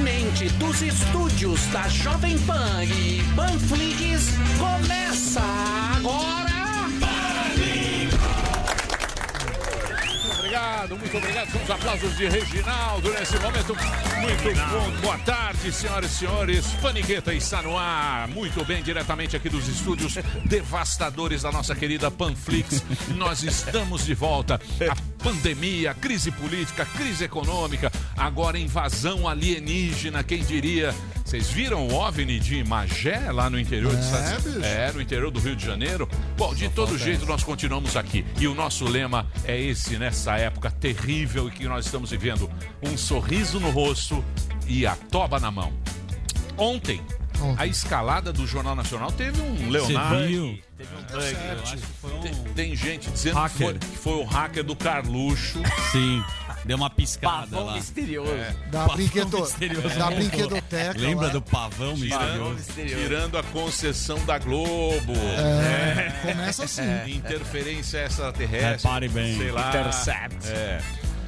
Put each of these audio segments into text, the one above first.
Diretamente dos estúdios da Jovem Pan e Panflix, começa agora. obrigado, muito obrigado. São os aplausos de Reginaldo nesse momento. Muito bom. Boa tarde, senhoras e senhores. Paniqueta está no ar. Muito bem, diretamente aqui dos estúdios devastadores da nossa querida Panflix. Nós estamos de volta. A pandemia, crise política, crise econômica, agora invasão alienígena, quem diria? Vocês viram o OVNI de Magé lá no interior de Estados É, no interior do Rio de Janeiro? Bom, de todo jeito nós continuamos aqui. E o nosso lema é esse nessa época terrível que nós estamos vivendo. Um sorriso no rosto e a toba na mão. Ontem, a escalada do Jornal Nacional teve um Leonardo. viu? Teve um bug, eu acho que foi Tem, um. tem gente dizendo que foi, que foi o hacker do Carluxo. Sim, deu uma piscada Pavão lá. misterioso. Da, Pavão brinquedo, misterioso. da brinquedoteca. Lembra lá. do pavão Pavão misterioso? misterioso. Tirando a concessão da Globo. É, começa assim. Interferência extraterrestre. Repare bem. Sei lá. Intercept. É.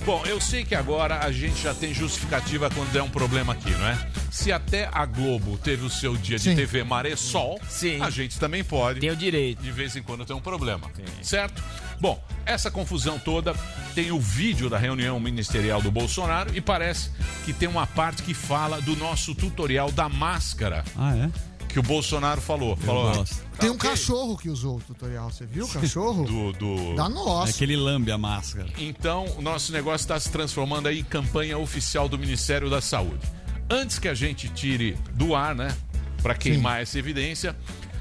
Bom, eu sei que agora a gente já tem justificativa quando der um problema aqui, não é? Se até a Globo teve o seu dia de Sim. TV Maré Sol, Sim. a gente também pode. Tem o direito. De vez em quando tem um problema. Certo? Bom, essa confusão toda tem o vídeo da reunião ministerial do Bolsonaro e parece que tem uma parte que fala do nosso tutorial da máscara Ah, é? Que o Bolsonaro falou. falou gosto. Tem um cachorro que usou o tutorial, você viu o cachorro? Do, do... Da É nossa. que ele lambe a máscara. Então, o nosso negócio está se transformando aí em campanha oficial do Ministério da Saúde. Antes que a gente tire do ar, né, para queimar essa evidência,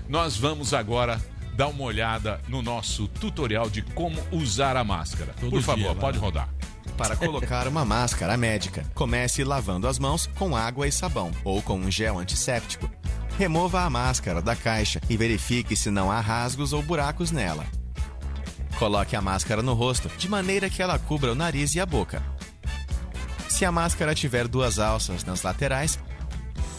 nós vamos agora dar uma olhada no nosso tutorial de como usar a máscara. Todo Por favor, dia, pode lá. rodar. Para colocar uma máscara médica, comece lavando as mãos com água e sabão ou com um gel antisséptico. Remova a máscara da caixa e verifique se não há rasgos ou buracos nela. Coloque a máscara no rosto de maneira que ela cubra o nariz e a boca. Se a máscara tiver duas alças nas laterais,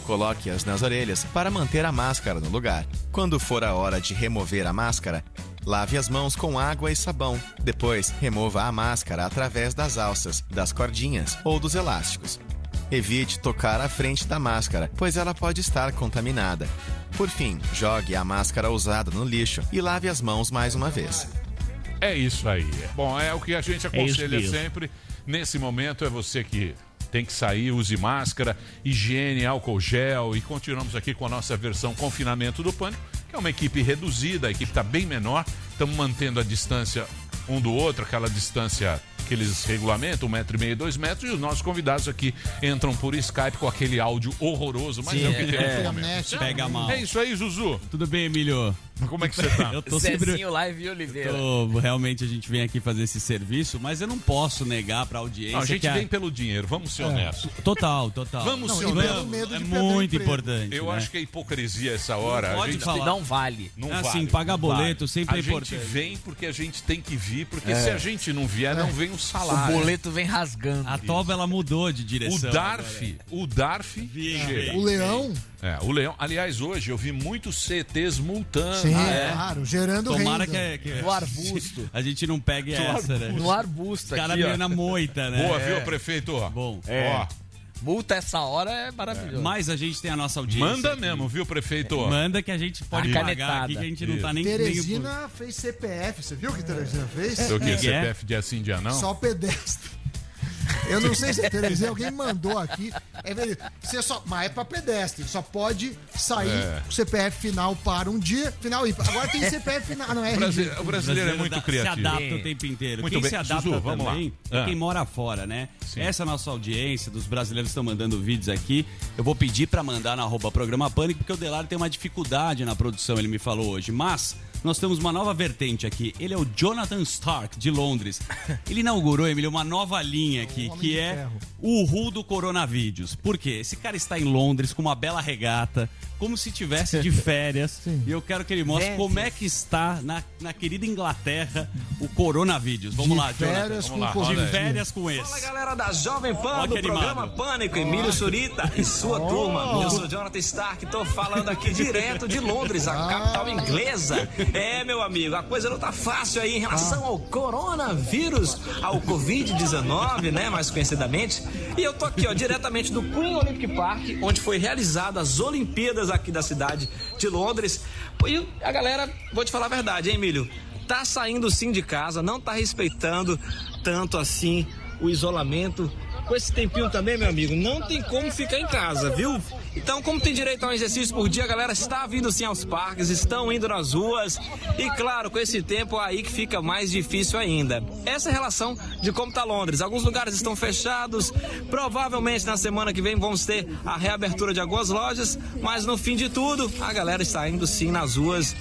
coloque-as nas orelhas para manter a máscara no lugar. Quando for a hora de remover a máscara, lave as mãos com água e sabão. Depois, remova a máscara através das alças, das cordinhas ou dos elásticos. Evite tocar a frente da máscara, pois ela pode estar contaminada. Por fim, jogue a máscara usada no lixo e lave as mãos mais uma vez. É isso aí. Bom, é o que a gente aconselha mesmo. sempre. Nesse momento é você que tem que sair, use máscara, higiene, álcool gel e continuamos aqui com a nossa versão confinamento do pânico, que é uma equipe reduzida, a equipe está bem menor, estamos mantendo a distância um do outro, aquela distância que eles regulamentam, um metro e meio, dois metros, e os nossos convidados aqui entram por Skype com aquele áudio horroroso, mas Sim, é o que é- tem é. Net, Pega mal. É isso aí, Zuzu. Tudo bem, Emílio? Como é que você tá? Eu tô sempre. Zezinho Live e Oliveira. tô- realmente a gente vem aqui fazer esse serviço, mas eu não posso negar pra audiência Não, a gente que a- vem pelo dinheiro, vamos ser honestos. Total, total. Vamos Não, ser pelo honestos. medo é o muito importante. Eu né? acho que é hipocrisia essa hora. Não a pode gente falar. Não vale. não É assim, vale, pagar boleto vale. sempre a é gente importante. vem porque a gente tem que vir, porque se a gente não vier, não vem o O salário. boleto vem rasgando. A Toba ela mudou de O direção. Darf, o Darf chega. vem. O leão, É, o leão. Aliás, hoje eu vi muitos CTs multando. sim, né? claro, gerando Tomara renda. que, que No arbusto. a gente não pegue essa, né? No arbusto Os caras aqui, meio ó. na moita, né? Boa, É. viu, prefeito? Bom. Ó, Multa essa hora é maravilhoso. Mas a gente tem a nossa audiência. manda aqui. mesmo, viu, prefeito? Manda que a gente pode A pagar aqui, que a gente não Isso. tá nem... nem- Teresina fez CPF, você viu o que Teresina fez? O que? É. CPF de assim dia não? Só pedestre. Eu não sei se é Teresina, alguém mandou aqui. É, verdade. você só, mas é pra pedestre, só pode sair É. o CPF final para um dia, final ímpar. Agora tem CPF final, ah, não é O, brasi- RG. o brasileiro é muito criativo. Se adapta o tempo inteiro. Muito quem bem. se adapta Zuzu, vamos também lá. é Ah. quem mora fora, né? Sim. Essa é a nossa audiência, dos brasileiros estão mandando vídeos aqui. Eu vou pedir pra mandar na arroba programa Pânico, porque o Delari tem uma dificuldade na produção, ele me falou hoje. Mas nós temos uma nova vertente aqui. Ele é o Jonathan Stark, de Londres. Ele inaugurou, Emílio, uma nova linha aqui, Homem que é ferro. o Ru do Coronavídeos. Por quê? Esse cara está em Londres com uma bela regata, como se tivesse de férias. e eu quero que ele mostre como é que está na, na querida Inglaterra o Coronavídeos. Vamos De lá, Jonathan. férias Vamos lá, De férias com Fala esse. galera da Jovem Pan Ó, do programa. Pânico, Emílio Surita e sua turma. Eu sou Jonathan Stark, tô falando aqui direto de Londres, a capital inglesa. É, meu amigo, a coisa não tá fácil aí em relação ao coronavírus, ao Covid-19, né, mais conhecidamente. E eu tô aqui, ó, diretamente do Queen Olympic Park, onde foi realizada as Olimpíadas aqui da cidade de Londres. E a galera, vou te falar a verdade, hein, Emílio? Tá saindo sim de casa, não tá respeitando tanto assim o isolamento. Com esse tempinho também, meu amigo, não tem como ficar em casa, viu? Então, como tem direito a um exercício por dia, a galera está vindo sim aos parques, estão indo nas ruas. E claro, com esse tempo aí que fica mais difícil ainda. Essa é a relação de como está Londres. Alguns lugares estão fechados. Provavelmente na semana que vem vamos ter a reabertura de algumas lojas. Mas no fim de tudo, a galera está indo sim nas ruas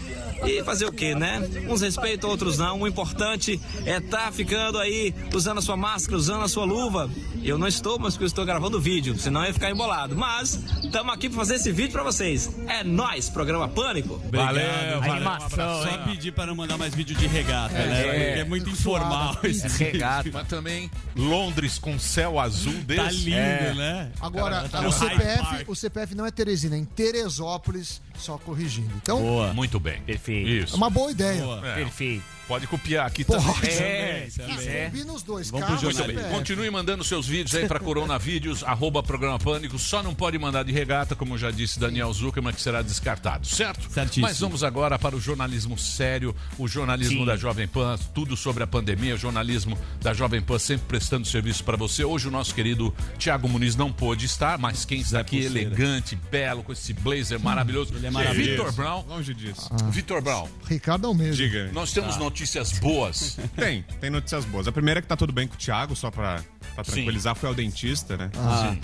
e fazer o que, né? Uns respeitam, outros não. O importante é estar tá ficando aí usando a sua máscara, usando a sua luva. Eu não estou, mas porque eu estou gravando o vídeo, senão eu ia ficar embolado. Mas estamos aqui para fazer esse vídeo para vocês. É nós, programa Pânico. Valeu, valeu. Animação, Só hein? pedir para não mandar mais vídeo de regata, né? Porque é muito informal esse vídeo. Regata. Mas também Londres com céu azul desse. Tá lindo, né? Agora, Cara, tá o, CPF, o CPF não é Teresina, é em Teresópolis, só corrigindo. Então, Boa. Muito bem. Perfeito. é Isso. uma boa ideia. Boa. É, Perfeito. Pode copiar aqui Porra, também. É, também. quiser. Combina os dois, Vamos carro Muito bem. Continue mandando seus vídeos aí para Coronavídeos, arroba programa Pânico. Só não pode mandar de regata, como já disse Daniel Zuckerman, que será descartado, certo? Certíssimo. Mas vamos agora para o jornalismo sério, o jornalismo Sim. da Jovem Pan, tudo sobre a pandemia, o jornalismo da Jovem Pan sempre prestando serviço para você. Hoje o nosso querido Tiago Muniz não pôde estar, mas quem está aqui Pulseira. elegante, belo, com esse blazer maravilhoso. Ele é maravilhoso. Vitor Brown. Longe disso. Vitor Brown, Ricardo Almeida. Diga. nós temos notícias boas. Tem, tem notícias boas. A primeira é que tá tudo bem com o Thiago, só pra, pra tranquilizar, foi ao dentista, né?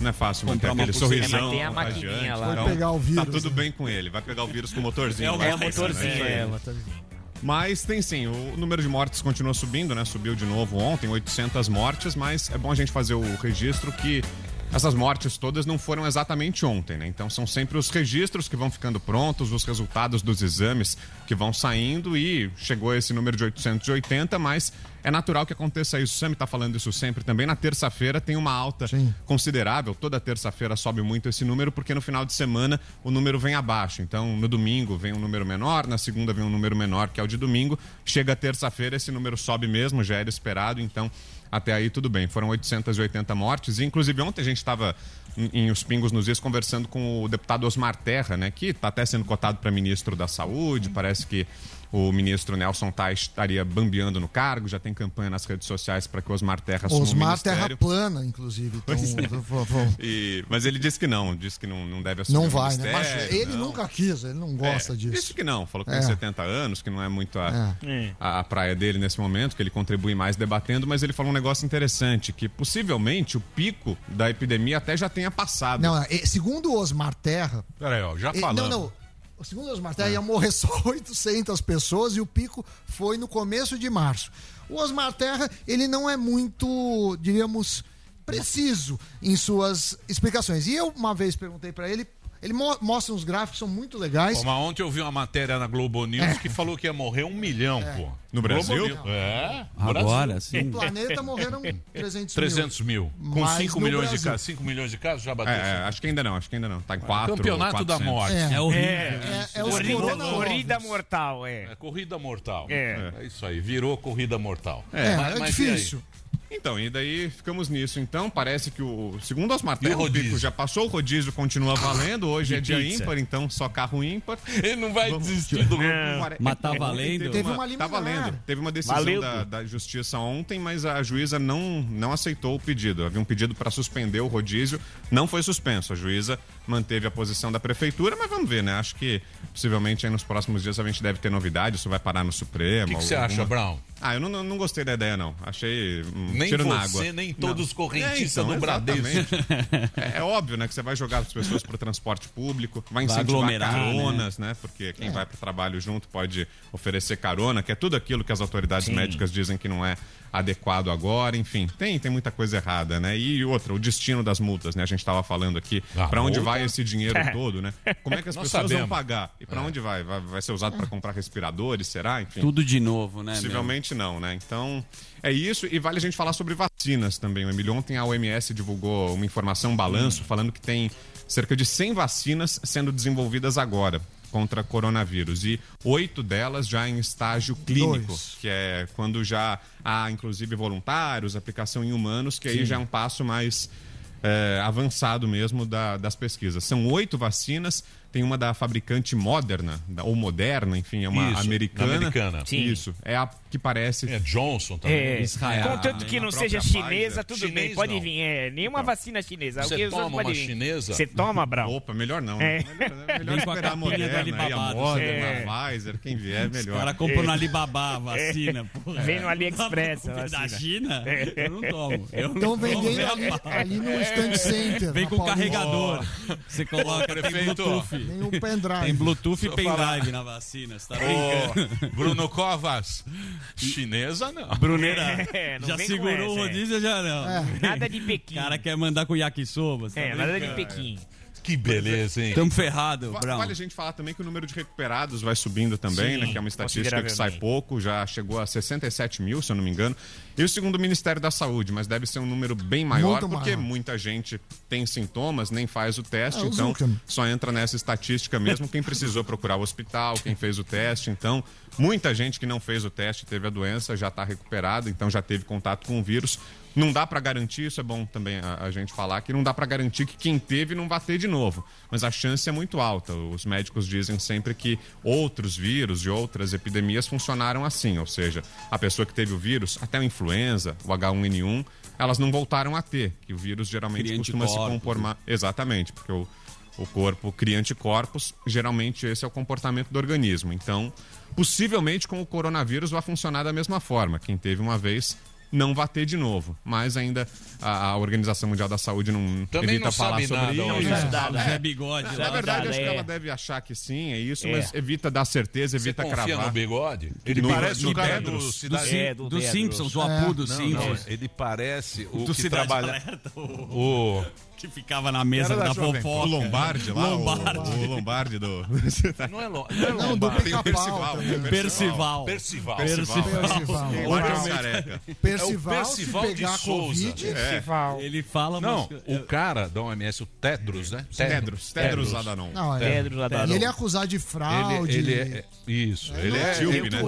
Não é fácil manter aquele sorrisão. É, mas tem a maquininha lá. Vai pegar o vírus, Tá tudo né? bem com ele. Vai pegar o vírus com o motorzinho. É o. É, É, motorzinho. aí. É, motorzinho. Mas tem sim, o número de mortes continua subindo, né? Subiu de novo ontem, 800 mortes, mas é bom a gente fazer o registro que essas mortes todas não foram exatamente ontem, né? Então são sempre os registros que vão ficando prontos, os resultados dos exames que vão saindo e chegou esse número de 880, mas é natural que aconteça isso. O Sam está falando isso sempre também. Na terça-feira tem uma alta Sim. considerável. Toda terça-feira sobe muito esse número, porque no final de semana o número vem abaixo. Então, no domingo vem um número menor, na segunda vem um número menor, que é o de domingo. Chega a terça-feira, esse número sobe mesmo, já era esperado. Então, até aí tudo bem. Foram 880 mortes. E, inclusive, ontem a gente estava em, em Os Pingos nos Is conversando com o deputado Osmar Terra, né, que está até sendo cotado para ministro da Saúde. Parece que o ministro Nelson Tais estaria bambeando no cargo, já tem campanha nas redes sociais para que o Osmar Terra assuma o Osmar ministério. Terra Plana, inclusive. Então, vou- vou- E- mas ele disse que não, disse que não, não deve assumir não o vai, né? Mas ele não. nunca quis, ele não gosta É, disso. Disse que não, falou que É. tem 70 anos, que não é muito a, É. a, a praia dele nesse momento, que ele contribui mais debatendo, mas ele falou um negócio interessante, que possivelmente o pico da epidemia até já tenha passado. Não, é, segundo o Osmar Terra, Peraí, ó, já falando. Não, não. Segundo os Martel, ia morrer só 800 pessoas e o pico foi no começo de março. O Osmar Terra, ele não é muito, diríamos, preciso em suas explicações. E eu uma vez perguntei pra ele, ele mo- mostra uns gráficos que são muito legais. Pô, mas ontem eu vi uma matéria na Globo News que falou que ia morrer um milhão, pô. No Brasil? News. É. Agora, No sim. planeta morreram 300 mil. 300 mil. Com Mas 5 no milhões de casos. 5 milhões de casos já bateu. É, é, acho que ainda não, acho que ainda não. Tá em 4 Campeonato da morte. É, É horrível. é, é os Corrida, corona corrida mortal, é. É corrida mortal. É. É isso aí, virou corrida mortal. É, Mas- é mas difícil. Então, e daí ficamos nisso. Então, parece que o. Segundo os E o Terra, o rodízio? pico já passou, o rodízio continua valendo. Hoje é dia pizza. ímpar, então só carro ímpar. Ele não vai Vamos- desistir do Mas tá valendo? Teve uma Tá valendo. Teve uma decisão da, da justiça ontem, mas a juíza não, não aceitou o pedido. Havia um pedido para suspender o rodízio, não foi suspenso. A juíza manteve a posição da prefeitura, mas vamos ver, né? Acho que possivelmente aí nos próximos dias a gente deve ter novidade. Isso vai parar no Supremo. O que, que você acha, Brown? Ah, eu não, não, gostei da ideia, não. Achei um Nem tiro na você, água. nem todos os correntistas então, do Bradesco. É, é óbvio, né, que você vai jogar as pessoas para o transporte público, vai incentivar aglomerar, caronas, né? Porque quem vai para o trabalho junto pode oferecer carona, que é tudo aquilo que as autoridades médicas dizem que não é adequado agora, enfim, tem, tem muita coisa errada, né? E outra, o destino das multas, né? A gente estava falando aqui, para onde vai esse dinheiro todo, né? Como é que as Nós pessoas sabemos. vão pagar? E para onde vai? vai? Vai ser usado para comprar respiradores, será? Enfim. Tudo de novo, né? meu? Não, né? Então, é isso. E vale a gente falar sobre vacinas também. O Emílio, ontem a OMS divulgou uma informação, um balanço, falando que tem cerca de 100 vacinas sendo desenvolvidas agora contra coronavírus. E oito delas já em estágio clínico, Dois. que é quando já há, inclusive, voluntários, aplicação em humanos, que aí já é um passo mais é, avançado mesmo da- das pesquisas. São oito vacinas, tem uma da fabricante Moderna, da- ou Moderna, enfim, é uma Isso, americana. americana. Sim. Isso, é a que parece... É Johnson também. É, Israel. contanto que a não seja Pfizer. chinesa, tudo Chinês, bem, pode não. vir. É, nenhuma vacina chinesa. Você toma pode uma vir. chinesa? Você toma, Brau? Opa, melhor não. É. Melhor, melhor a esperar a Moderna, aí, a Alibaba, Moderna, é. a Pfizer, quem vier, O melhor. cara comprou no Alibaba a vacina. porra. Vem no AliExpress a Da. China? Eu não tomo. Eu não tomo, vendendo vem a ali, no stand center. Vem com carregador. Você coloca, tem. Bluetooth. Tem um pendrive. Tem Bluetooth e pendrive na vacina. Você tá brincando? Bruno Covas, chinesa não. Bruneira, É, não já segurou essa, o é. rodízio já não. É. Nada de O Pequim. cara quer mandar com yakisoba. você tá É, nada de? Pequim. Que beleza, hein? Tamo ferrado, Va- Brown. Vale a gente falar também que o número de recuperados vai subindo também, Sim, né? Que é uma estatística que sai pouco, já chegou a 67 mil, se eu não me engano. E o segundo o Ministério da Saúde, mas deve ser um número bem maior, Muito porque maior. muita gente tem sintomas, nem faz o teste, É, então só entra nessa estatística mesmo quem precisou procurar o hospital, quem fez o teste. Então, muita gente que não fez o teste teve a doença, já está recuperada, então já teve contato com o vírus. Não dá para garantir, isso é bom também a, a gente falar, que não dá para garantir que quem teve não vai ter de novo. Mas a chance é muito alta. Os médicos dizem sempre que outros vírus e outras epidemias funcionaram assim, ou seja, a pessoa que teve o vírus, até a influenza, o H1N1, elas não voltaram a ter, que o vírus geralmente Cria costuma se conformar. Exatamente, porque o, o corpo cria anticorpos, geralmente esse é o comportamento do organismo. Então, possivelmente com o coronavírus vai funcionar da mesma forma. Quem teve uma vez não vai ter de novo. Mas ainda a, a Organização Mundial da Saúde não Também evita não falar sobre nada, isso. hoje. Não sabe nada. Zé Bigode. Na lá. verdade, acho que é. ela deve achar que sim, é isso, É. mas evita dar certeza, Você evita confia cravar. no bigode? Ele No- parece no o cara do Do, Cidade... É, do do. Simpsons, o É. Apu do Não, Simpsons. não, ele parece o Do que trabalha... Alerta, o... O... que ficava na mesa da da, fofoca. O Lombardi lá, o- Lombardi. O, Lombardi do... Não é, lo... não é Não, do Lombardi. pica-pau Percival. Percival. Percival. Percival. Percival. Lombardi é careca. Percival, É o Percival de Souza. Covid, É. Ele fala Não, o cara da OMS, o Tedros, né? Tedros, Tedros. Pedro Adhanom. E ele é acusado de fraude. ele é... Isso, ele é... Etíope, né?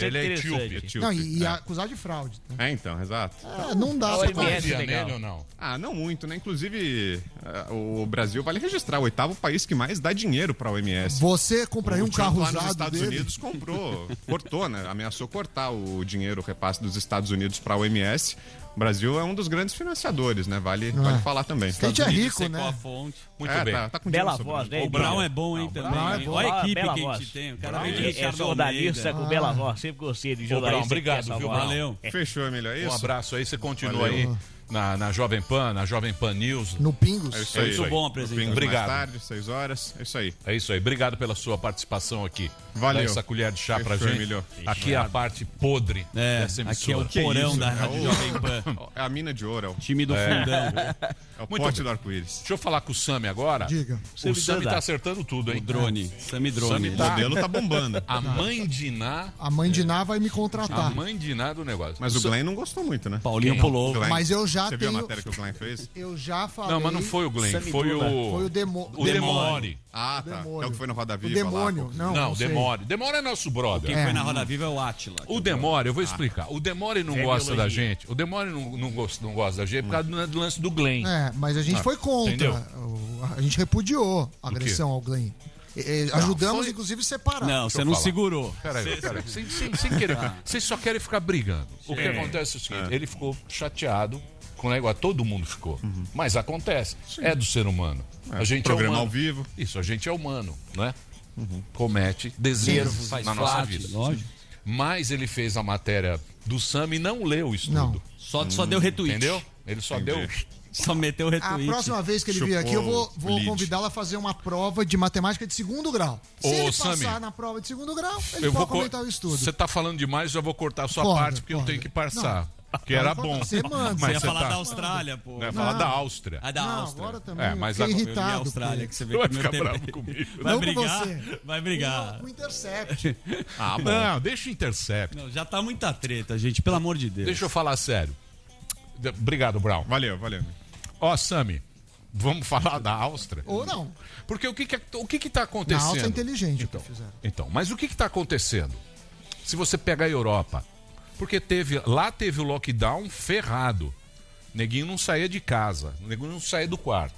Ele é etíope. Não, e, acusado de fraude. né? É, então, exato. Não dá pra ele Confia legal. nele ou não? Ah, não muito, né? Inclusive, eh, o Brasil vale registrar, o oitavo país que mais dá dinheiro para a OMS. Você compraria um carro lá nos usado Estados dele? Unidos comprou, cortou, né? Ameaçou cortar o dinheiro, o repasse dos Estados Unidos para a OMS. O Brasil é um dos grandes financiadores, né? Vale, Não vale é. falar também. A gente é rico, né? a fonte. Muito É, bem. Tá, tá com Bela voz, né? O Brown é bom, hein, também. Brown é bom. Olha a Ah, equipe bela que a voz. gente tem. O cara vem de É, é Ricardo jornalista Almeida. com bela voz. Sempre gostei de jornalista. Brown, obrigado, viu. Valeu. Fechou, Emílio, é isso? Um abraço aí, você continua Valeu. aí na, na Jovem Pan, na Jovem Pan News. No Pingos? É isso É aí. isso aí. bom. Pingos Obrigado. Mais tarde, 6 horas. É isso aí. É isso aí. Obrigado pela sua participação aqui. Valeu. Dá essa colher de chá pra Fechou, gente. Emílio. Aqui é a parte podre É, dessa aqui é o emissora. porão isso? da É Rádio o- Jovem Pan. É a mina de ouro, é o, Time do fundão. é o Muito pote bem. do arco-íris. Deixa eu falar com o Sami agora. Diga. O Sami tá acertando tudo, O hein? drone. Sami Drone. Sami O tá- modelo tá bombando. A mãe de Ná. A mãe de Ná vai me A contratar. mãe de Ná do negócio. Mas o Glenn não gostou muito, né? Paulinho Quem? pulou. Glenn. Mas eu já Você viu a tenho- matéria que o Glenn fez? Eu já falei. Não, mas não foi o Glenn, foi o. Foi o Demo... O Demore. Ah, tá. Demônio. É o que foi no Roda O Viva demônio. lá. Não, Não, não. Demore. Demore é nosso brother. Quem É. foi na Roda Viva é o Atila. O Demore, Ah. eu vou explicar. O Demore não É gosta da gente. O Demore não, não, gosta, não gosta da gente por causa do, lance do Glenn. É, mas a gente Ah, foi contra. entendeu? O- A gente repudiou a agressão ao Glenn. E- e ajudamos, foi- inclusive, a separar. Não, Deixa você não falar. segurou. Peraí, peraí. Sem, sem, sem querer. Vocês só querem ficar brigando. O que acontece é o seguinte: ele ficou chateado com o negócio. Todo mundo ficou. Mas acontece. É do ser humano. A gente é Programa humano. ao vivo. Isso, a gente é humano, né? Comete desertos Faz na nossa vida. Lógico. Mas ele fez a matéria do Sam e não leu o estudo. Não. Só, só deu retweet. Entendeu? Ele só Entendi. deu. Só meteu A retweet. próxima vez que ele vir Chupou aqui, eu vou, o vou lead. convidá-lo a fazer uma prova de matemática de segundo grau. Se Ô, ele passar Sami, na prova de segundo grau, ele Eu pode vou comentar o estudo. Você tá falando demais, já vou cortar a sua Pode, parte porque eu pode. tenho que passar. Que era bom. Você manda. Você Mas ia você falar tá- da Austrália, pô. Eu ia falar Não. da Áustria. Ah, da Não, Áustria. agora também. É, mas Eu a irritado. Austrália, que você vê Vai que meu ficar tempo... bravo comigo. Vai Não com brigar? você. Vai brigar. Com o Intercept. Ah, bom. Não, deixa o Intercept. Não, já tá muita treta, gente, pelo amor de Deus. Deixa eu falar sério. Obrigado, Brown. Valeu, valeu. Ó, Sami, vamos falar da Áustria? Ou não. Porque o que que, é- o que, que tá Na acontecendo? alça é inteligente Então, o que fizeram. então, mas o que está acontecendo? Se você pega a Europa, porque teve lá teve o lockdown ferrado. Neguinho não saía de casa, o neguinho não saía do quarto.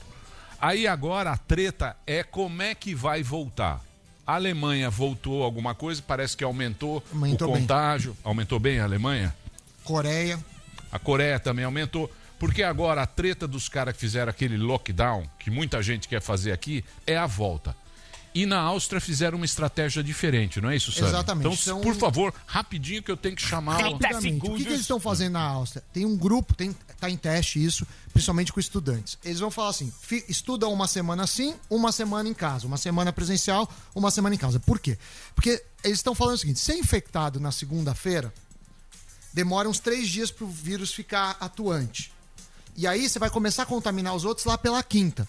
Aí agora a treta é como é que vai voltar. A Alemanha voltou alguma coisa, parece que aumentou, Aumentou o bem. contágio. Aumentou bem a Alemanha? Coreia. A Coreia também aumentou. Porque agora a treta dos caras que fizeram aquele lockdown, que muita gente quer fazer aqui, é a volta. E na Áustria fizeram uma estratégia diferente, não é isso, Sérgio? Exatamente. Então, São- por favor, rapidinho que eu tenho que chamar o... Rapidamente. O que, que eles estão fazendo na Áustria? Tem um grupo, tem, tá em teste isso, principalmente com estudantes. Eles vão falar assim: estuda uma semana assim, uma semana em casa, uma semana presencial, uma semana em casa. Por quê? Porque eles estão falando o seguinte: ser infectado na segunda-feira demora uns três dias para o vírus ficar atuante. E aí você vai começar a contaminar os outros lá pela quinta.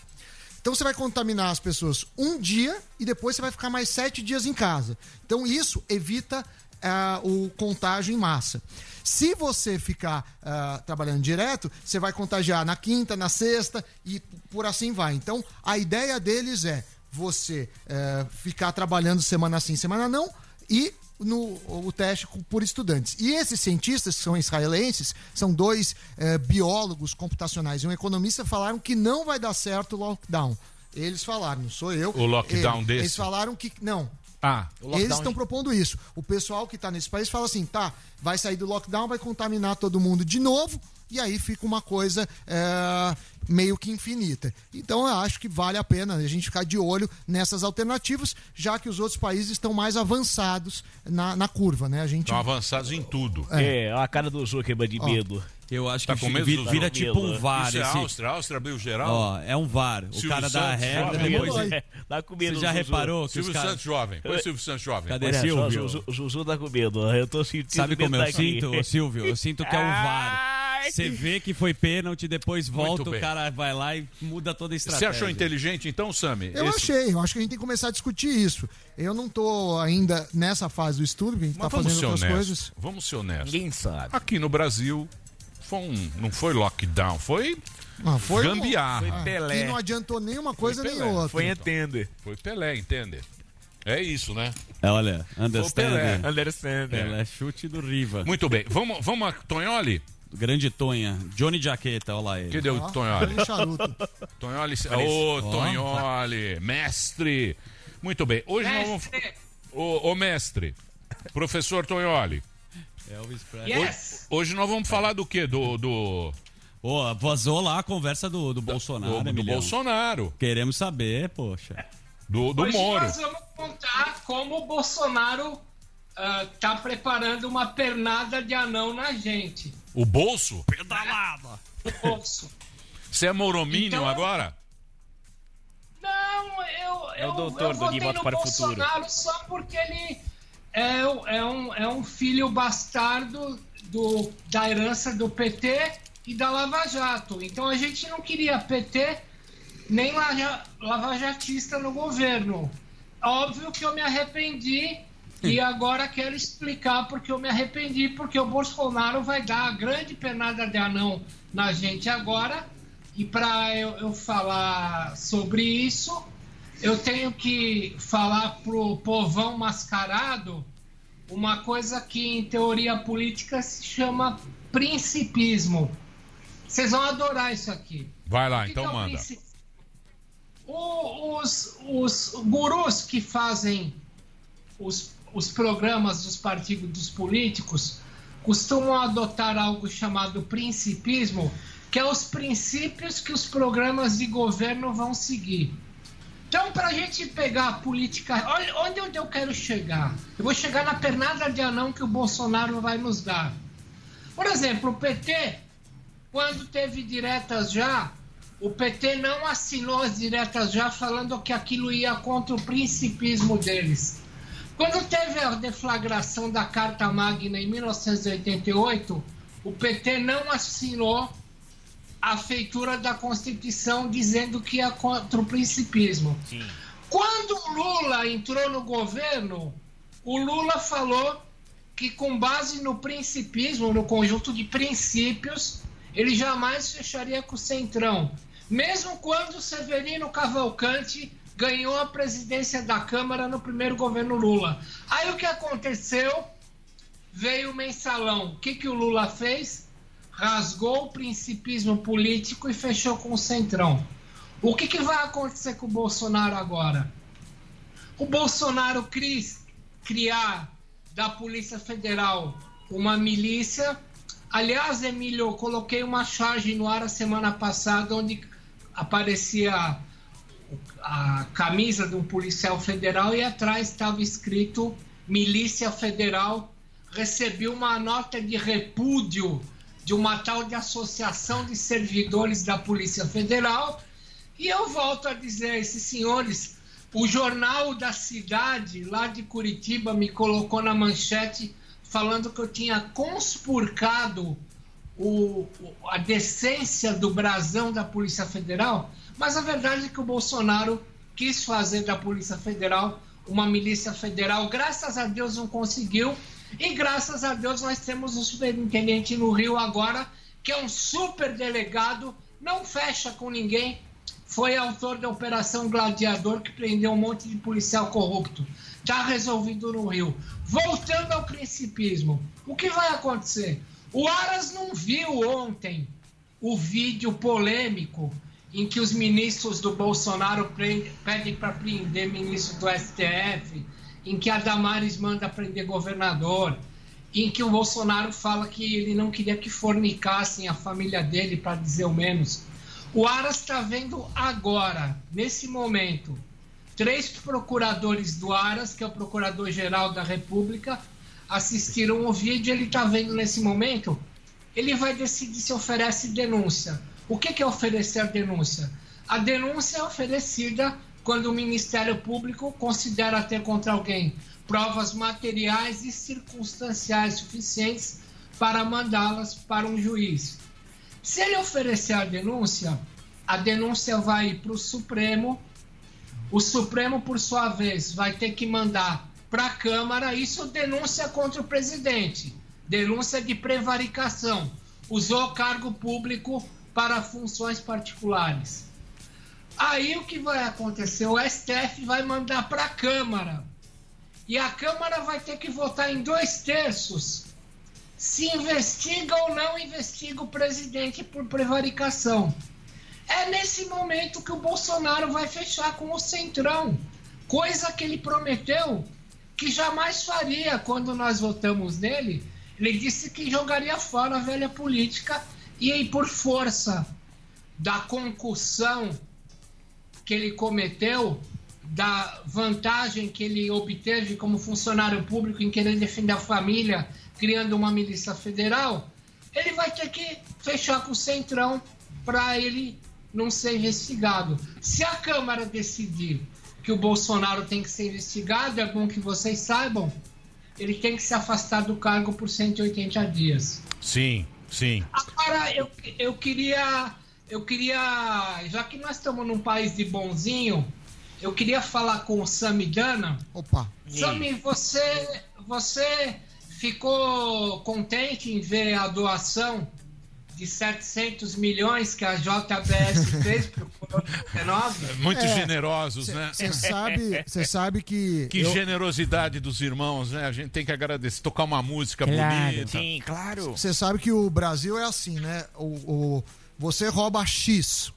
Então você vai contaminar as pessoas um dia e depois você vai ficar mais sete dias em casa. Então isso evita ah, o contágio em massa. Se você ficar ah, trabalhando direto, você vai contagiar na quinta, na sexta e por assim vai. Então a ideia deles é você eh, ficar trabalhando semana sim, semana não e no o teste por estudantes. E esses cientistas, que são israelenses, são dois eh, biólogos computacionais e um economista, falaram que não vai dar certo o lockdown. Eles falaram, não sou eu. O lockdown Eles- desse? Eles falaram que não. Ah, Eles estão propondo isso. O pessoal que está nesse país fala assim: tá, vai sair do lockdown, vai contaminar todo mundo de novo, e aí fica uma coisa é, meio que infinita. Então eu acho que vale a pena a gente ficar de olho nessas alternativas, já que os outros países estão mais avançados na, na curva, né? A gente. Estão avançados em tudo. É, olha a cara do Zuckerman de Ó. medo. Eu acho Tá que com medo vira, do vira Zuckerman? tipo um VAR. Isso é esse- Áustria? A Áustria abriu geral? Ó, é um VAR. O Silvio cara dá a Santos, regra, jovem. depois. É, tá com medo, Você já Zuzu. reparou que Silvio os caras. Santos jovem. Põe Silvio Santos jovem. Cadê Olha Silvio? o Zuzu- Zuzu tá com medo. Eu tô sentindo Sabe como eu sinto, Silvio? Eu sinto que é um VAR. Você vê que foi pênalti, depois volta, o cara vai lá e muda toda a Você estratégia. achou inteligente então, Sami? Eu Esse- achei, eu acho que a gente tem que começar a discutir isso. Eu não tô ainda nessa fase do estudo, a gente Mas está vamos fazendo outras honestos. coisas. Vamos ser honestos. Ninguém sabe. Aqui no Brasil, foi um, não foi lockdown, foi, Ah, foi gambiarra. Foi Ah, Pelé. que não adiantou nenhuma coisa Foi nem Pelé. outra. Foi entender. Foi Pelé, entende? É isso, né? É, olha, Pelé. understand. Understand. Pelé, chute do Riva. Muito bem. Vamos, vamos a Tonholi? Grande Tonha. Johnny Jaqueta, olha lá ele. Que deu Ó, Tonholi? Tonholi. Ô, Tonholi, mestre. Muito bem. Hoje nós vamos. Ô, ô, mestre. Professor Tonholi. Elvis Presley. Hoje, hoje nós vamos falar do quê? Do, do, Ô, vazou lá a conversa do, do Bolsonaro, do, do. Bolsonaro. Queremos saber, poxa. Do, do Hoje Moro. nós vamos contar como o Bolsonaro está preparando uma pernada de anão na gente. O bolso? No bolso. Você é moromínio Então- agora? Não, eu, É o eu, doutor eu do votei no para o Futuro. Bolsonaro só porque ele é, é um, é um filho bastardo do, da herança do PT e da Lava Jato. Então a gente não queria PT nem lavajatista no governo. Óbvio que eu me arrependi e agora quero explicar porque eu me arrependi, porque o Bolsonaro vai dar a grande penada de anão na gente agora. E para eu, eu falar sobre isso, eu tenho que falar pro povão mascarado uma coisa que em teoria política se chama principismo. Vocês vão adorar isso aqui. Vai lá, então é manda. O- os, os gurus que fazem os, os programas dos partidos dos políticos costumam adotar algo chamado principismo, que é os princípios que os programas de governo vão seguir. Então, para a gente pegar a política. Olha onde eu- quero chegar. Eu vou chegar na pernada de anão que o Bolsonaro vai nos dar. Por exemplo, o PT, quando teve diretas já, o PT não assinou as diretas já falando que aquilo ia contra o principismo deles. Quando teve a deflagração da Carta Magna em 1988, o PT não assinou a feitura da Constituição dizendo que ia contra o principismo. Sim. Quando o Lula entrou no governo, o Lula falou que, com base no principismo, no conjunto de princípios, ele jamais fecharia com o Centrão. Mesmo quando Severino Cavalcante ganhou a presidência da Câmara no primeiro governo Lula. Aí o que aconteceu? Veio o mensalão. O que, que o Lula fez? Rasgou o principismo político e fechou com o Centrão. O que, que vai acontecer com o Bolsonaro agora? O Bolsonaro quis criar da Polícia Federal uma milícia. Aliás, Emílio, eu coloquei uma charge no ar a semana passada onde aparecia a camisa de um policial federal e atrás estava escrito Milícia Federal. Recebi uma nota de repúdio de uma tal de Associação de Servidores da Polícia Federal. E eu volto a dizer a esses senhores: o jornal da cidade, lá de Curitiba, me colocou na manchete falando que eu tinha conspurcado o, a decência do brasão da Polícia Federal, mas a verdade é que o Bolsonaro quis fazer da Polícia Federal uma milícia federal. Graças a Deus não conseguiu. E graças a Deus nós temos um superintendente no Rio agora, que é um super delegado, não fecha com ninguém. Foi autor da Operação Gladiador, que prendeu um monte de policial corrupto. Está resolvido no Rio. Voltando ao principismo, o que vai acontecer? O Aras não viu ontem o vídeo polêmico em que os ministros do Bolsonaro pedem para prender ministro do STF, em que a Damares manda prender governador, em que o Bolsonaro fala que ele não queria que fornicassem a família dele, para dizer o menos. O Aras está vendo agora, nesse momento, três procuradores do Aras, que é o Procurador-Geral da República, assistiram o vídeo, ele está vendo nesse momento, ele vai decidir se oferece denúncia. O que, que é oferecer denúncia? A denúncia é oferecida quando o Ministério Público considera ter contra alguém provas materiais e circunstanciais suficientes para mandá-las para um juiz. Se ele oferecer a denúncia, a denúncia vai para o Supremo, o Supremo, por sua vez, vai ter que mandar para a Câmara, isso denúncia contra o presidente, denúncia de prevaricação, usou cargo público para funções particulares. Aí o que vai acontecer? O STF vai mandar para a Câmara. E a Câmara vai ter que votar em dois terços se investiga ou não investiga o presidente por prevaricação. É nesse momento que o Bolsonaro vai fechar com o Centrão, coisa que ele prometeu que jamais faria quando nós votamos nele. Ele disse que jogaria fora a velha política e por força da concussão que ele cometeu, da vantagem que ele obteve como funcionário público em querer defender a família, criando uma milícia federal, ele vai ter que fechar com o Centrão para ele não ser investigado. Se a Câmara decidir que o Bolsonaro tem que ser investigado, é bom que vocês saibam, ele tem que se afastar do cargo por 180 dias. Sim, sim. Agora, eu, eu queria. Eu queria. Já que nós estamos num país de bonzinho, eu queria falar com o Samidana. Opa. Sami, você, você ficou contente em ver a doação de 700 milhões que a JBS fez para o Covid-19? Muito É, generosos, né? Você sabe, você sabe que. Que eu- generosidade dos irmãos, né? A gente tem que agradecer, tocar uma música Claro. bonita. Sim, claro. Você sabe que o Brasil é assim, né? O, o- você rouba X,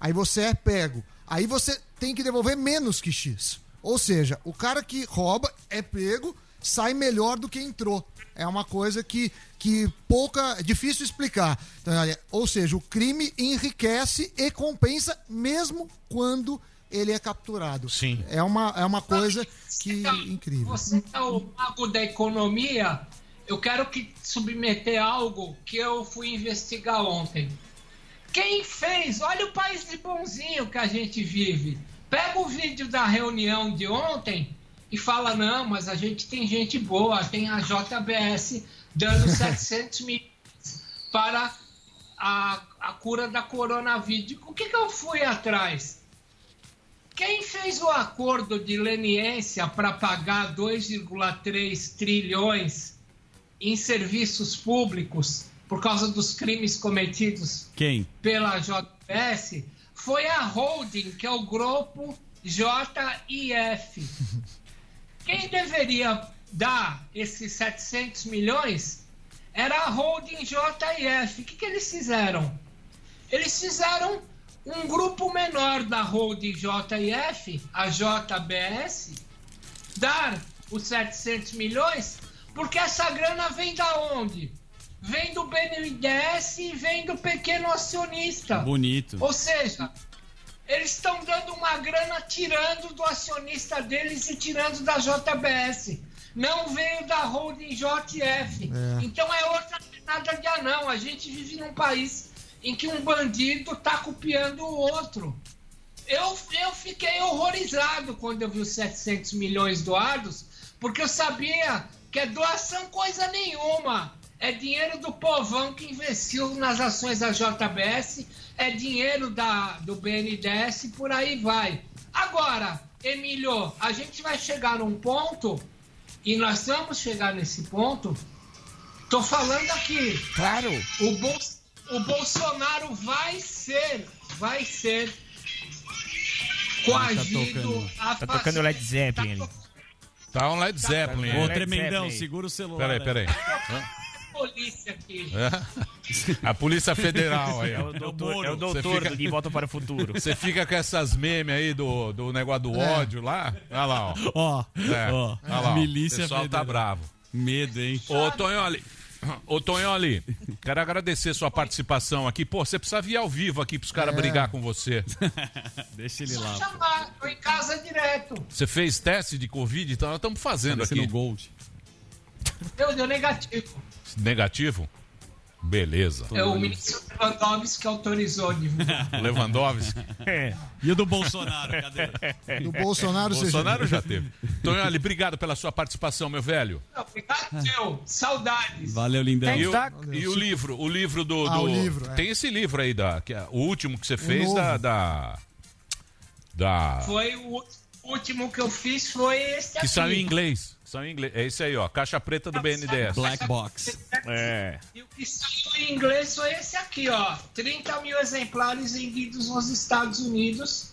aí você é pego. Aí você tem que devolver menos que X. Ou seja, o cara que rouba é pego, sai melhor do que entrou. É uma coisa que, que pouca. é difícil explicar. Então, ou seja, o crime enriquece e compensa mesmo quando ele é capturado. Sim. É uma, é uma coisa que incrível. Você é o mago da economia. Eu quero que submeter algo que eu fui investigar ontem. Quem fez? Olha o país de bonzinho que a gente vive. Pega o vídeo da reunião de ontem e fala: não, mas a gente tem gente boa, tem a JBS dando 700 mil para a, a cura da coronavírus. O que, que eu fui atrás? Quem fez o acordo de leniência para pagar 2,3 trilhões em serviços públicos por causa dos crimes cometidos Quem? pela JBS foi a holding, que é o grupo JIF. Quem deveria dar esses 700 milhões era a holding JF. O que, que eles fizeram? Eles fizeram um grupo menor da holding JF, a JBS, dar os 700 milhões, porque essa grana vem da onde? Vem do BNDES e vem do pequeno acionista. Bonito. Ou seja, eles estão dando uma grana tirando do acionista deles e tirando da JBS. Não veio da holding JF. É. Então é outra nada de anão. A gente vive num país em que um bandido tá copiando o outro. Eu, eu fiquei horrorizado quando eu vi os 700 milhões doados, porque eu sabia que é doação coisa nenhuma. É dinheiro do povão que investiu nas ações da JBS, é dinheiro da, do BNDES e por aí vai. Agora, Emílio, a gente vai chegar num ponto, e nós vamos chegar nesse ponto. Tô falando aqui. Claro. O, Bol o Bolsonaro vai ser, vai ser coagido a Tá tocando Led Zeppelin ali. Tá um Led Zeppelin. Ô, aí. tremendão, Zeppelin. segura o celular. Peraí, aí. peraí. Polícia aqui. É? A Polícia Federal aí. É o doutor, Moro. é o Você doutor fica- De Volta para o Futuro. Você fica com essas memes aí do, do negócio do É. ódio lá. Olha lá, ó. Ó, É. ó, Olha lá, ó. milícia O pessoal tá federal. bravo. Medo, hein? Ô, Tonholi. Ô, Tonholi, quero agradecer sua participação aqui. Pô, você precisa vir ao vivo aqui pros caras É. brigar com você. Deixa ele Só lá. chamar, tô em casa direto. Você fez teste de Covid, então nós estamos fazendo Parecendo aqui. Gold. Deu, deu negativo. Negativo? Beleza. É o ministro Lewandowski que autorizou a divulgar. Lewandowski. É. E o do Bolsonaro, cadê? Do Bolsonaro, você Bolsonaro já teve. Tonholi, obrigado pela sua participação, meu velho. Não, Obrigado, seu. Saudades. Valeu, lindão. E o, Tá. e o livro, o livro do. Ah, do- o livro, é. Tem esse livro aí, da, que é o último que você fez da. Da. da- Foi o último que eu fiz foi esse aqui. que saiu em inglês. Saiu em inglês. É esse aí, ó. Caixa preta do BNDES. Black Box. É. E o que saiu em inglês foi esse aqui, ó. 30 mil exemplares vendidos nos Estados Unidos.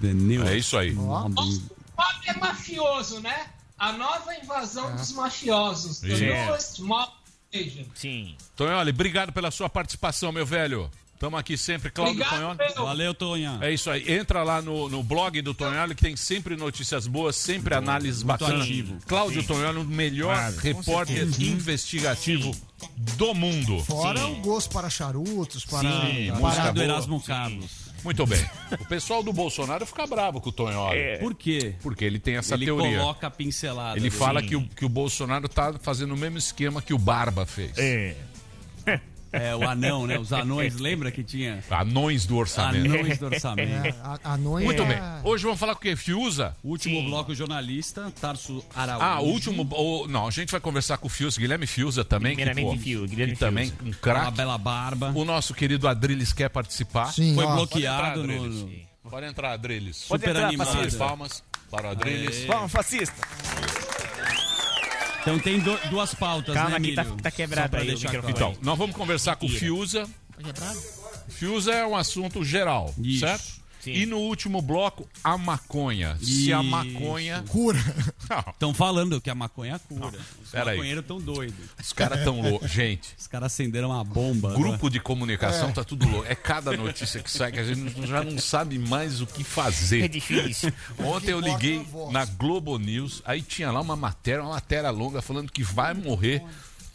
The New. É isso aí. Ó. O é mafioso, né? A nova invasão dos mafiosos. The Isso. newest mob. Sim. Tonholi, obrigado pela sua participação, meu velho. Tamo aqui sempre, Cláudio Tonholi. Valeu, Tonha. É isso aí. Entra lá no, no blog do Tonholi que tem sempre notícias boas, sempre análises bacanas. Cláudio Tonholi, o melhor Claro, repórter investigativo do mundo. Fora o gosto para charutos, para. Sim, para- do. Erasmo Carlos. Muito bem. O pessoal do Bolsonaro fica bravo com o Tonholi. É. Por quê? Porque ele tem essa Ele teoria. coloca a pincelada. Ele fala que o, que o Bolsonaro tá fazendo o mesmo esquema que o Barba fez. É. É, o anão, né? Os anões, lembra que tinha Anões do orçamento. anões do orçamento. É, a- anões Muito é- bem. Hoje vamos falar com quem? Fiuza? Último bloco jornalista, Tarso Araújo. Ah, o último. o- não, a gente vai conversar com o Fiuza, Guilherme Fiuza também. Que, Primeiramente, pô, Fio, Guilherme que também um Uma craque. bela barba. O nosso querido Adriles quer participar. Sim, Foi ó, bloqueado Pode entrar, no, Pode entrar, Adriles. Pode super entrar, animado. fascista. Palmas para o Adriles. Vamos, fascista. Então tem do- duas pautas, Calma né, que tá- tá quebrado aí. Então, nós vamos conversar com o Fiuza. Fiuza é um assunto geral, Isso. certo? Sim. E no último bloco, a maconha. Se a Isso. maconha. Cura. Não, Estão falando que a maconha cura. Os pera maconheiros tão doidos. os caras tão loucos. Gente, Os caras acenderam uma bomba. né? grupo de comunicação tá tudo louco. É cada notícia que sai que a gente já não sabe mais o que É fazer. difícil. Ontem eu liguei na Globo News, aí tinha lá uma matéria, uma matéria longa falando que vai morrer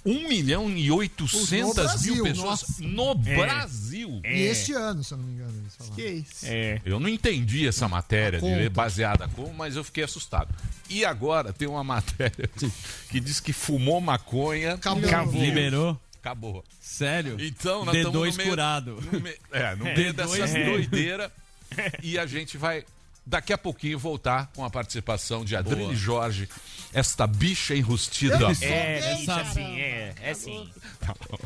1 milhão e 800 Brasil, mil pessoas nossa. no Brasil. E este ano, se eu não me engano. Eles falaram. Que isso? É. Eu não entendi essa matéria de baseada como, mas eu fiquei assustado. E agora tem uma matéria que diz que fumou maconha, Acabou. Acabou. Liberou? acabou. Sério? Então nós estamos D2 no meio, curado. no me- é, no meio D2 dessa é. doideira. E a gente vai, daqui a pouquinho, voltar com a participação de Adriane Jorge, esta bicha enrustida. É, sabe caramba. sim, é, é sim.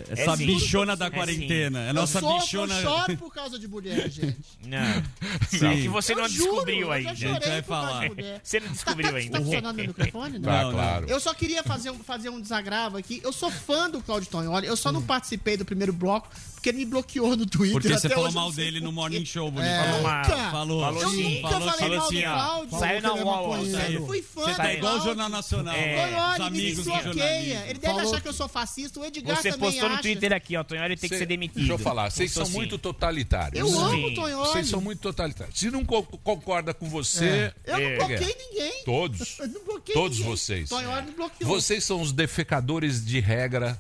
Essa É sim. bichona da É quarentena. É Eu nossa sofro, bichona. Eu choro por causa de mulher, gente. Não. Sim. É que você eu não juro, descobriu eu ainda. já chorei A gente vai falar. Você não descobriu tá, tá, ainda. Tá funcionando o microfone? Não. Tá, Não, claro. Eu só queria fazer um, fazer um desagravo aqui. Eu sou fã do Claudio Tonholi. Eu só não participei do primeiro bloco Porque ele me bloqueou no Twitter. Porque você até falou eu mal dele no. Morning Show, bonito. É, Falou mal. nunca. Falou. Eu Falou sim. nunca Falou, falei falou mal do. Cláudio. Saiu na Falou é UOL, saiu. Fui fã Você tá igual o. Jornal Nacional. É. Os amigos do jornalismo. Ele deve Falou- achar que eu sou fascista. O Edgar Você também postou no. Twitter aqui, ó, Tonholi tem que ser demitido. Deixa eu falar, vocês são sim. muito totalitários. Eu amo Sim. o Tonholi. Vocês são muito totalitários. Se não co- concorda com você. Eu não é. bloqueei ninguém. Todos. Eu não bloqueei Todos ninguém. vocês. Tonholi me bloqueou. Vocês são os defecadores de regra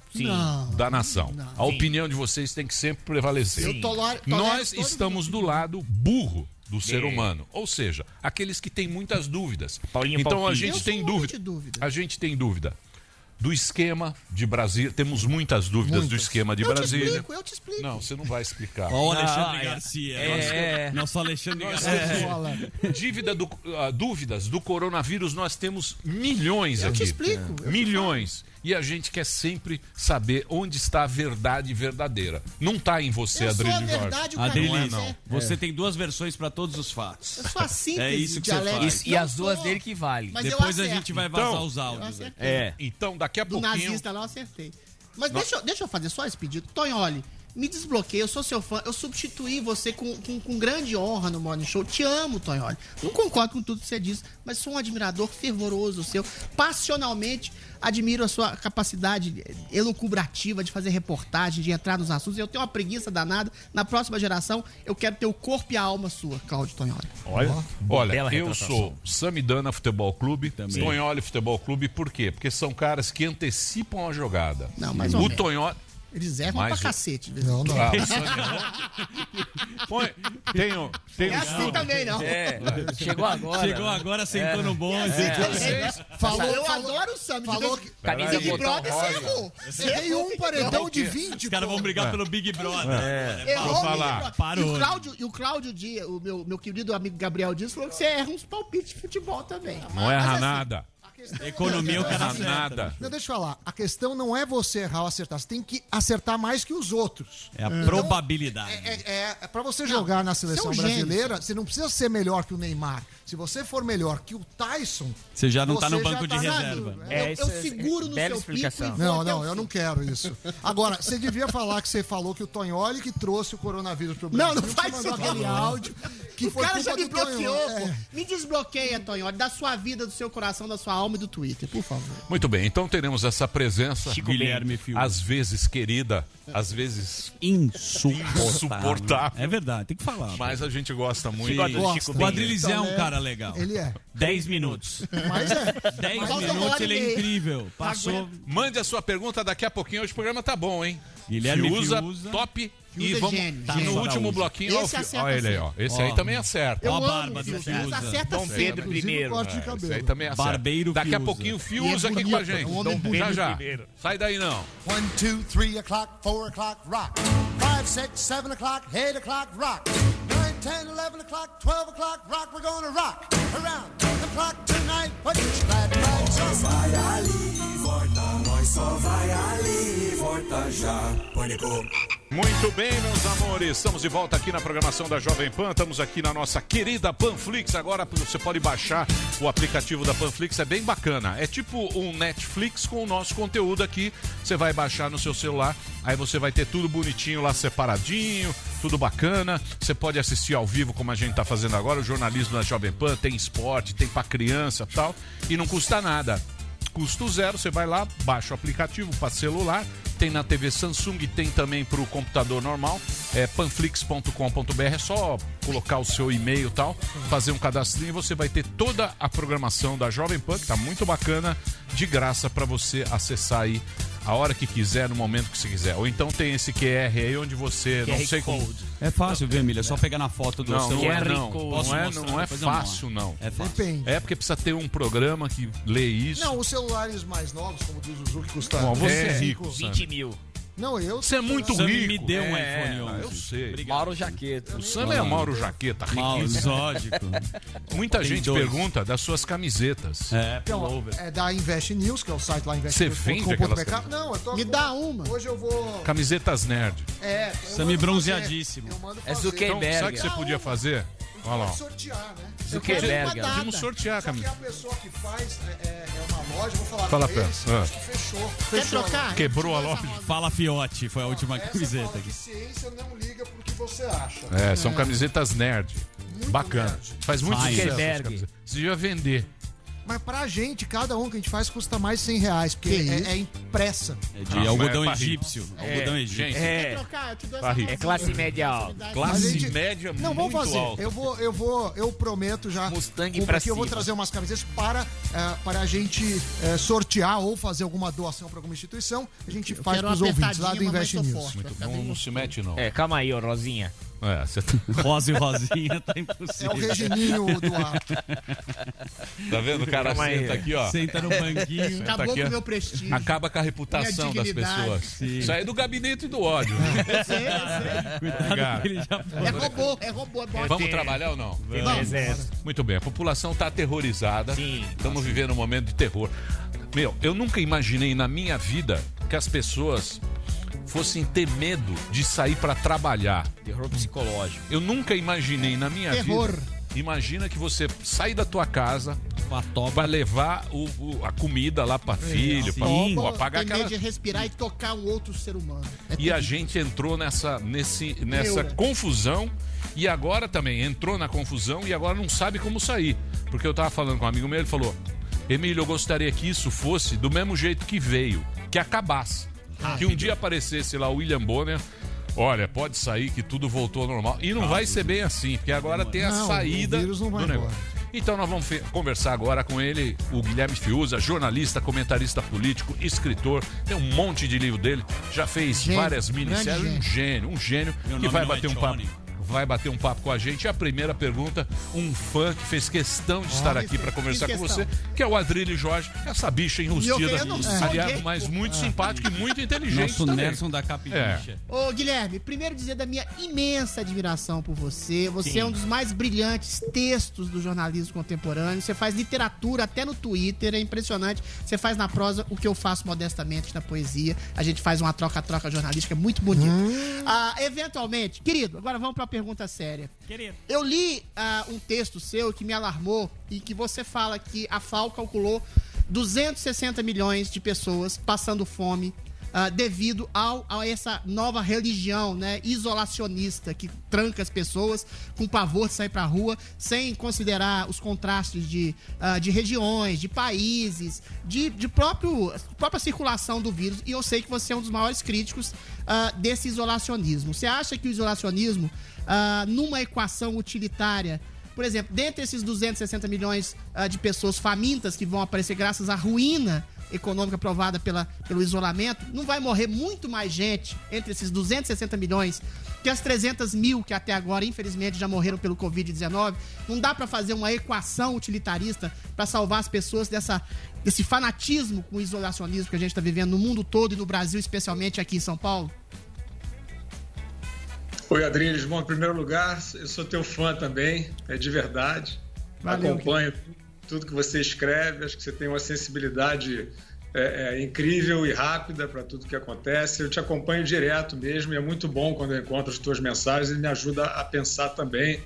da nação. A opinião de vocês tem que sempre prevalecer. Eu tolero- Nós estamos do lado burro do ser É. humano, ou seja, aqueles que têm muitas dúvidas. Paulinho então a Palpite. gente Eu tem um dúvida. de dúvida. A gente tem dúvida do esquema de Brasília. Temos muitas dúvidas do Muitas. esquema de Eu te Brasília. explico, eu te explico. Não, você não vai explicar. Ó, o Alexandre Ah, é. Garcia. É. Nosso Alexandre Garcia. Fala. dívida do, ah, dúvidas do coronavírus, nós temos milhões Eu aqui. te explico. eu te milhões. E a gente quer sempre saber onde está a verdade verdadeira. Não está em você, Eu sou a Adrilho Jorge. verdade, o caminho. Adrilis, Não é, não. você tem duas versões pra todos os fatos. Eu sou a síntese É isso que você faz. E Não as duas sou, dele que vale. mas Depois a gente vai vazar Então, os áudios. acertei. É. Então, daqui a Do pouquinho. nazista lá eu acertei. Mas deixa, eu- deixa eu fazer só esse pedido. Tonholi, me desbloqueia, eu sou seu fã. Eu substituí você com, com, com grande honra no Morning Show. Te amo, Tonholi. Não concordo com tudo que você diz, mas sou um admirador fervoroso seu. Passionalmente admiro a sua capacidade elucubrativa de fazer reportagem, de entrar nos assuntos. Eu tenho uma preguiça danada. Na próxima geração, eu quero ter o corpo e a alma sua, Cláudio Tonholi. Olha, olha eu sou Samidana Futebol Clube, Também. Tonholi Futebol Clube, por quê? Porque são caras que antecipam a jogada. Não, mais ou o. Tonholi. Eles erram Mais pra cacete. Não, não. Ah, Põe- tem um, tem É um assim também, não. É, chegou agora. Chegou agora, sentou no bonde. Vocês, Falou, eu falou- adoro o Sam. falou de que- Camisa Big Brother, você errou. Você errou, um paredão de 20. Os caras vão brigar pelo Big Brother. Errou, Vou falar. Parou. E o Cláudio, e o Cláudio Dias, o meu, meu querido amigo Gabriel Dias, falou que você erra uns palpites de futebol também. não Mas, erra assim, nada. Economia, o Não cara acerta. nada. Não, deixa eu falar. A questão não é você errar ou acertar. Você tem que acertar mais que os outros. É a probabilidade. É, é, é para você jogar na seleção é um gênio, brasileira, você não precisa ser melhor que o Neymar. Se você for melhor que o Tyson, Você já não tá você no banco já de tá na- reserva. Eu, É, eu isso é- seguro no bela seu explicação. pico e Não, não, eu não quero isso. Agora, você devia falar que você falou que o Tonholi que trouxe o coronavírus pro Brasil. Não, não faz mandou isso aquele não. áudio que O foi cara já me bloqueou, É. pô. Me desbloqueia, Tonholi, da sua vida, do seu coração, da sua alma e do Twitter, por favor. Muito bem, então teremos essa presença. Chico Guilherme Filho. Às vezes querida, às vezes Insuportável. Insuportável. É verdade, tem que falar. Mas a gente gosta muito. O Adrilizé é um cara legal. Ele é. 10 minutos. Mas é. 10 Mas falta uma minutos ele é incrível. Passou. Mande a sua pergunta daqui a pouquinho. Hoje o programa tá bom, hein? Guilherme Fiuza, Fiuza. top. E é vamos gênio, gênio. no último bloquinho, ó, Esse Fi- acerta olha ele aí, ó. Esse aí Ó. também acerta. Eu Ó a barba do Fiuza. Acerta Dom. Pedro É, esse cabelo. aí também acerta. Barbeiro Daqui a pouquinho o Fiuza é aqui com a gente. é já já. Sai daí não. One, two, three o'clock, four o'clock, rock. Five, six, seven o'clock, eight o'clock, rock. Nine, ten, eleven o'clock, twelve o'clock, rock. We're gonna rock around the clock tonight. Put your glad rags on. Vai ali e volta, só vai ali e volta já. Pânico. Muito bem, meus amores. Estamos de volta aqui na programação da Jovem Pan. Estamos aqui na nossa querida Panflix. Agora você pode baixar o aplicativo da Panflix. É bem bacana. É tipo um Netflix com o nosso conteúdo aqui. Você vai baixar no seu celular. Aí você vai ter tudo bonitinho lá separadinho, tudo bacana. Você pode assistir ao vivo como a gente está fazendo agora. O jornalismo da Jovem Pan tem esporte, tem para criança tal. E não custa nada custo zero, você vai lá, baixa o aplicativo para celular, tem na TV Samsung, tem também para o computador normal, é panflix.com.br, é só colocar o seu e-mail e tal, fazer um cadastrinho e você vai ter toda a programação da Jovem Pan, que tá muito bacana, de graça para você acessar aí a hora que quiser, no momento que você quiser. Ou então tem esse QR aí onde você, não QR sei como... É fácil, viu, Emília? É só pegar na foto do Não, não celular. é, não. Posso Não é, não é fácil, não. É fácil. Depende. É porque precisa ter um programa que lê isso. Não, os celulares mais novos, como diz o Zuzu, que custa. Bom, você é 25. rico, 20 mil. Não, eu. Você é muito Sam rico. me deu um É, iPhone 11. Eu sei. Obrigado. Mauro Jaqueta. O Sam é Mauro Jaqueta, exótico. Muita Tem gente dois. pergunta das suas camisetas. É, Então, é da Invest News, que é o site lá Você vende aquelas investnews.com.br. Não, eu tô Me com- dá uma. Hoje eu vou. Camisetas nerd. É, eu Sam mando bronzeadíssimo. fazer, eu mando É. Zuckerberg. Então, sabe o que você podia fazer? Olha lá. sortear, né? Zuckerberg. Vamos sortear, Só que a pessoa que faz é, é- loja, vou falar Fala, com Pé. eles, Ah. acho que fechou. Quer fechou. trocar? Quebrou a loja. Fala Fiote, foi a última Essa camiseta aqui. ciência não liga pro que você acha. É, são camisetas nerd. Bacana. Faz muito Faz. sucesso. Você devia vender. Mas pra gente, cada um que a gente faz custa mais de 100 reais, porque é, é impressa. É de Ah, algodão mas é egípcio. Algodão egípcio. É, trocar? Eu é classe média alta. Classe gente- média Não, muito vamos fazer. alta. Eu vou, eu vou, eu prometo já. Mustang pra que eu vou cima. trazer umas camisetas para, eh, para a gente eh, sortear ou fazer alguma doação para alguma instituição. A gente faz quero para os uma ouvintes lá do Invest News. forte. Muito bom, não se mete, não. É, calma aí, ô Rosinha. É, você tá, Rosa e Rosinha tá É impossível. o Regininho do ar. tá vendo? O cara Calma aí. senta aqui, ó. Senta no banquinho. Senta Acabou aqui, com o meu prestígio. Acaba com a reputação das pessoas. Sim. Isso aí é do gabinete do ódio. Eu sei, eu sei. Ele já É robô, é robô, é bom. Vamos trabalhar ou não? Vamos. exército. Muito bem, a população está aterrorizada. Sim. Estamos vivendo um momento de terror. Meu, eu nunca imaginei na minha vida que as pessoas fossem ter medo de sair para trabalhar. Terror psicológico. Eu nunca imaginei na minha Terror. vida. Imagina que você sai da tua casa, Com a toba. vai levar o- o- a comida lá para filho, para pagar Tem aquela de respirar e tocar um outro ser humano. É E a gente entrou nessa, nesse, nessa Neura. confusão e agora também entrou na confusão e agora não sabe como sair. Porque eu tava falando com um amigo meu, ele falou: Emílio, eu gostaria que isso fosse do mesmo jeito que veio, que acabasse. Que um dia aparecesse lá o William Bonner. Olha, pode sair que tudo voltou ao normal. E não vai ser bem assim, porque agora tem a Não, o saída vírus não vai do negócio. Então nós vamos conversar agora com ele, o Guilherme Fiuza, jornalista, comentarista político, escritor, tem um monte de livro dele, já fez Gênio, várias minisséries, um gênio, um gênio Meu que vai é bater um papo. Vai bater um papo com a gente. E a primeira pergunta, um fã que fez questão de estar Olha, aqui para conversar com você, que é o Adrilho Jorge, essa bicha enrustida, gay, mas muito simpático e muito inteligente Nosso também. Nelson da Capincha. Ô, Guilherme, primeiro dizer da minha imensa admiração por você. Você Sim. é um dos mais brilhantes textos do jornalismo contemporâneo. Você faz literatura até no Twitter, é impressionante. Você faz na prosa o que eu faço modestamente na poesia. A gente faz uma troca-troca jornalística muito bonita. Ah, eventualmente, querido, agora vamos pra pergunta séria. Querido. Eu li ah, um texto seu que me alarmou e que você fala que a FAO calculou 260 milhões de pessoas passando fome ah, devido ao, a essa nova religião né, isolacionista que tranca as pessoas com pavor de sair pra rua, sem considerar os contrastes de, ah, de regiões, de países, de, de próprio, própria circulação do vírus. E eu sei que você é um dos maiores críticos ah, desse isolacionismo. Você acha que o isolacionismo, ah, numa equação utilitária, por exemplo, dentre esses 260 milhões ah, de pessoas famintas que vão aparecer graças à ruína econômica provada pela, pelo isolamento, não vai morrer muito mais gente entre esses 260 milhões que as 300 mil que até agora, infelizmente, já morreram pelo Covid-19. Não dá para fazer uma equação utilitarista para salvar as pessoas dessa, desse fanatismo com o isolacionismo que a gente está vivendo no mundo todo e no Brasil, especialmente aqui em São Paulo? Oi, Adriles. Bom, em primeiro lugar, eu sou teu fã também, é de verdade. Valeu, Acompanho tudo que você escreve, acho que você tem uma sensibilidade é, é, incrível e rápida para tudo que acontece. Eu te acompanho direto mesmo e é muito bom quando eu encontro as tuas mensagens e me ajuda a pensar também.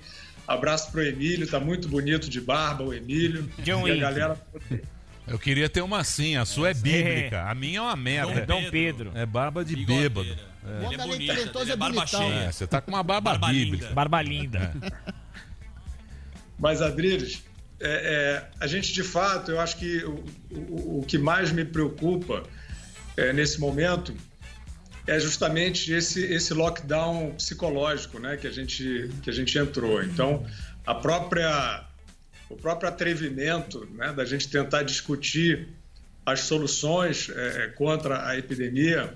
Abraço pro Emílio, tá muito bonito de barba o Emílio. John e a galera Eu queria ter uma assim, a sua é bíblica, a minha é uma merda. Dom Pedro. É barba de Bigodeira. bêbado. O Ele é homem bonito, talentoso ele é é barba cheia. É, você tá com uma barba, Barba bíblica. linda. Barba linda. Mas, Adriles, é, é, a gente de fato, eu acho que o, o, o que mais me preocupa é, nesse momento é justamente esse, esse lockdown psicológico né, que, a gente, que a gente entrou. Então, a própria, o próprio atrevimento né, da gente tentar discutir as soluções é, é, contra a epidemia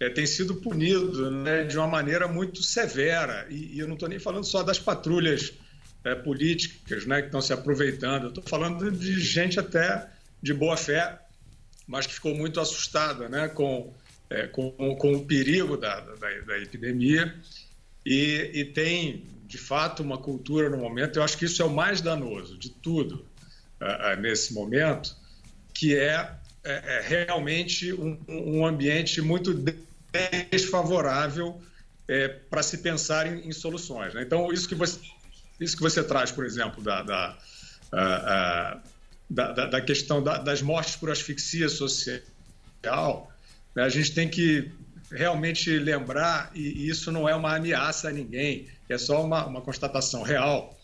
é, tem sido punido né, de uma maneira muito severa. E, e eu não estou nem falando só das patrulhas é, políticas né, que estão se aproveitando, estou falando de gente até de boa fé, mas que ficou muito assustada né, com, é, com, com o perigo da, da, da epidemia. E, e tem, de fato, uma cultura no momento, eu acho que isso é o mais danoso de tudo ah, nesse momento, que é, é- é realmente um, um ambiente muito desfavorável para se pensar em, em soluções. né? Então, isso que você isso que você traz, por exemplo, da, da, ah, ah, da, da- questão da- das mortes por asfixia social, né, a gente tem que realmente lembrar, e isso não é uma ameaça a ninguém, é só uma, uma constatação real,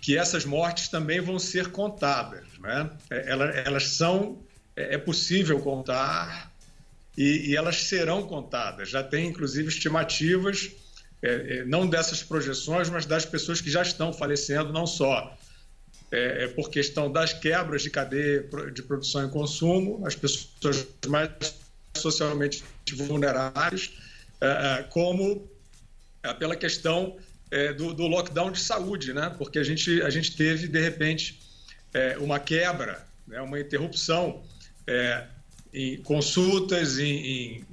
que essas mortes também vão ser contadas. Né? É, ela- Elas são, é é possível contar e, e elas serão contadas. Já tem, inclusive, estimativas, é, é, não dessas projeções, mas das pessoas que já estão falecendo, não só é, por questão das quebras de cadeia de produção e consumo, as pessoas mais socialmente vulneráveis, é, é, como é, pela questão do, do lockdown de saúde, né? Porque a gente, a gente teve, de repente, uma quebra, né? uma interrupção em consultas, em, em,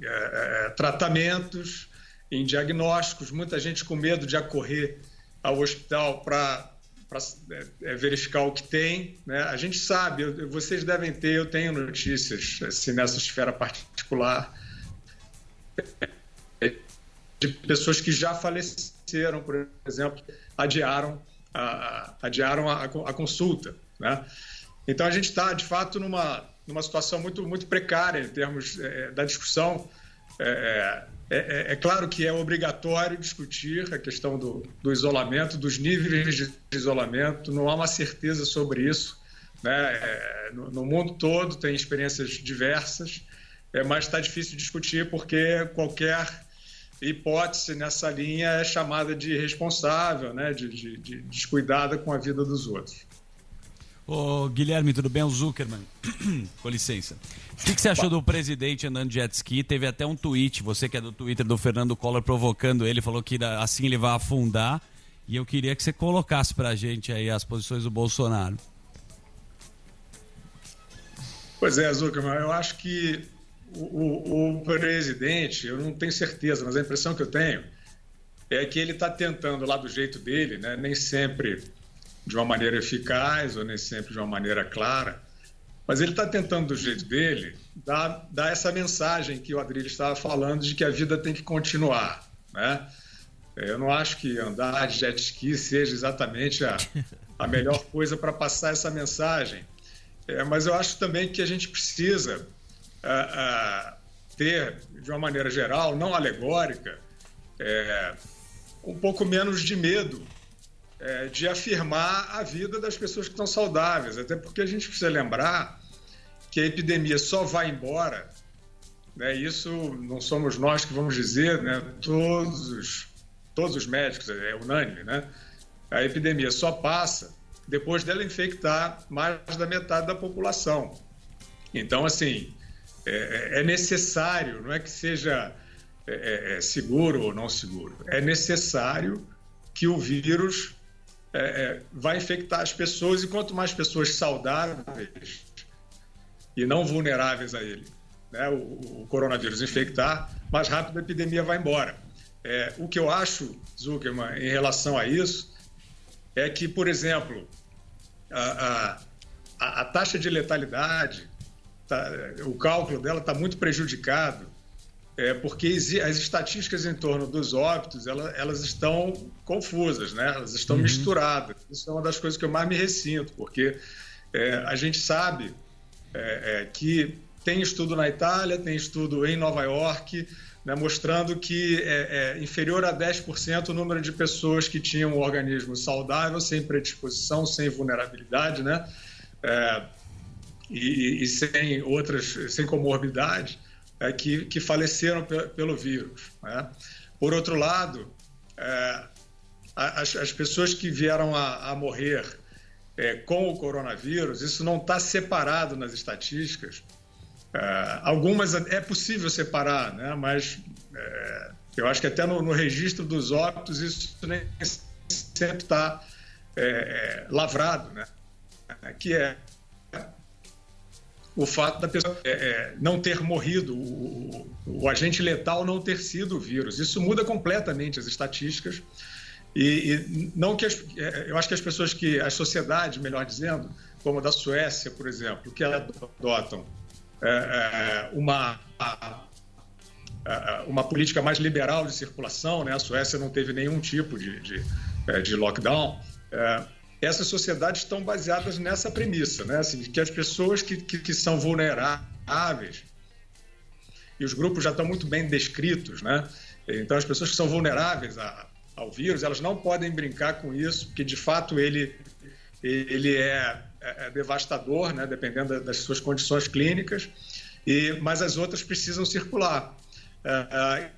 tratamentos, em diagnósticos, muita gente com medo de acorrer ao hospital para verificar o que tem. Né? A gente sabe, eu- vocês devem ter, eu tenho notícias assim, nessa esfera particular de pessoas que já faleceram, por exemplo, adiaram a, adiaram a, a consulta. Né? Então a gente está, de fato, numa, numa situação muito, muito precária em termos eh, da discussão. É, é, é- é claro que é obrigatório discutir a questão do, do isolamento, dos níveis de isolamento, não há uma certeza sobre isso. Né? É, no, no mundo todo tem experiências diversas, é, mas está difícil discutir porque qualquer hipótese nessa linha é chamada de irresponsável, né? de, de, de descuidada com a vida dos outros. Ô, Guilherme, tudo bem? O Zuckerman. Com licença. O que, que você achou do presidente andando jet ski? Teve até um tweet, você que é do Twitter do Fernando Collor, provocando ele, falou que assim ele vai afundar. E eu queria que você colocasse pra gente aí as posições do Bolsonaro. Pois é, Zuckerman, eu acho que o, o- o presidente, eu não tenho certeza, mas a impressão que eu tenho é que ele está tentando lá do jeito dele, né, nem sempre de uma maneira eficaz ou nem sempre de uma maneira clara, mas ele está tentando do jeito dele dar, dar essa mensagem que o Adrilho estava falando de que a vida tem que continuar, né? Eu não acho que andar de jet ski seja exatamente a, a melhor coisa para passar essa mensagem. É, mas eu acho também que a gente precisa ah, ah, ter, de uma maneira geral, não alegórica, é, um pouco menos de medo é, de afirmar a vida das pessoas que estão saudáveis. Até porque a gente precisa lembrar que a epidemia só vai embora, né? isso não somos nós que vamos dizer, né? todos, os, todos os médicos, é unânime, né? a epidemia só passa depois dela infectar mais da metade da população. Então, assim, é, é necessário, não é que seja é, é, é seguro ou não seguro, é necessário que o vírus é, é, vai infectar as pessoas e quanto mais pessoas saudáveis e não vulneráveis a ele, né, o, o coronavírus infectar, mais rápido a epidemia vai embora. É, o que eu acho, Zuckerman, em relação a isso, é que, por exemplo, a, a, a taxa de letalidade, tá, o cálculo dela está muito prejudicado, é, porque as estatísticas em torno dos óbitos ela- elas estão confusas, né? elas estão Uhum. misturadas. Isso é uma das coisas que eu mais me ressinto, porque é, a gente sabe é, é, que tem estudo na Itália, tem estudo em Nova York, né, mostrando que é, é inferior a 10% o número de pessoas que tinham um organismo saudável, sem predisposição, sem vulnerabilidade, né? É, e, e sem outras, sem comorbidade, é, que, que faleceram pe- pelo vírus. Né? Por outro lado, é, as, as pessoas que vieram a, a morrer é, com o coronavírus, isso não está separado nas estatísticas. É, algumas é possível separar, né? mas é, eu acho que até no, no registro dos óbitos isso nem sempre está é, é, lavrado, né? que é o fato da pessoa é, é, não ter morrido, o, o- agente letal não ter sido o vírus. Isso muda completamente as estatísticas. E, e não que as, é, eu acho que as pessoas que, as sociedades, melhor dizendo, como a da Suécia, por exemplo, que adotam é, é, uma a- a- uma política mais liberal de circulação, né? A Suécia não teve nenhum tipo de, de, de lockdown. Essas sociedades estão baseadas nessa premissa, né? Assim, que as pessoas que, que, que são vulneráveis, e os grupos já estão muito bem descritos, né? Então, as pessoas que são vulneráveis a, ao vírus, elas não podem brincar com isso, porque de fato ele, ele é, é, é devastador, né? Dependendo das suas condições clínicas, e, mas as outras precisam circular. É,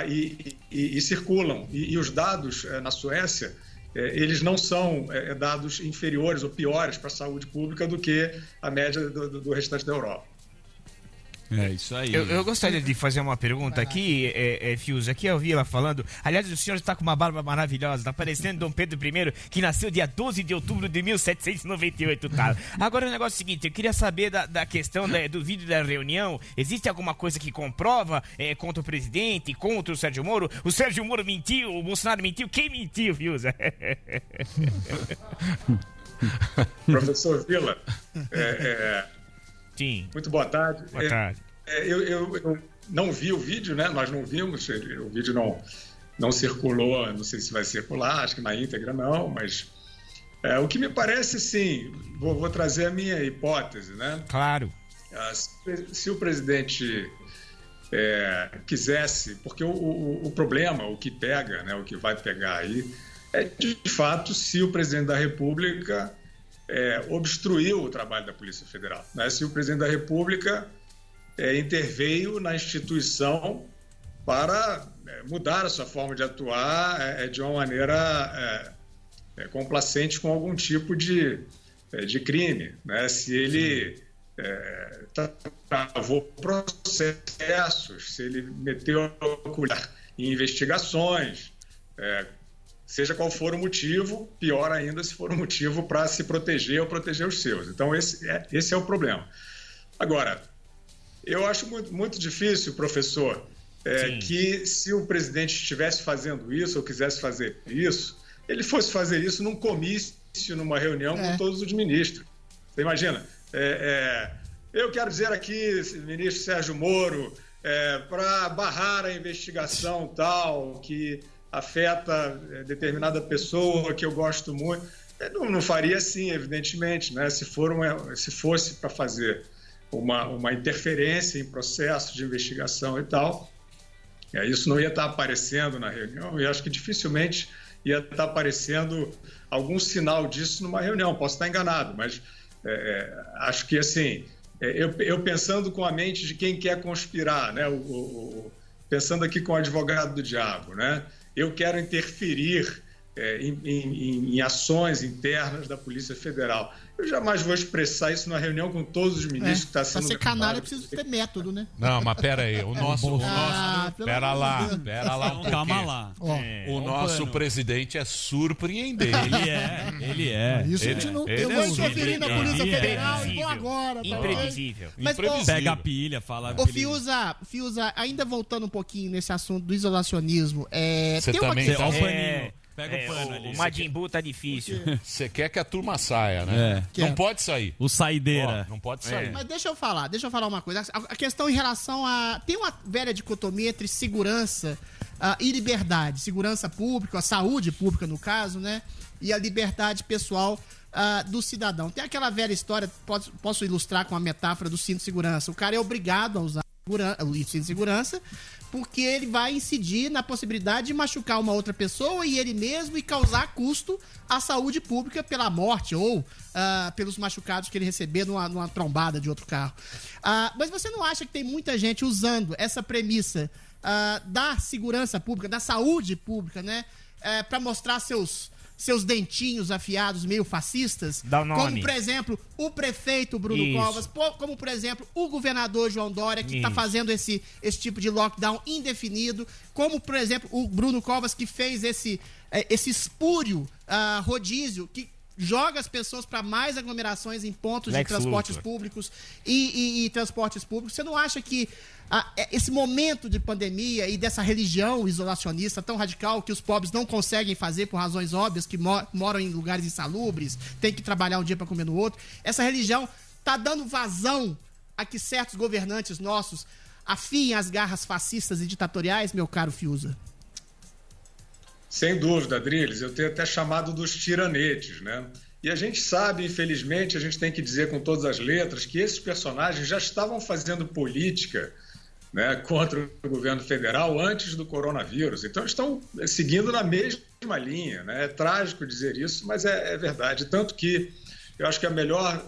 é, e, e, e, circulam. E, os dados é, na Suécia eles não são é, dados inferiores ou piores para a saúde pública do que a média do, do restante da Europa. É isso aí. Eu, eu, gostaria de fazer uma pergunta aqui, é, é, Fius. Aqui eu vi ela falando. Aliás, o senhor está com uma barba maravilhosa, está parecendo Dom Pedro I, que nasceu dia 12 de outubro de 1798, tá? Agora o negócio é o seguinte: eu queria saber da, da questão da, do vídeo da reunião. Existe alguma coisa que comprova é, contra o presidente, contra o Sérgio Moro? O Sérgio Moro mentiu, o Bolsonaro mentiu. Quem mentiu, Fius? Professor Vila, é, é Sim. Muito boa tarde. Boa tarde. É, eu, eu, eu, não vi o vídeo, né? Nós não vimos, o vídeo não, não circulou, não sei se vai circular, acho que na íntegra não, mas é, o que me parece, sim, vou, vou, trazer a minha hipótese, né? Claro. Ah, se, se o presidente é, quisesse, porque o, o, o, problema, o que pega, né, o que vai pegar aí, é de fato se o presidente da República é, obstruiu o trabalho da Polícia Federal. Né? Se o presidente da República é, interveio na instituição para é, mudar a sua forma de atuar é, é de uma maneira é, complacente com algum tipo de, de crime. Né? Se ele travou processos, se ele meteu a colher em investigações, seja qual for o motivo, pior ainda se for um motivo para se proteger ou proteger os seus. Então, esse é, esse é o problema. Agora, eu acho muito, muito difícil, professor, é, que se o presidente estivesse fazendo isso ou quisesse fazer isso, ele fosse fazer isso num comício, numa reunião é. com todos os ministros. Você imagina? É, é eu quero dizer aqui, ministro Sérgio Moro, é, para barrar a investigação tal, que afeta eh, determinada pessoa que eu gosto muito. não, não faria assim, evidentemente, né? Se, for uma, se fosse para fazer uma, uma interferência em processo de investigação e tal, é, isso não ia estar tá aparecendo na reunião e acho que dificilmente ia estar tá aparecendo algum sinal disso numa reunião. Posso estar enganado, mas é, acho que assim, eu, eu, pensando com a mente de quem quer conspirar, né? O, o, pensando aqui com o advogado do diabo, né? Eu quero interferir é, em, em, em, ações internas da Polícia Federal. Eu jamais vou expressar isso na reunião com todos os ministros é, que está sendo. Para ser canalha, precisa ter método, né? Não, mas pera aí. O nosso. o nosso ah, pera lá, pera lá. Um Calma lá. É, o nosso presidente é surpreendente. Ele é, ele é. Isso ele, a gente não ele, Eu vou interferir na Polícia Federal e vou agora. Tá Imprevisível. Mas, Imprevisível. Pega a pilha, fala. Ô, Fiuza, Fiuza, ainda voltando um pouquinho nesse assunto do isolacionismo, é. Você tem também uma tá... o paninho. Pega é, o pano ali. O Majin Buu tá difícil. Você quer que a turma saia, né? É. Não pode sair. O saideira. Ó, não pode sair. É. Mas deixa eu falar, deixa eu falar uma coisa. A questão em relação a. Tem uma velha dicotomia entre segurança uh, e liberdade. Segurança pública, a saúde pública, no caso, né? E a liberdade pessoal uh, do cidadão. Tem aquela velha história, posso, posso ilustrar com a metáfora do cinto de segurança. O cara é obrigado a usar o cinto de segurança porque ele vai incidir na possibilidade de machucar uma outra pessoa e ele mesmo e causar custo à saúde pública pela morte ou uh, pelos machucados que ele receber numa, numa trombada de outro carro. Uh, mas você não acha que tem muita gente usando essa premissa uh, da segurança pública, da saúde pública, né, eh, para mostrar seus seus dentinhos afiados meio fascistas. Dá o nome. Como, por exemplo, o prefeito Bruno Isso. Covas, como, por exemplo, o governador João Dória, que está fazendo esse, esse tipo de lockdown indefinido. Como, por exemplo, o Bruno Covas, que fez esse, eh, esse espúrio uh, rodízio, que joga as pessoas para mais aglomerações em pontos Lex de transportes Luthor. públicos e, e, e, transportes públicos. Você não acha que ah, esse momento de pandemia e dessa religião isolacionista tão radical que os pobres não conseguem fazer por razões óbvias, que moram em lugares insalubres, tem que trabalhar um dia para comer no outro, essa religião está dando vazão a que certos governantes nossos afiem as garras fascistas e ditatoriais, meu caro Fiuza? Sem dúvida, Adriles, eu tenho até chamado dos tiranetes, né? E a gente sabe, infelizmente, a gente tem que dizer com todas as letras que esses personagens já estavam fazendo política né, contra o governo federal antes do coronavírus. Então, estão seguindo na mesma linha. Né? É trágico dizer isso, mas é, é verdade. Tanto que eu acho que a melhor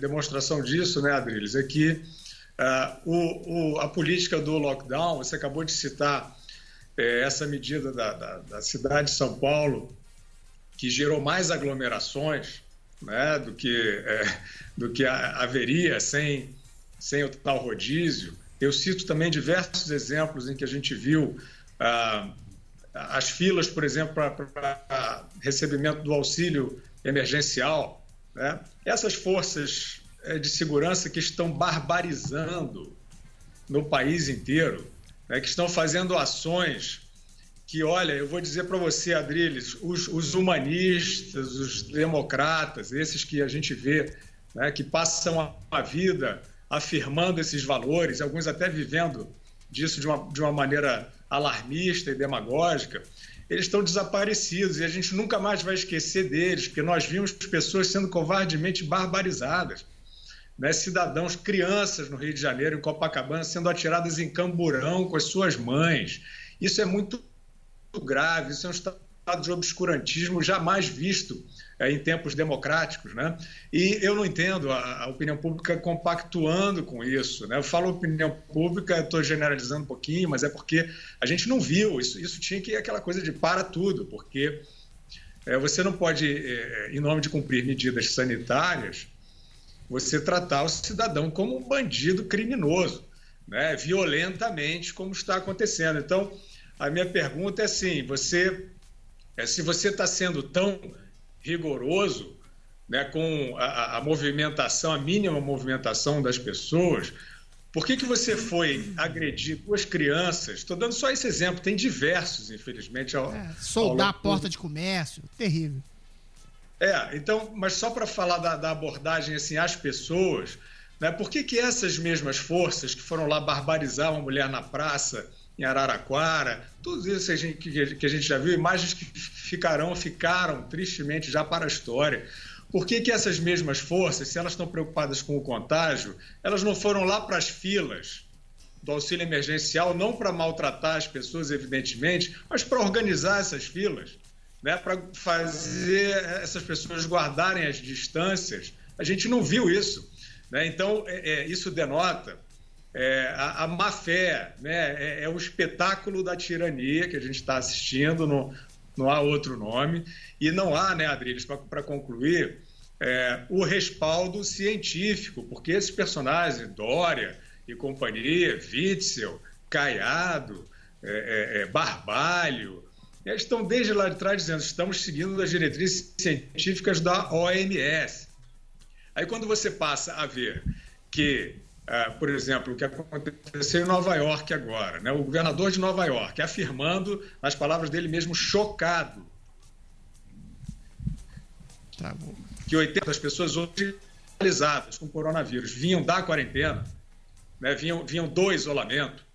demonstração disso, né, Adriles, é que uh, o, o, a política do lockdown, você acabou de citar essa medida da, da, da, cidade de São Paulo, que gerou mais aglomerações né, do que, do que haveria sem, sem o tal rodízio. Eu cito também diversos exemplos em que a gente viu ah, as filas, por exemplo, para recebimento do auxílio emergencial. Né? Essas forças eh, de segurança que estão barbarizando no país inteiro, né? que estão fazendo ações que, olha, eu vou dizer para você, Adriles, os, os, humanistas, os democratas, esses que a gente vê, né? que passam a, a vida afirmando esses valores, alguns até vivendo disso de uma, de uma maneira alarmista e demagógica, eles estão desaparecidos e a gente nunca mais vai esquecer deles, porque nós vimos pessoas sendo covardemente barbarizadas. Né? Cidadãos, crianças no Rio de Janeiro, em Copacabana, sendo atiradas em camburão com as suas mães. Isso é muito grave, isso é um estado de obscurantismo jamais visto em tempos democráticos, né? E eu não entendo a, a, opinião pública compactuando com isso, né? Eu falo opinião pública, estou generalizando um pouquinho, mas é porque a gente não viu isso. Isso tinha que ir aquela coisa de para tudo, porque é, você não pode, é, em nome de cumprir medidas sanitárias, você tratar o cidadão como um bandido criminoso, né? Violentamente, como está acontecendo. Então, a minha pergunta é assim: você, é, se você está sendo tão rigoroso, né, com a, a, movimentação, a mínima movimentação das pessoas. Por que, que você foi agredir duas crianças? Estou dando só esse exemplo, tem diversos, infelizmente. Ao, é, soldar a porta de comércio, terrível. É, então, mas só para falar da, da, abordagem assim, às pessoas, né, por que, que essas mesmas forças que foram lá barbarizar uma mulher na praça em Araraquara, tudo isso que a, gente, que a gente já viu, imagens que ficarão, ficaram tristemente já para a história. Por que, que essas mesmas forças, se elas estão preocupadas com o contágio, elas não foram lá para as filas do auxílio emergencial, não para maltratar as pessoas, evidentemente, mas para organizar essas filas, né? para fazer essas pessoas guardarem as distâncias? A gente não viu isso. Né? Então, é, é, isso denota é, a, a má fé, né? É, é, o espetáculo da tirania que a gente está assistindo, não, não há outro nome, e não há, né, Adriles, para concluir, é, o respaldo científico, porque esses personagens, Dória e companhia, Witzel, Caiado, é, é, é Barbalho, eles estão desde lá de trás dizendo estamos seguindo as diretrizes científicas da OMS. Aí quando você passa a ver que por exemplo, o que aconteceu em Nova York agora, né? o governador de Nova York afirmando, nas palavras dele mesmo, chocado, tá que 80 das pessoas hospitalizadas com coronavírus vinham da quarentena, né? vinham, vinham do isolamento.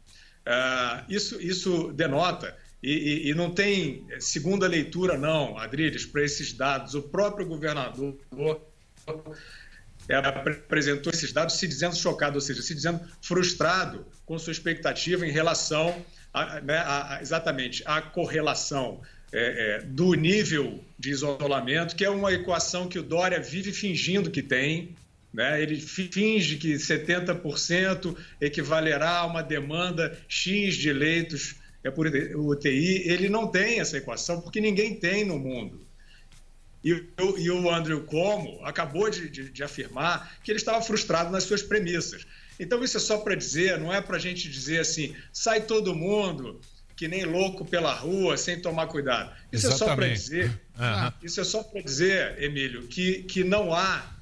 Uh, isso, isso denota, e, e, e, não tem segunda leitura, não, Adriles, para esses dados. O próprio governador apresentou esses dados se dizendo chocado, ou seja, se dizendo frustrado com sua expectativa em relação a, né, a, a, exatamente à correlação é, é, do nível de isolamento, que é uma equação que o Dória vive fingindo que tem. Né? Ele finge que 70% equivalerá a uma demanda X de leitos é por UTI. Ele não tem essa equação, porque ninguém tem no mundo. E, e o Andrew Como acabou de, de, de afirmar que ele estava frustrado nas suas premissas. Então, isso é só para dizer, não é para a gente dizer assim, sai todo mundo que nem louco pela rua, sem tomar cuidado. Isso Exatamente. é só para dizer, uhum. isso é só para dizer, Emílio, que, que não há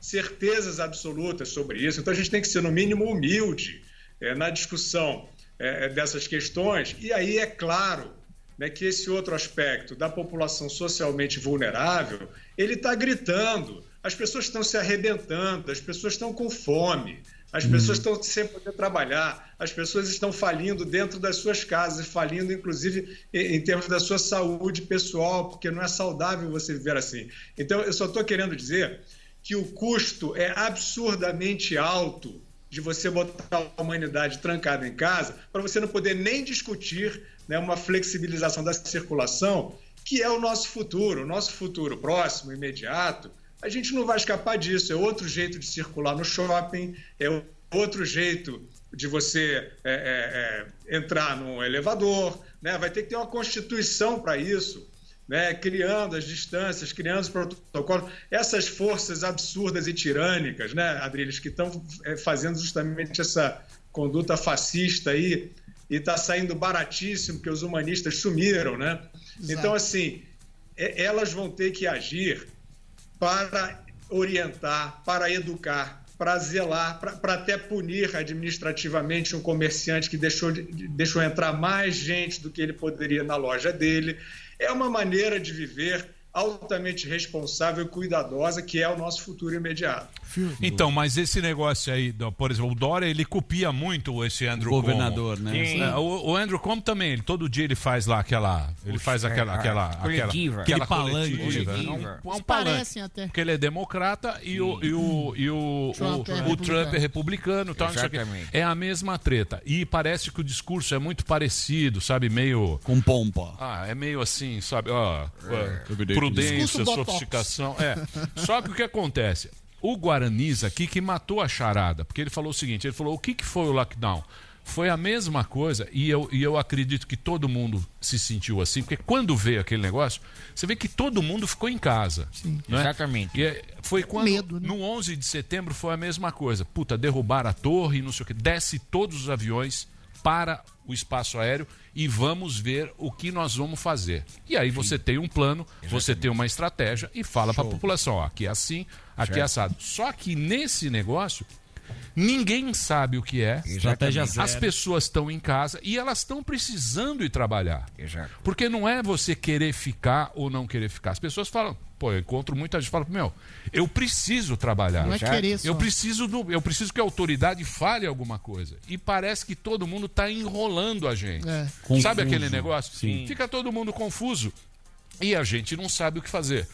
certezas absolutas sobre isso. Então, a gente tem que ser, no mínimo, humilde é, na discussão é, dessas questões. E aí, é claro, né, que esse outro aspecto da população socialmente vulnerável, ele está gritando. As pessoas estão se arrebentando, as pessoas estão com fome, as pessoas estão sem poder trabalhar, as pessoas estão falindo dentro das suas casas, falindo inclusive em, em termos da sua saúde pessoal, porque não é saudável você viver assim. Então, eu só estou querendo dizer que o custo é absurdamente alto de você botar a humanidade trancada em casa para você não poder nem discutir né, uma flexibilização da circulação, que é o nosso futuro, o nosso futuro próximo, imediato. A gente não vai escapar disso. É outro jeito de circular no shopping, é outro jeito de você é, é, é, entrar no elevador, né? vai ter que ter uma constituição para isso. Né, criando as distâncias, criando os protocolos, essas forças absurdas e tirânicas, né, Adriles, que estão é, fazendo justamente essa conduta fascista aí, e está saindo baratíssimo, porque os humanistas sumiram, né? Então, assim, é- elas vão ter que agir para orientar, para educar, para zelar, para- até punir administrativamente um comerciante que deixou, de- deixou entrar mais gente do que ele poderia na loja dele. É uma maneira de viver altamente responsável e cuidadosa, que é o nosso futuro imediato. Então, mas esse negócio aí, por exemplo, o Dória, ele copia muito esse Andrew Governador, Cuomo. né? É, O, o Andrew Cuomo também, ele, todo dia ele faz lá aquela, ele faz aquela, é, aquela, coletiva. aquela, Aquele palanque. coletiva. É um, Coletiva. é um Eles palanque. até. Porque ele é democrata e o, e o, e o, Trump o, é o republicano. Trump é republicano. Tal, o. É a mesma treta. E parece que o discurso é muito parecido, sabe? Meio. Com pompa. Ah, é meio assim, sabe? Ó, É. prudência, sofisticação. É. Só que o que acontece? O Guaraniz aqui que matou a charada, porque ele falou o seguinte: ele falou, o que, que foi o lockdown? Foi a mesma coisa, e eu, e eu acredito que todo mundo se sentiu assim, porque quando veio aquele negócio, você vê que todo mundo ficou em casa. não é? Exatamente. E é- foi quando, medo, né? no 11 de setembro, foi a mesma coisa. Puta, derrubaram a torre, não sei o que. Desce todos os aviões para o espaço aéreo e vamos ver o que nós vamos fazer. E aí você tem um plano, você tem uma estratégia e fala para a população, ó, aqui é assim, aqui é Certo. assado. Só que nesse negócio, ninguém sabe o que é. Estratégia As zero. pessoas estão em casa e elas estão precisando ir trabalhar. Exato. Porque não é você querer ficar ou não querer ficar. As pessoas falam, pô, eu encontro muita gente que fala, meu, eu preciso trabalhar. Não é querer só. Eu preciso, do, eu preciso que a autoridade fale alguma coisa. E parece que todo mundo está enrolando a gente. É. Sabe aquele negócio? Sim. Fica todo mundo confuso. E a gente não sabe o que fazer.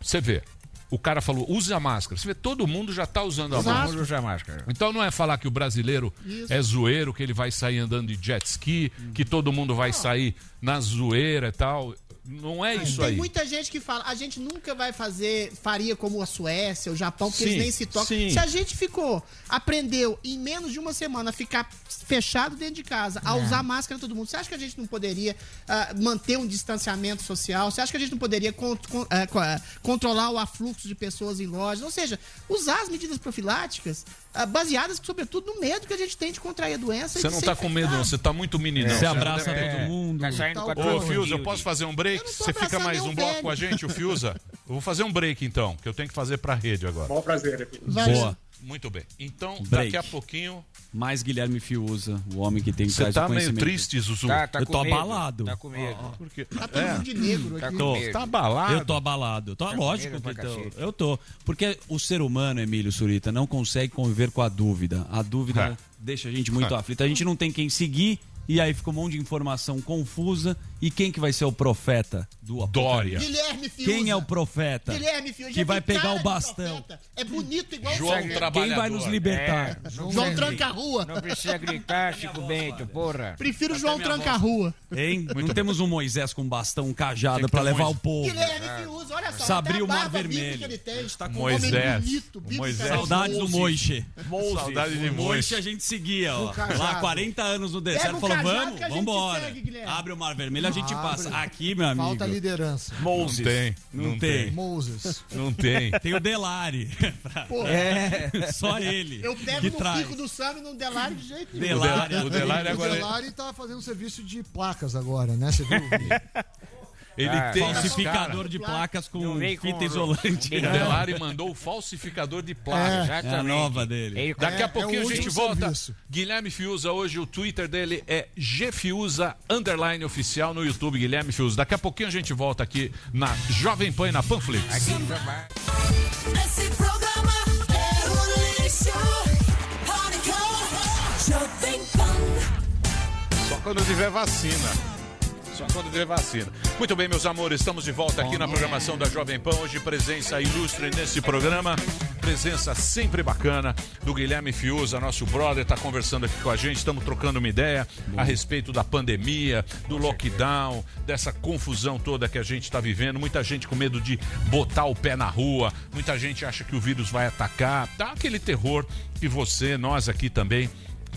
Você vê, o cara falou, use a máscara. Você vê, todo mundo já está usando a Todo máscara. máscara. Então não é falar que o brasileiro Isso. é zoeiro, que ele vai sair andando de jet ski, que todo mundo vai sair na zoeira e tal. Não é isso Tem aí. muita gente que fala, a gente nunca vai fazer, faria como a Suécia, o Japão, porque Sim, eles nem se tocam. sim. Se a gente ficou, aprendeu em menos de uma semana a ficar fechado dentro de casa, a É. usar máscara todo mundo, você acha que a gente não poderia ah, manter um distanciamento social? Você acha que a gente não poderia con- con- co- ah, controlar o afluxo de pessoas em lojas? Ou seja, usar as medidas profiláticas ah, baseadas, sobretudo, no medo que a gente tem de contrair a doença. e Você não ser tá com medo, não. Você tá muito meninão. Você abraça não- todo mundo. Tá saindo com a Tá Ô, Fiuza, eu posso fazer um break? Você fica mais um bloco com a gente, o Fiuza? Eu vou fazer um break então, que eu tenho que fazer pra rede agora. Bom prazer. Vai, Boa. Muito bem. Então, Break. daqui a pouquinho. Mais Guilherme Fiuza, o homem que tem que Você tá meio triste, Zuzu. Tá, tá Eu tô medo. abalado. Tá com medo. Porque... Tá todo mundo de negro Tá aqui. com Tô. medo. Tá abalado. Eu tô abalado. Tô, Tá lógico que tô. Eu tô. Porque o ser humano, Emílio Surita, não consegue conviver com a dúvida. A dúvida É. deixa a gente muito aflito. A gente não tem quem seguir. E aí fica um monte de informação confusa. E quem que vai ser o profeta do Dória. apocalipse? Guilherme Fiuza. Quem é o profeta? Guilherme Fiuza. que vai pegar o bastão? É bonito igual João o João. Quem vai nos libertar? É, João Tranca-Rua. Não precisa gritar, Chico Bento, porra. Prefiro João Tranca-Rua. Hein? não temos um Moisés com bastão, um cajado pra levar o povo. Guilherme Fiuza, olha só. Sabriu até o mar vermelho. que ele tem. Está com Moisés. Homem bonito, Moisés. Saudades do Moishe. Saudade de O Moishe Moishe. a gente seguia, ó. Lá 40 anos no deserto. o Vamos, que a gente vambora. segue, Guilherme. Abre o mar vermelho, a gente Abre. passa. Aqui, meu amigo. Falta liderança. Não tem. Não tem. Moses. Não tem. Tem o Delari. Pô, é, só ele. Eu pego que no traz. pico do Sam e não Delari de jeito nenhum. Delari. O Delari O agora. Delari tá fazendo serviço de placas agora, né? Você viu? Ele Ah, tem falsificador de placas com fita com- isolante. O Delari mandou o falsificador de placas. É, é a nova dele. Daqui É- a pouquinho é a gente volta. serviço. Guilherme Fiuza, hoje o Twitter dele é gfiuza underline oficial no YouTube, Guilherme Fiuza. Daqui a pouquinho a gente volta aqui na Jovem Pan e na Panflix. Esse programa é um lixo. Pânico, Jovem Pan. Só quando tiver vacina. Só quando tiver vacina. Muito bem, meus amores, estamos de volta aqui na programação da Jovem Pan. Hoje, presença ilustre nesse programa. Presença sempre bacana do Guilherme Fiuza, nosso brother, está conversando aqui com a gente. Estamos trocando uma ideia a respeito da pandemia, do lockdown, dessa confusão toda que a gente está vivendo. Muita gente com medo de botar o pé na rua, muita gente acha que o vírus vai atacar. Tá aquele terror que você, nós aqui também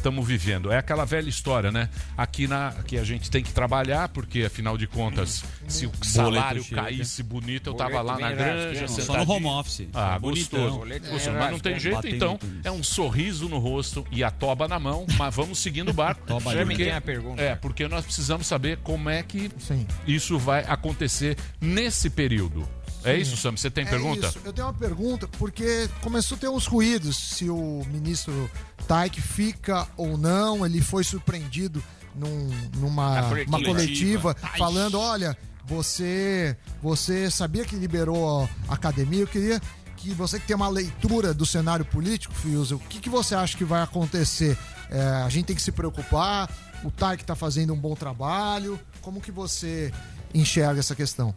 estamos vivendo. É aquela velha história, né? Aqui na aqui a gente tem que trabalhar, porque afinal de contas, se o salário caísse bonito, eu tava Boleto lá na granja, rasgando. Só no home office. Ah, gostoso. Boleto Gostoso, mas não tem jeito, então. É um sorriso no rosto e a toba na mão, mas vamos seguindo o barco. Toba porque- né? A pergunta. É, porque nós precisamos saber como é que isso vai acontecer nesse período. É isso, Sam? Você tem É pergunta? isso. Eu tenho uma pergunta, porque começou a ter uns ruídos se o ministro Taik fica ou não. Ele foi surpreendido num- numa Na coletiva. uma coletiva Ai. falando: olha, você, você sabia que liberou a academia? Eu queria que você que tem uma leitura do cenário político, Fiuza, o que, que você acha que vai acontecer? É, a gente tem que se preocupar, o Taik está fazendo um bom trabalho. Como que você enxerga essa questão?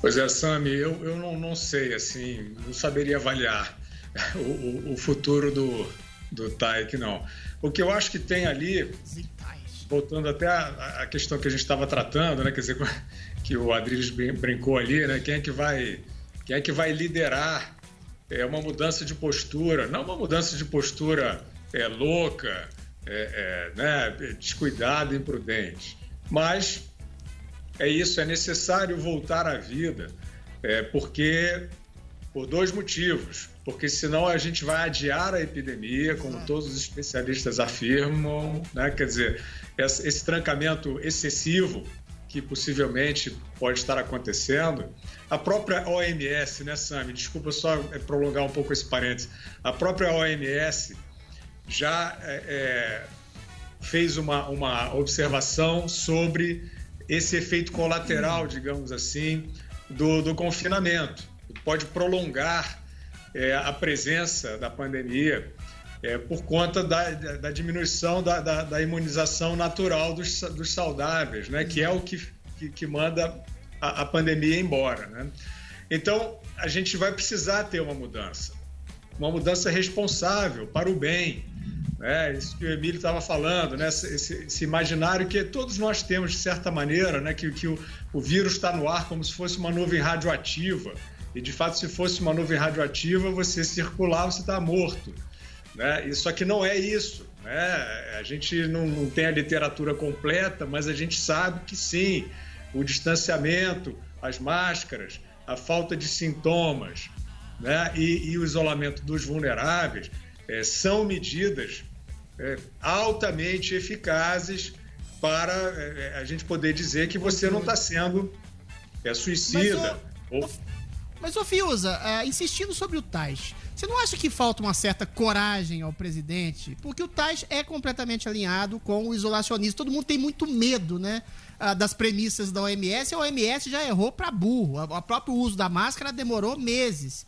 Pois é, Sami, eu, eu não, não sei, assim, não saberia avaliar o, o, o futuro do, do Taik, não. O que eu acho que tem ali, voltando até a, questão que a gente estava tratando, né, quer dizer, que o Adriles brin- brincou ali, né, quem é que vai, quem é que vai liderar é, uma mudança de postura, não uma mudança de postura é, louca, é, é, né, descuidada, imprudente, mas é isso, é necessário voltar à vida, é, porque por dois motivos. Porque senão a gente vai adiar a epidemia, como todos os especialistas afirmam, né? quer dizer, esse, trancamento excessivo que possivelmente pode estar acontecendo. A própria OMS, né, Sami? Desculpa só é, prolongar um pouco esse parênteses. A própria OMS já é, é, fez uma, uma observação sobre esse efeito colateral, digamos assim, do, do confinamento. Pode prolongar é, a presença da pandemia é, por conta da, da, diminuição da, da, da imunização natural dos, dos saudáveis, né? que é o que, que, que manda a, a pandemia embora. Né? Então, a gente vai precisar ter uma mudança, uma mudança responsável para o bem, né? Isso que o Emílio estava falando, né? Esse- esse imaginário que todos nós temos de certa maneira, né? Que, que o, o vírus está no ar como se fosse uma nuvem radioativa. E de fato, se fosse uma nuvem radioativa, você circular, você está morto. Né? E Só que não é isso. Né? A gente não, não tem a literatura completa, mas a gente sabe que sim, o distanciamento, as máscaras, a falta de sintomas né? e, e o isolamento dos vulneráveis eh, são medidas eh, altamente eficazes para eh, a gente poder dizer que você não está sendo eh, suicida. ou Mas, ô Fiuza, ah, insistindo sobre o Tais, você não acha que falta uma certa coragem ao presidente? Porque o Tais é completamente alinhado com o isolacionismo. Todo mundo tem muito medo, né? das premissas da OMS. A OMS já errou para burro. O próprio uso da máscara demorou meses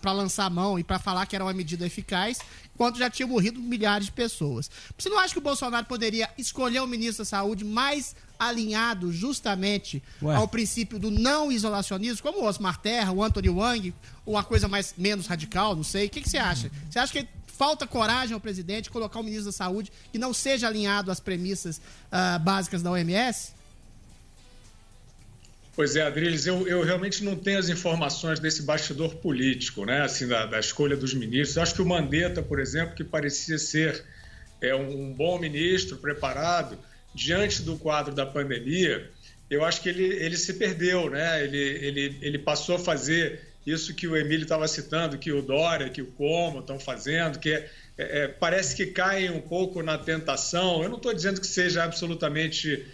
para lançar a mão e para falar que era uma medida eficaz, enquanto já tinham morrido milhares de pessoas. Você não acha que o Bolsonaro poderia escolher um ministro da Saúde mais alinhado justamente Ué. ao princípio do não isolacionismo, como o Osmar Terra, o Anthony Wang, ou uma coisa mais menos radical, não sei. O que, que você acha? Você acha que falta coragem ao presidente colocar um ministro da Saúde que não seja alinhado às premissas ah, básicas da OMS? Pois é, Adriles, eu, eu realmente não tenho as informações desse bastidor político, né? Assim, da, da escolha dos ministros. Eu acho que o Mandetta, por exemplo, que parecia ser é, um, bom ministro, preparado, diante do quadro da pandemia, eu acho que ele, ele se perdeu, né? Ele, ele, ele passou a fazer isso que o Emílio estava citando, que o Dória, que o Como estão fazendo, que é, é, parece que caem um pouco na tentação. Eu não estou dizendo que seja absolutamente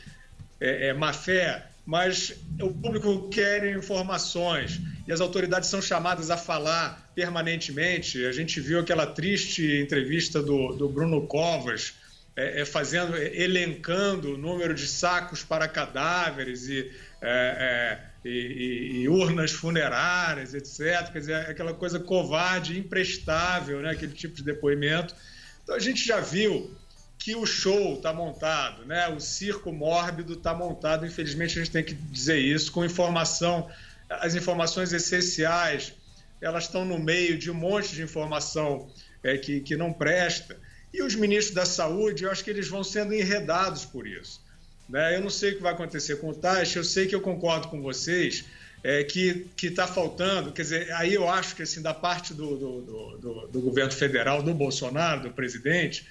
é, é, má fé, mas o público quer informações e as autoridades são chamadas a falar permanentemente. A gente viu aquela triste entrevista do, do Bruno Covas, é, é, fazendo, é, elencando o número de sacos para cadáveres e, é, é, e, e, urnas funerárias, etc. Quer dizer, aquela coisa covarde, imprestável, né? aquele tipo de depoimento. Então a gente já viu que o show está montado, né? o circo mórbido está montado. Infelizmente, a gente tem que dizer isso, com informação, as informações essenciais, elas estão no meio de um monte de informação é, que, que não presta. E os ministros da saúde, eu acho que eles vão sendo enredados por isso. Né? Eu não sei o que vai acontecer com o Taixa, eu sei que eu concordo com vocês é, que está faltando, quer dizer, aí eu acho que assim, da parte do, do, do, do governo federal, do Bolsonaro, do presidente,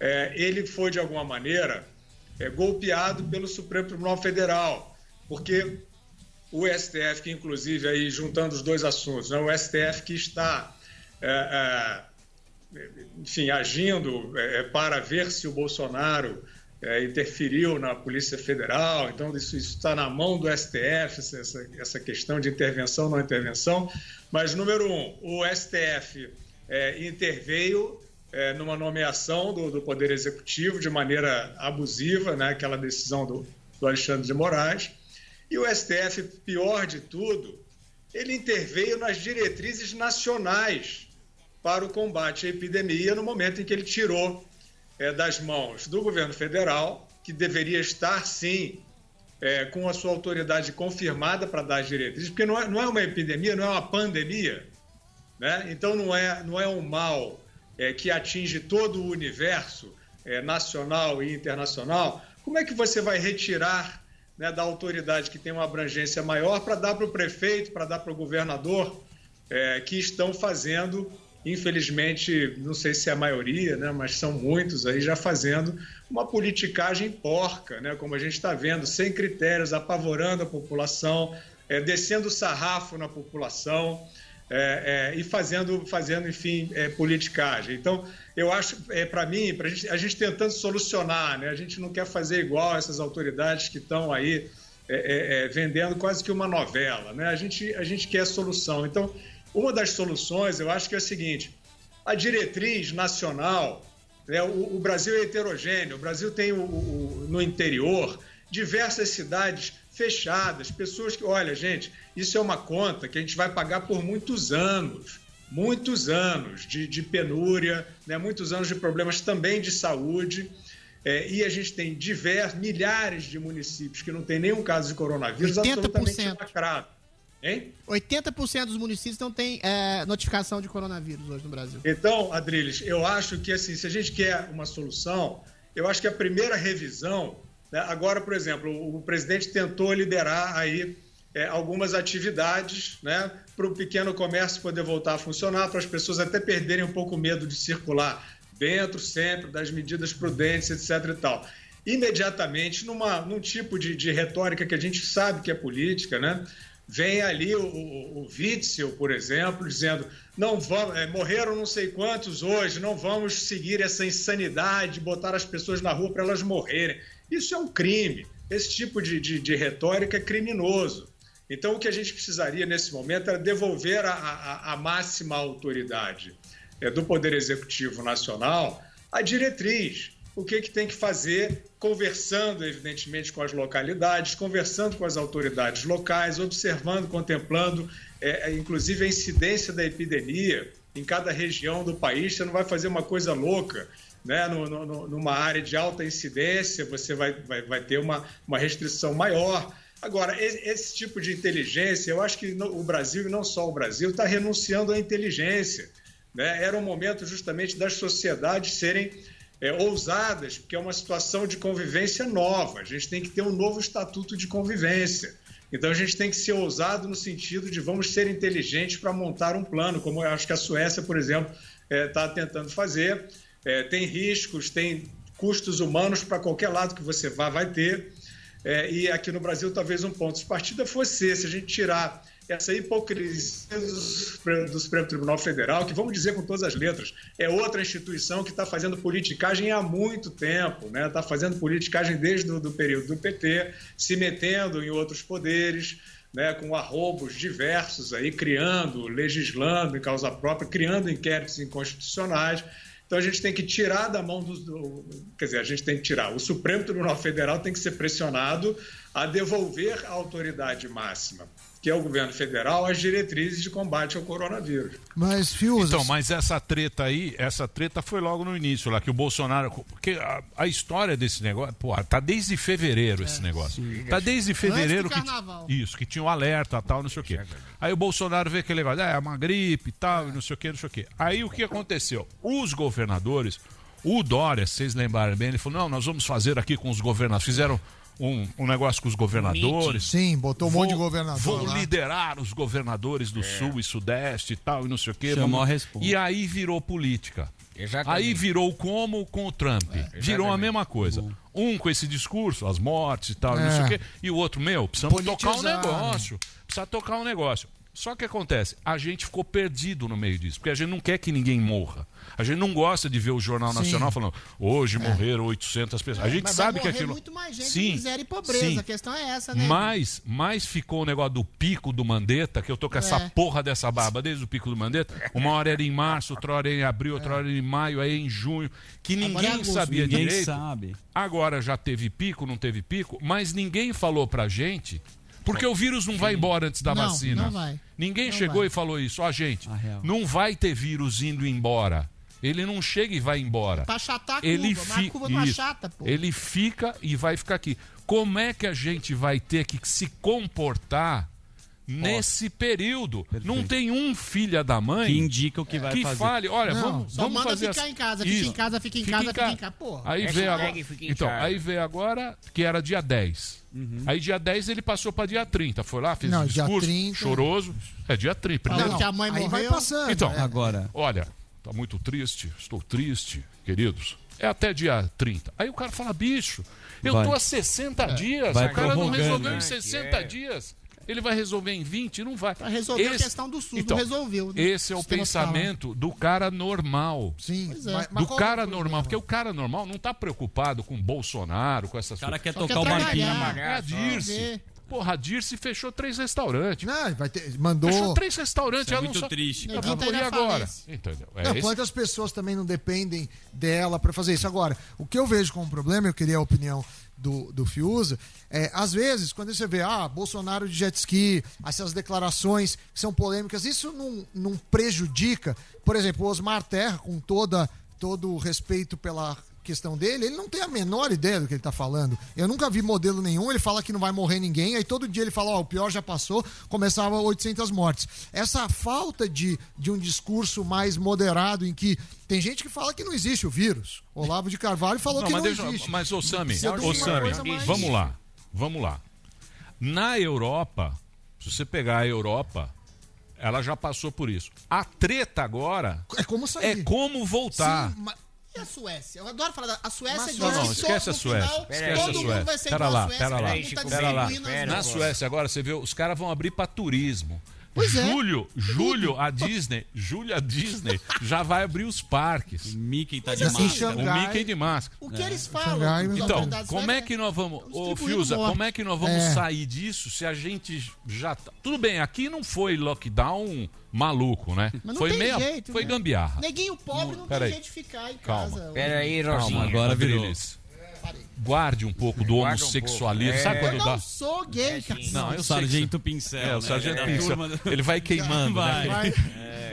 é, ele foi, de alguma maneira, é, golpeado pelo Supremo Tribunal Federal, porque o STF, que inclusive, aí juntando os dois assuntos, né, o STF que está, é, é, enfim, agindo é, para ver se o Bolsonaro interferiu na Polícia Federal, então isso, está na mão do STF, essa, essa questão de intervenção, não intervenção, mas, número um, o STF interveio é, numa nomeação do, do, Poder Executivo de maneira abusiva, né, aquela decisão do, do Alexandre de Moraes. E o STF, pior de tudo, ele interveio nas diretrizes nacionais para o combate à epidemia no momento em que ele tirou é, das mãos do governo federal, que deveria estar, sim, é, com a sua autoridade confirmada para dar as diretrizes, porque não é, não é uma epidemia, não é uma pandemia. Né? Então, não é, não é um mal é, que atinge todo o universo é, nacional e internacional, como é que você vai retirar né, da autoridade que tem uma abrangência maior para dar para o prefeito, para dar para o governador, é, que estão fazendo, infelizmente, não sei se é a maioria, né, mas são muitos aí já fazendo uma politicagem porca, né, como a gente está vendo, sem critérios, apavorando a população, é, descendo o sarrafo na população é, é, e fazendo, fazendo enfim, é, politicagem. Então, eu acho, é, para mim, pra gente, a gente tentando solucionar, né? a gente não quer fazer igual essas autoridades que estão aí vendendo quase que uma novela. Né? A, gente, a gente quer solução. Então, uma das soluções, eu acho que é a seguinte: a diretriz nacional, né? o, o Brasil é heterogêneo, o Brasil tem o, o, no interior diversas cidades fechadas, pessoas que, olha, gente, isso é uma conta que a gente vai pagar por muitos anos, muitos anos de, de penúria, né, muitos anos de problemas também de saúde. É, e a gente tem diversos, milhares de municípios que não tem nenhum caso de coronavírus 80%. absolutamente lacrado. Hein? 80% dos municípios não tem é, notificação de coronavírus hoje no Brasil. Então, Adriles, eu acho que assim, se a gente quer uma solução, eu acho que a primeira revisão? Agora, por exemplo, o presidente tentou liderar aí é, algumas atividades né, para o pequeno comércio poder voltar a funcionar, para as pessoas até perderem um pouco o medo de circular dentro sempre das medidas prudentes, etc. e tal. Imediatamente, numa, num tipo de, de retórica que a gente sabe que é política, né? vem ali o, o, o Witzel, por exemplo, dizendo não vamos, é, morreram não sei quantos hoje, não vamos seguir essa insanidade, botar as pessoas na rua para elas morrerem. Isso é um crime. Esse tipo de, de, de, retórica é criminoso. Então, o que a gente precisaria nesse momento era devolver a, a, a máxima autoridade é, do Poder Executivo Nacional a diretriz. O que, que tem que fazer, conversando, evidentemente, com as localidades, conversando com as autoridades locais, observando, contemplando, é, é inclusive, a incidência da epidemia em cada região do país. Você não vai fazer uma coisa louca né, no, no, numa área de alta incidência, você vai, vai, vai ter uma, uma restrição maior. Agora, esse tipo de inteligência, eu acho que o Brasil, e não só o Brasil, está renunciando à inteligência. Né? Era um momento justamente das sociedades serem é, ousadas, porque é uma situação de convivência nova. A gente tem que ter um novo estatuto de convivência. Então a gente tem que ser ousado no sentido de vamos ser inteligentes para montar um plano, como eu acho que a Suécia, por exemplo, está é, tentando fazer é, tem riscos, tem custos humanos para qualquer lado que você vá, vai ter. É, e aqui no Brasil, talvez um ponto de partida fosse esse, a gente tirar essa hipocrisia do, Supremo Tribunal Federal, que vamos dizer com todas as letras, é outra instituição que está fazendo politicagem há muito tempo, né? Está fazendo politicagem desde o do período do PT, se metendo em outros poderes. Né, com arrobos diversos aí, criando, legislando em causa própria, criando inquéritos inconstitucionais. Então a gente tem que tirar da mão dos. Do, quer dizer, a gente tem que tirar. O Supremo Tribunal Federal tem que ser pressionado a devolver à autoridade máxima, que é o governo federal, as diretrizes de combate ao coronavírus. Mas, Fiuza. Então, mas essa treta aí, essa treta foi logo no início lá, que o Bolsonaro. Porque a, a história desse negócio, pô, tá desde fevereiro esse negócio. Tá desde fevereiro que. carnaval. Isso, que tinha um alerta tal, não sei o quê. Aí o Bolsonaro vê aquele negócio, é uma gripe e tal, e não sei o quê, não sei o quê. Aí o que aconteceu? Os governadores, o Dória, se vocês lembrarem bem, ele falou: não, nós vamos fazer aqui com os governadores. Fizeram um, um negócio com os governadores. Sim, botou um monte de Vou- governador Vou lá. liderar os governadores do Sul e Sudeste e tal, e não sei o quê. Chamou Vamos- a resposta. E aí virou política. Exatamente. Aí virou como com o Trump. virou a mesma coisa. Um com esse discurso, as mortes e tal, e não sei o É. quê. E o outro, meu, precisamos tocar um Politizar, negócio. Precisa tocar um negócio. Só que acontece, a gente ficou perdido no meio disso, porque a gente não quer que ninguém morra. A gente não gosta de ver o Jornal Sim. Nacional falando, hoje morreram 800 pessoas. A gente Mas sabe vai que aquilo. muito mais gente Sim, miséria e pobreza. sim. A questão é essa, né? Mas, mas ficou o negócio do pico do Mandetta, que eu tô com essa É. porra dessa barba desde o pico do Mandetta. Uma hora era em março, outra hora era em abril, outra hora era em maio, aí em junho, que Agora é ninguém agosto. sabia Ninguém direito. sabe. Agora já teve pico, não teve pico, mas ninguém falou pra gente. Porque o vírus não vai embora antes da Não, vacina. não vai. Ninguém Não chegou vai. e falou isso. Ó, gente, A real. não vai ter vírus indo embora. Ele não chega e vai embora. Pra achatar a curva, Ele mas a fi- curva não achata, pô. Ele fica e vai ficar aqui. Como é que a gente vai ter que se comportar nesse período? Não tem um filha da mãe Que indica o que vai que fazer. fale, olha, Não, vamos, Só vamos manda fazer ficar assim. em casa, fica Isso. em casa, fica em Fica casa, em fica em casa. Porra. Aí vê agora, então, casa. aí vê agora que era dia 10. Aí dia 10 ele passou para dia 30. Foi lá, fez Não, um dia discurso 30. choroso. É dia 30. Falou Primeiro, que a mãe Aí vai morreu. passando. então, é. Agora, Olha, tá muito triste, estou triste, queridos. É até dia 30. Aí o cara fala, bicho, eu Vai. tô há 60 dias. Vai o cara não resolveu em É. 60 dias. Ele vai resolver em 20? Não vai. Pra resolver a questão do SUS, não resolveu, né? Esse é o hospitalar. pensamento do cara normal. Sim, Pois é. mas- mas Do cara é normal, porque o cara normal não tá preocupado com Bolsonaro, com essas o cara coisas. quer tocar o barquinho. É a Dirce. Ver. Porra, a Dirce fechou três restaurantes. Não, vai ter, mandou. Fechou três restaurantes. Isso é ela muito triste, cara. tá agora? Entendeu? É Não, esse- quantas pessoas também não dependem dela para fazer isso? Agora, o que eu vejo como problema, eu queria a opinião do, do Fiuza, é, às vezes, quando você vê, ah, Bolsonaro de jet ski, essas declarações que são polêmicas, isso não, não prejudica, por exemplo, o Osmar Terra, com toda, todo o respeito pela questão dele, ele não tem a menor ideia do que ele está falando. Eu nunca vi modelo nenhum, ele fala que não vai morrer ninguém, aí todo dia ele fala, ó, o pior já passou, começava 800 mortes. Essa falta de, de um discurso mais moderado em que tem gente que fala que não existe o vírus. Olavo de Carvalho falou Não, que não deixa- existe. mas ô Sami, coisa mais- vamos lá, vamos lá. Na Europa, se você pegar a Europa, ela já passou por isso. A treta agora É como sair. é como voltar. Sim, mas- E a Suécia? Eu adoro falar da a Suécia. Mas diz Não, não, que esquece todo- a Suécia. final, Esquece a todo mundo Suécia. vai ser Pera igual lá, a Suécia, pera lá. mundo tá Pera lá. distribuindo as Pera Na. Suécia agora você vê, os caras vão abrir para turismo. Pois é. julho, julho a Disney, julho a Disney já vai abrir os parques. O Mickey tá de Mas assim, máscara. O Xangai- Mickey de máscara. O que eles falam? Xangai, Então, como é que nós vamos, ô Fiuza, como é que nós vamos É. sair disso se a gente já tá... Tudo bem, aqui não foi lockdown maluco, né? Mas não foi tem meia, jeito, foi né? gambiarra. Neguinho pobre não Pera tem jeito de ficar em Calma. casa. Pera aí, Calma, Rosinha. agora virou. Adriles. Guarde um pouco do Guarda um homossexualismo. pouco. Sabe É. quando Eu dá? não sou gay, cara. Não, eu sei que Sargento Pincel. É, o né? Sargento Da Pincel. Ele vai queimando, Vai. né?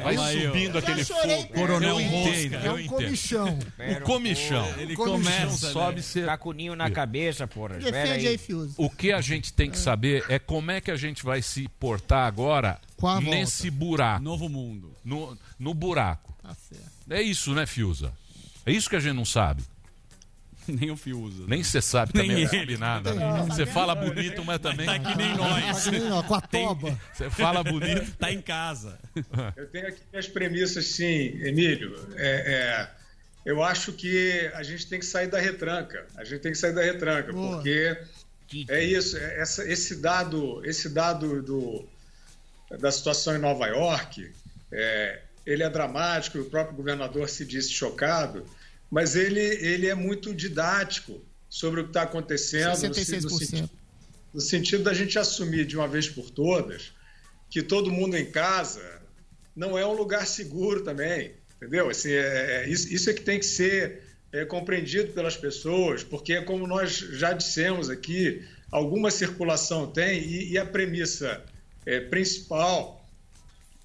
Vai, Vai subindo Já aquele fogo. Coronel eu entendo, é eu um comichão. O comichão. Ele começa, sobe né? ser Tá com o ninho na cabeça, porra. Defende aí. Fiuza. O que a gente tem que saber é como é que a gente vai se portar agora nesse buraco, Novo mundo. no, no buraco. Tá certo. É isso, né, Fiuza? É isso que a gente não sabe. Nem o fio usa. Nem você sabe Nem também, não ele. sabe nada. Você fala bonito, mas também. Tá que nem nós. Tá que nem, ó, com a toba. Você fala bonito. Tá em casa. Eu tenho aqui as premissas, sim, Emílio. É, é, eu acho que a gente tem que sair da retranca. A gente tem que sair da retranca, Boa. porque é isso. é essa- esse dado, esse dado do, da situação em Nova York. É, ele é dramático, o próprio governador se disse chocado, mas ele, ele é muito didático sobre o que está acontecendo. no sen- 66%. No, sentido, no sentido da gente assumir de uma vez por todas que todo mundo em casa não é um lugar seguro também, entendeu? Assim, é, é- isso, isso é que tem que ser é, compreendido pelas pessoas, porque como nós já dissemos aqui, alguma circulação tem e, e a premissa é, principal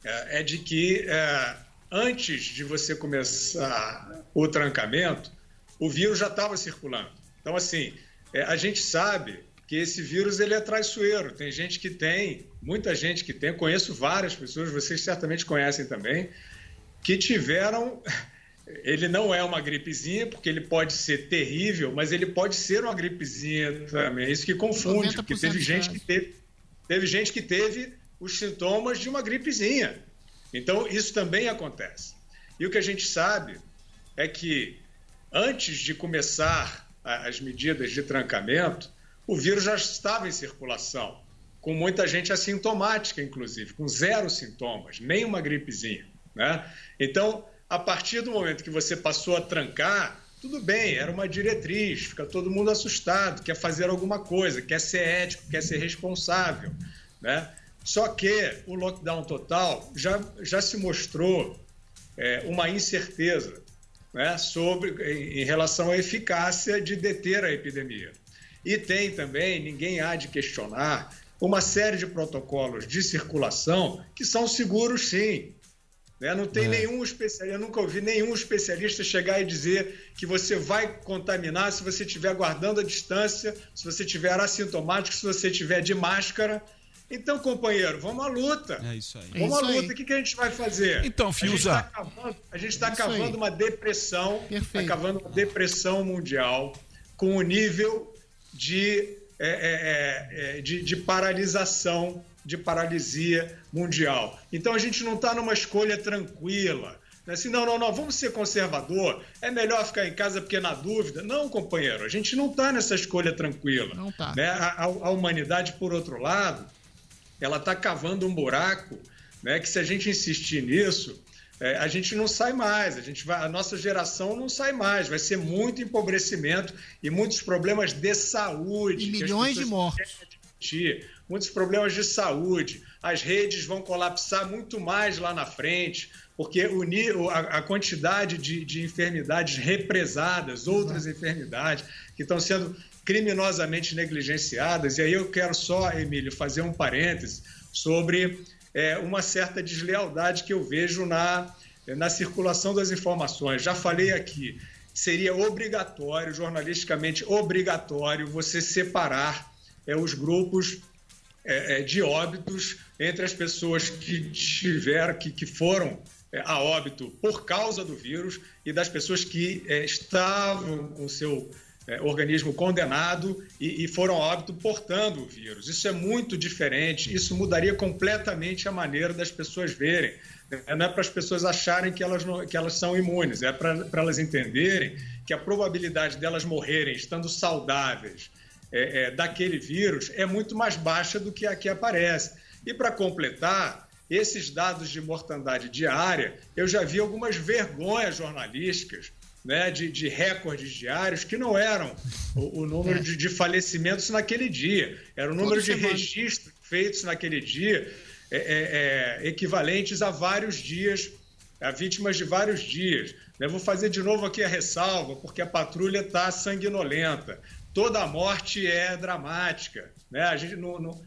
é, é de que é, antes de você começar o trancamento, o vírus já estava circulando. Então, assim, é, a gente sabe que esse vírus ele é traiçoeiro. Tem gente que tem, muita gente que tem, conheço várias pessoas, vocês certamente conhecem também, que tiveram. Ele não é uma gripezinha, porque ele pode ser terrível, mas ele pode ser uma gripezinha também. É isso que confunde, porque 90% teve gente que teve, teve gente que teve os sintomas de uma gripezinha. Então, isso também acontece. E o que a gente sabe é que antes de começar as medidas de trancamento, o vírus já estava em circulação, com muita gente assintomática, inclusive, com zero sintomas, nem uma gripezinha. Né? Então, a partir do momento que você passou a trancar, tudo bem, era uma diretriz, fica todo mundo assustado, quer fazer alguma coisa, quer ser ético, quer ser responsável. Né? Só que o lockdown total já, já se mostrou é, uma incerteza né, sobre, em, relação à eficácia de deter a epidemia. E tem também, ninguém há de questionar, uma série de protocolos de circulação que são seguros sim. Né? Não tem nenhum especialista, eu nunca ouvi nenhum especialista chegar e dizer que você vai contaminar se você estiver guardando a distância, se você estiver assintomático, se você estiver de máscara. Então, companheiro, vamos à luta. É isso aí. Vamos isso à aí. luta. O que, que a gente vai fazer? Então, Fiuza. A gente está cavando aí. uma depressão, está cavando uma depressão mundial com o nível de, é, é, é, de, de paralisação, de paralisia mundial. Então a gente não está numa escolha tranquila. né? Assim, não, não, não, vamos ser conservador, é melhor ficar em casa porque na dúvida. Não, companheiro, a gente não está nessa escolha tranquila. Não tá. Né? A, a- a humanidade, por outro lado, ela está cavando um buraco, né? Que se a gente insistir nisso, é, a gente não sai mais. A gente vai, a nossa geração não sai mais. Vai ser muito empobrecimento e muitos problemas de saúde. E milhões de admitir. Muitos problemas de saúde. As redes vão colapsar muito mais lá na frente, porque o- a, a quantidade de, de enfermidades represadas, outras enfermidades que estão sendo criminosamente negligenciadas. E aí eu quero só, Emílio, fazer um parêntese sobre é, uma certa deslealdade que eu vejo na, na circulação das informações. Já falei aqui, seria obrigatório, jornalisticamente obrigatório, você separar é, os grupos é, é, de óbitos entre as pessoas que tiveram, que, que foram é, a óbito por causa do vírus e das pessoas que é, estavam com seu é, organismo condenado e, e foram a óbito portando o vírus. Isso é muito diferente, isso mudaria completamente a maneira das pessoas verem. É, Não é para as pessoas acharem que elas, não- que elas são imunes, é para para elas entenderem que a probabilidade delas morrerem estando saudáveis é, é, daquele vírus é muito mais baixa do que a que aparece. E para completar, esses dados de mortandade diária, eu já vi algumas vergonhas jornalísticas né, de, de recordes diários que não eram o, o número de, de falecimentos naquele dia, era o número de semana. registros feitos naquele dia é, é, é, equivalentes a vários dias, a vítimas de vários dias. né? Vou fazer de novo aqui a ressalva, porque a patrulha está sanguinolenta. Toda morte é dramática. Né? A gente não, não,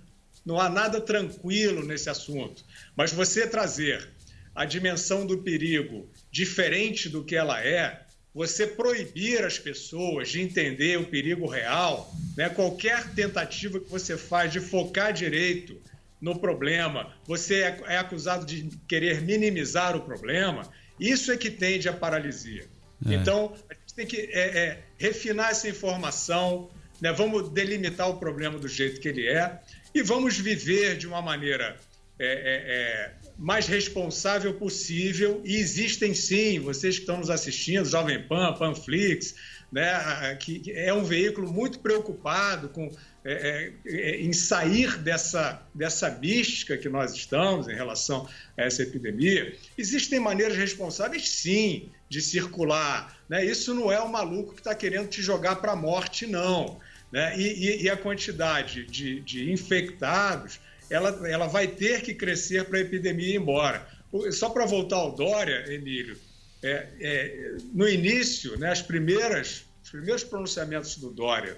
não há nada tranquilo nesse assunto. Mas você trazer a dimensão do perigo diferente do que ela é, você proibir as pessoas de entender o perigo real, né? qualquer tentativa que você faz de focar direito no problema, você é, é acusado de querer minimizar o problema, isso é que tende à paralisia. É. Então, a gente tem que é, é, refinar essa informação, né? vamos delimitar o problema do jeito que ele é e vamos viver de uma maneira é, é, é, mais responsável possível. E existem sim, vocês que estão nos assistindo, Jovem Pan, Panflix, né, que é um veículo muito preocupado com é, é, é, em sair dessa, dessa mística que nós estamos em relação a essa epidemia. Existem maneiras responsáveis, sim, de circular. Né? Isso não é o maluco que está querendo te jogar para a morte, não. Né? E, e- e a quantidade de, de infectados, ela, ela vai ter que crescer para a epidemia ir embora. Só para voltar ao Dória, Emílio, é, é, no início, né, as primeiras, os primeiros pronunciamentos do Dória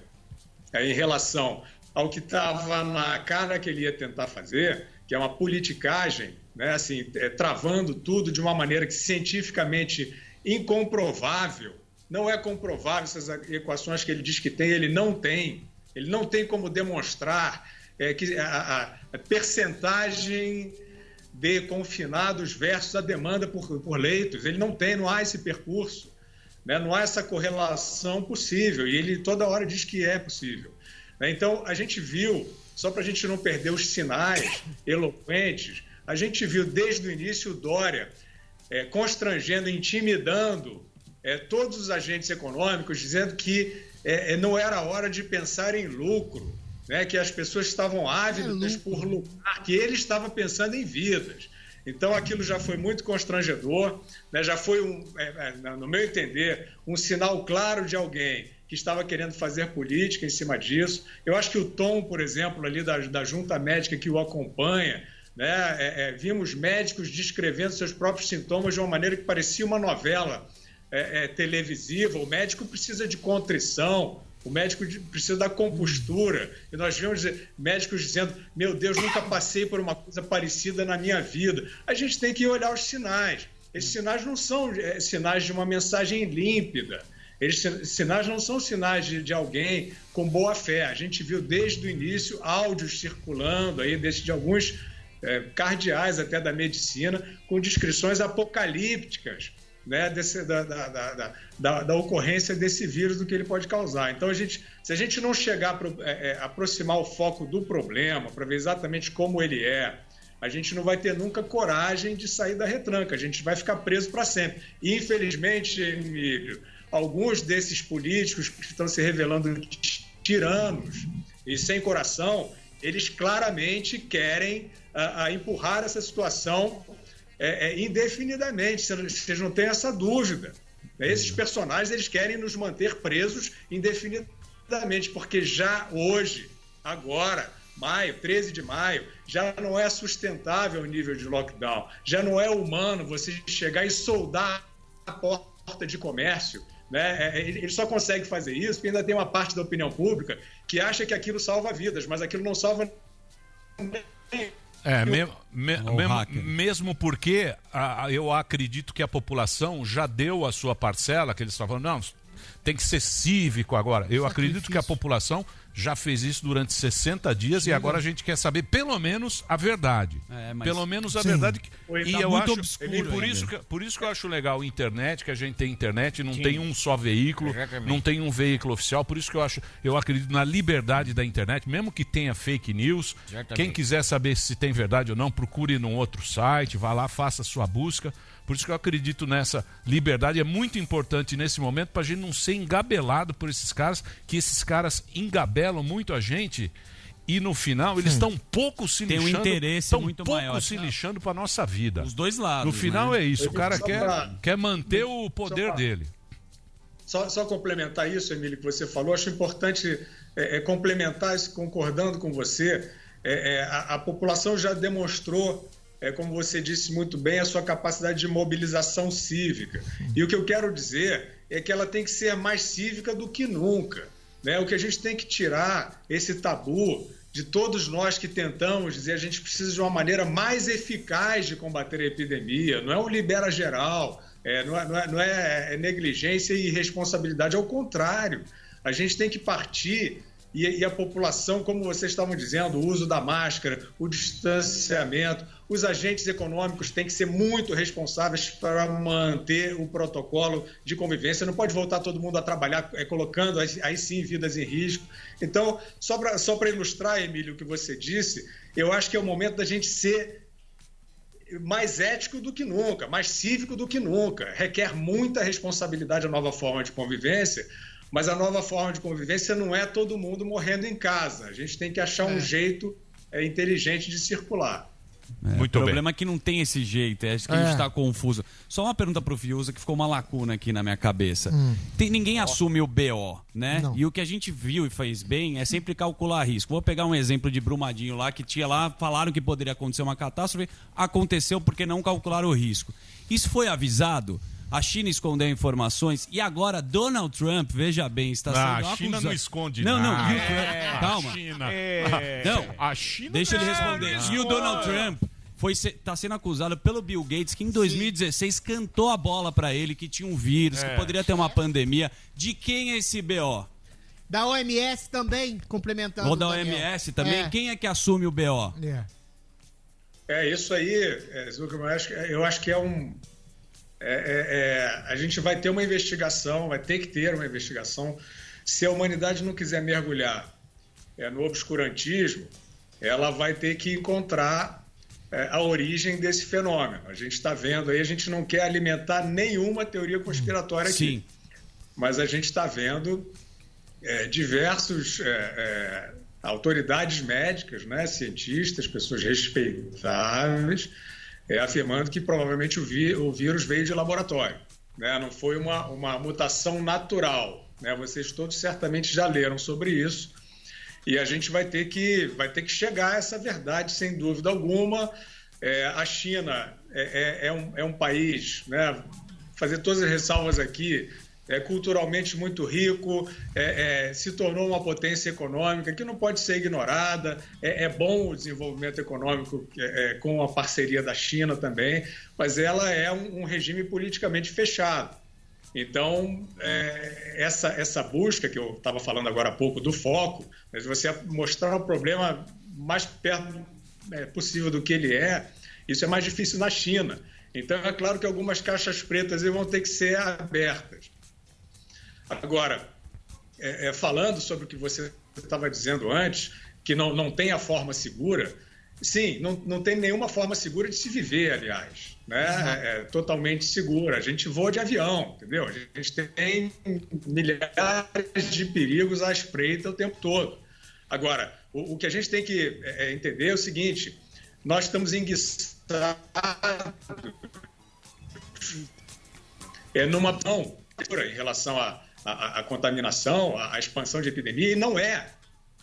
é, em relação ao que estava na cara que ele ia tentar fazer, que é uma politicagem, né, assim, é, travando tudo de uma maneira que cientificamente incomprovável. Não é comprovável essas equações que ele diz que tem, ele não tem. Ele não tem como demonstrar é, que a, a- percentagem de confinados versus a demanda por, por leitos. Ele não tem, não há esse percurso. né? Não há essa correlação possível. E ele toda hora diz que é possível. né? Então, a gente viu, só para a gente não perder os sinais eloquentes, a gente viu desde o início o Dória é, constrangendo, intimidando é, todos os agentes econômicos, dizendo que é, é, não era hora de pensar em lucro, né, que as pessoas estavam ávidas por lucrar, que ele estava pensando em vidas. Então aquilo já foi muito constrangedor, né, já foi, um, é, é, no meu entender, um sinal claro de alguém que estava querendo fazer política em cima disso. Eu acho que o tom, por exemplo, ali da, da junta médica que o acompanha, né, é, é, vimos médicos descrevendo seus próprios sintomas de uma maneira que parecia uma novela é, é, televisiva. O médico precisa de contrição, o médico precisa da compostura. E nós vimos dizer- médicos dizendo: Meu Deus, nunca passei por uma coisa parecida na minha vida. A gente tem que olhar os sinais. Esses sinais não são é, sinais de uma mensagem límpida. Esses sin- sinais não são sinais de, de alguém com boa fé. A gente viu desde o início áudios circulando aí, desde de alguns é, cardeais até da medicina, com descrições apocalípticas né, desse- da, da- da- da- ocorrência desse vírus, do que ele pode causar. Então, a gente, se a gente não chegar a é, é, aproximar o foco do problema, para ver exatamente como ele é, a gente não vai ter nunca coragem de sair da retranca, a gente vai ficar preso para sempre. E, infelizmente, Emílio, alguns desses políticos que estão se revelando tiranos e sem coração, eles claramente querem ah, ah, empurrar essa situação é, é, indefinidamente. Vocês não têm essa dúvida. né? Esses personagens eles querem nos manter presos indefinidamente, porque já hoje, agora, maio, 13 de maio, já não é sustentável o nível de lockdown. Já não é humano você chegar e soldar a porta de comércio. Né? É, Ele ele só consegue fazer isso porque ainda tem uma parte da opinião pública que acha que aquilo salva vidas, mas aquilo não salva É, me- me- mesmo, mesmo porque a- a- eu acredito que a população já deu a sua parcela, que eles estavam falando, não, tem que ser cívico agora. Eu acredito que a população já fez isso durante 60 dias e agora a gente quer saber pelo menos a verdade. É, mas- Pelo menos a Sim. verdade. que- Foi, e tá eu muito acho, obscuro e por ainda. isso, que, por isso que eu acho legal a internet, que a gente tem internet, não Sim. tem um só veículo, Exatamente. não tem um veículo oficial, por isso que eu acho, eu acredito na liberdade da internet, mesmo que tenha fake news. Exatamente. Quem quiser saber se tem verdade ou não, procure num outro site, vá lá, faça a sua busca. Por isso que eu acredito nessa liberdade. É muito importante nesse momento para a gente não ser engabelado por esses caras, que esses caras engabelam muito a gente. E no final eles estão pouco se Tem um lixando. interesse tão muito pouco maior. se lixando para nossa vida. Os dois lados. No final né? é isso. O cara Só quer, pra- quer manter o poder pra- dele. Só, só complementar isso, Emílio, que você falou, acho importante é, é, complementar isso, concordando com você. É, é, a, a população já demonstrou, é, como você disse muito bem, a sua capacidade de mobilização cívica. E o que eu quero dizer é que ela tem que ser mais cívica do que nunca. Né? O que a gente tem que tirar esse tabu de todos nós que tentamos dizer a gente precisa de uma maneira mais eficaz de combater a epidemia, não é um libera geral, é, não, é, não é- não é negligência e irresponsabilidade, ao contrário. A gente tem que partir e, e a população, como vocês estavam dizendo, o uso da máscara, o distanciamento, os agentes econômicos têm que ser muito responsáveis para manter o protocolo de convivência. Não pode voltar todo mundo a trabalhar eh, colocando aí, aí sim vidas em risco. Então, só para só ilustrar, Emílio, o que você disse, eu acho que é o momento da gente ser mais ético do que nunca, mais cívico do que nunca. Requer muita responsabilidade a nova forma de convivência, Mas a nova forma de convivência não é todo mundo morrendo em casa. A gente tem que achar um jeito é, inteligente de circular. Muito o problema é que não tem esse jeito, é acho que a gente É. está confuso. Só uma pergunta pro Fiuza que ficou uma lacuna aqui na minha cabeça. Hum. Tem, ninguém assume o BO, né? Não. E o que a gente viu e fez bem é sempre calcular risco. Vou pegar um exemplo de Brumadinho lá, que tinha lá, falaram que poderia acontecer uma catástrofe, aconteceu porque não calcularam o risco. Isso foi avisado? A China escondeu informações e agora Donald Trump, veja bem, está Ah, sendo a China acusado- não esconde não, nada. Não, o Trump- É, calma. a China. É. Não, A China Deixa ele não, responder. não E o. Donald Trump foi está sendo acusado pelo Bill Gates que em 2016 cantou a bola pra ele que tinha um vírus, É. que poderia ter uma pandemia. De quem é esse BO? Da OMS também, complementando. Ou da. OMS também? É. Quem é que assume o BO? É, isso aí, é, eu acho, eu acho que é um. É, é, é, a gente vai ter uma investigação, vai ter que ter uma investigação. Se a humanidade não quiser mergulhar é, no obscurantismo, ela vai ter que encontrar é, a origem desse fenômeno. A gente está vendo aí, a gente não quer alimentar nenhuma teoria conspiratória aqui. Sim. Mas a gente está vendo é, diversos é, autoridades médicas, né, cientistas, pessoas respeitáveis, é, afirmando que provavelmente o, o vírus veio de laboratório. né, Não foi uma, uma mutação natural. né, Vocês todos certamente já leram sobre isso. E a gente vai ter que, vai ter que chegar a essa verdade, sem dúvida alguma. É, a China é, é- é um, é um país, né, fazer todas as ressalvas aqui, é culturalmente muito rico, é- é, se tornou uma potência econômica que não pode ser ignorada. É, é bom o desenvolvimento econômico é, é, com a parceria da China também, mas ela é um, um regime politicamente fechado. Então, é, essa, essa busca que eu estava falando agora há pouco do foco, mas você mostrar o problema mais perto possível do que ele é, isso é mais difícil na China. Então, é claro que algumas caixas pretas vão ter que ser abertas. Agora, é, é, falando sobre o que você estava dizendo antes, que não, não tem a forma segura, sim, não, não tem nenhuma forma segura de se viver, aliás. Né? É, é totalmente segura. A gente voa de avião, entendeu? A gente tem milhares de perigos à espreita o tempo todo. Agora, o, o que a gente tem que é, é, entender é o seguinte: nós estamos enguiçados é, numa mão em relação à, à contaminação, à, à expansão de epidemia, e não é.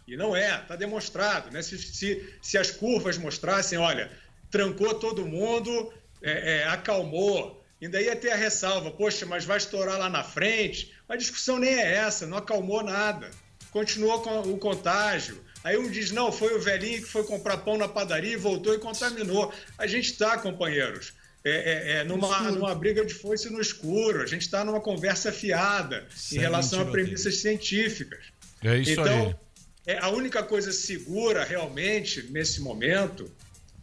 E não é, está demonstrado. Né? Se, se, se as curvas mostrassem, olha, trancou todo mundo, é, é, acalmou, ainda ia ter a ressalva, poxa, mas vai estourar lá na frente. A discussão nem é essa, não acalmou nada. Continuou com o contágio. Aí um diz, não, foi o velhinho que foi comprar pão na padaria e voltou e contaminou. A gente está, companheiros, é, é, é, numa, numa briga de foice no escuro. A gente está numa conversa fiada em relação a premissas científicas. É isso então, aí. é, a única coisa segura realmente nesse momento,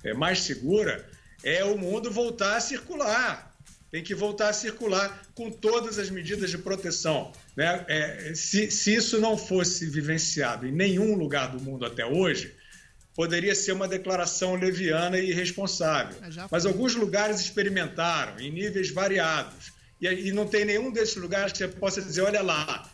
é mais segura, é o mundo voltar a circular. Tem que voltar a circular com todas as medidas de proteção. Né? É, se, se isso não fosse vivenciado em nenhum lugar do mundo até hoje, poderia ser uma declaração leviana e irresponsável. Mas alguns lugares experimentaram em níveis variados. E, e não tem nenhum desses lugares que você possa dizer: olha lá,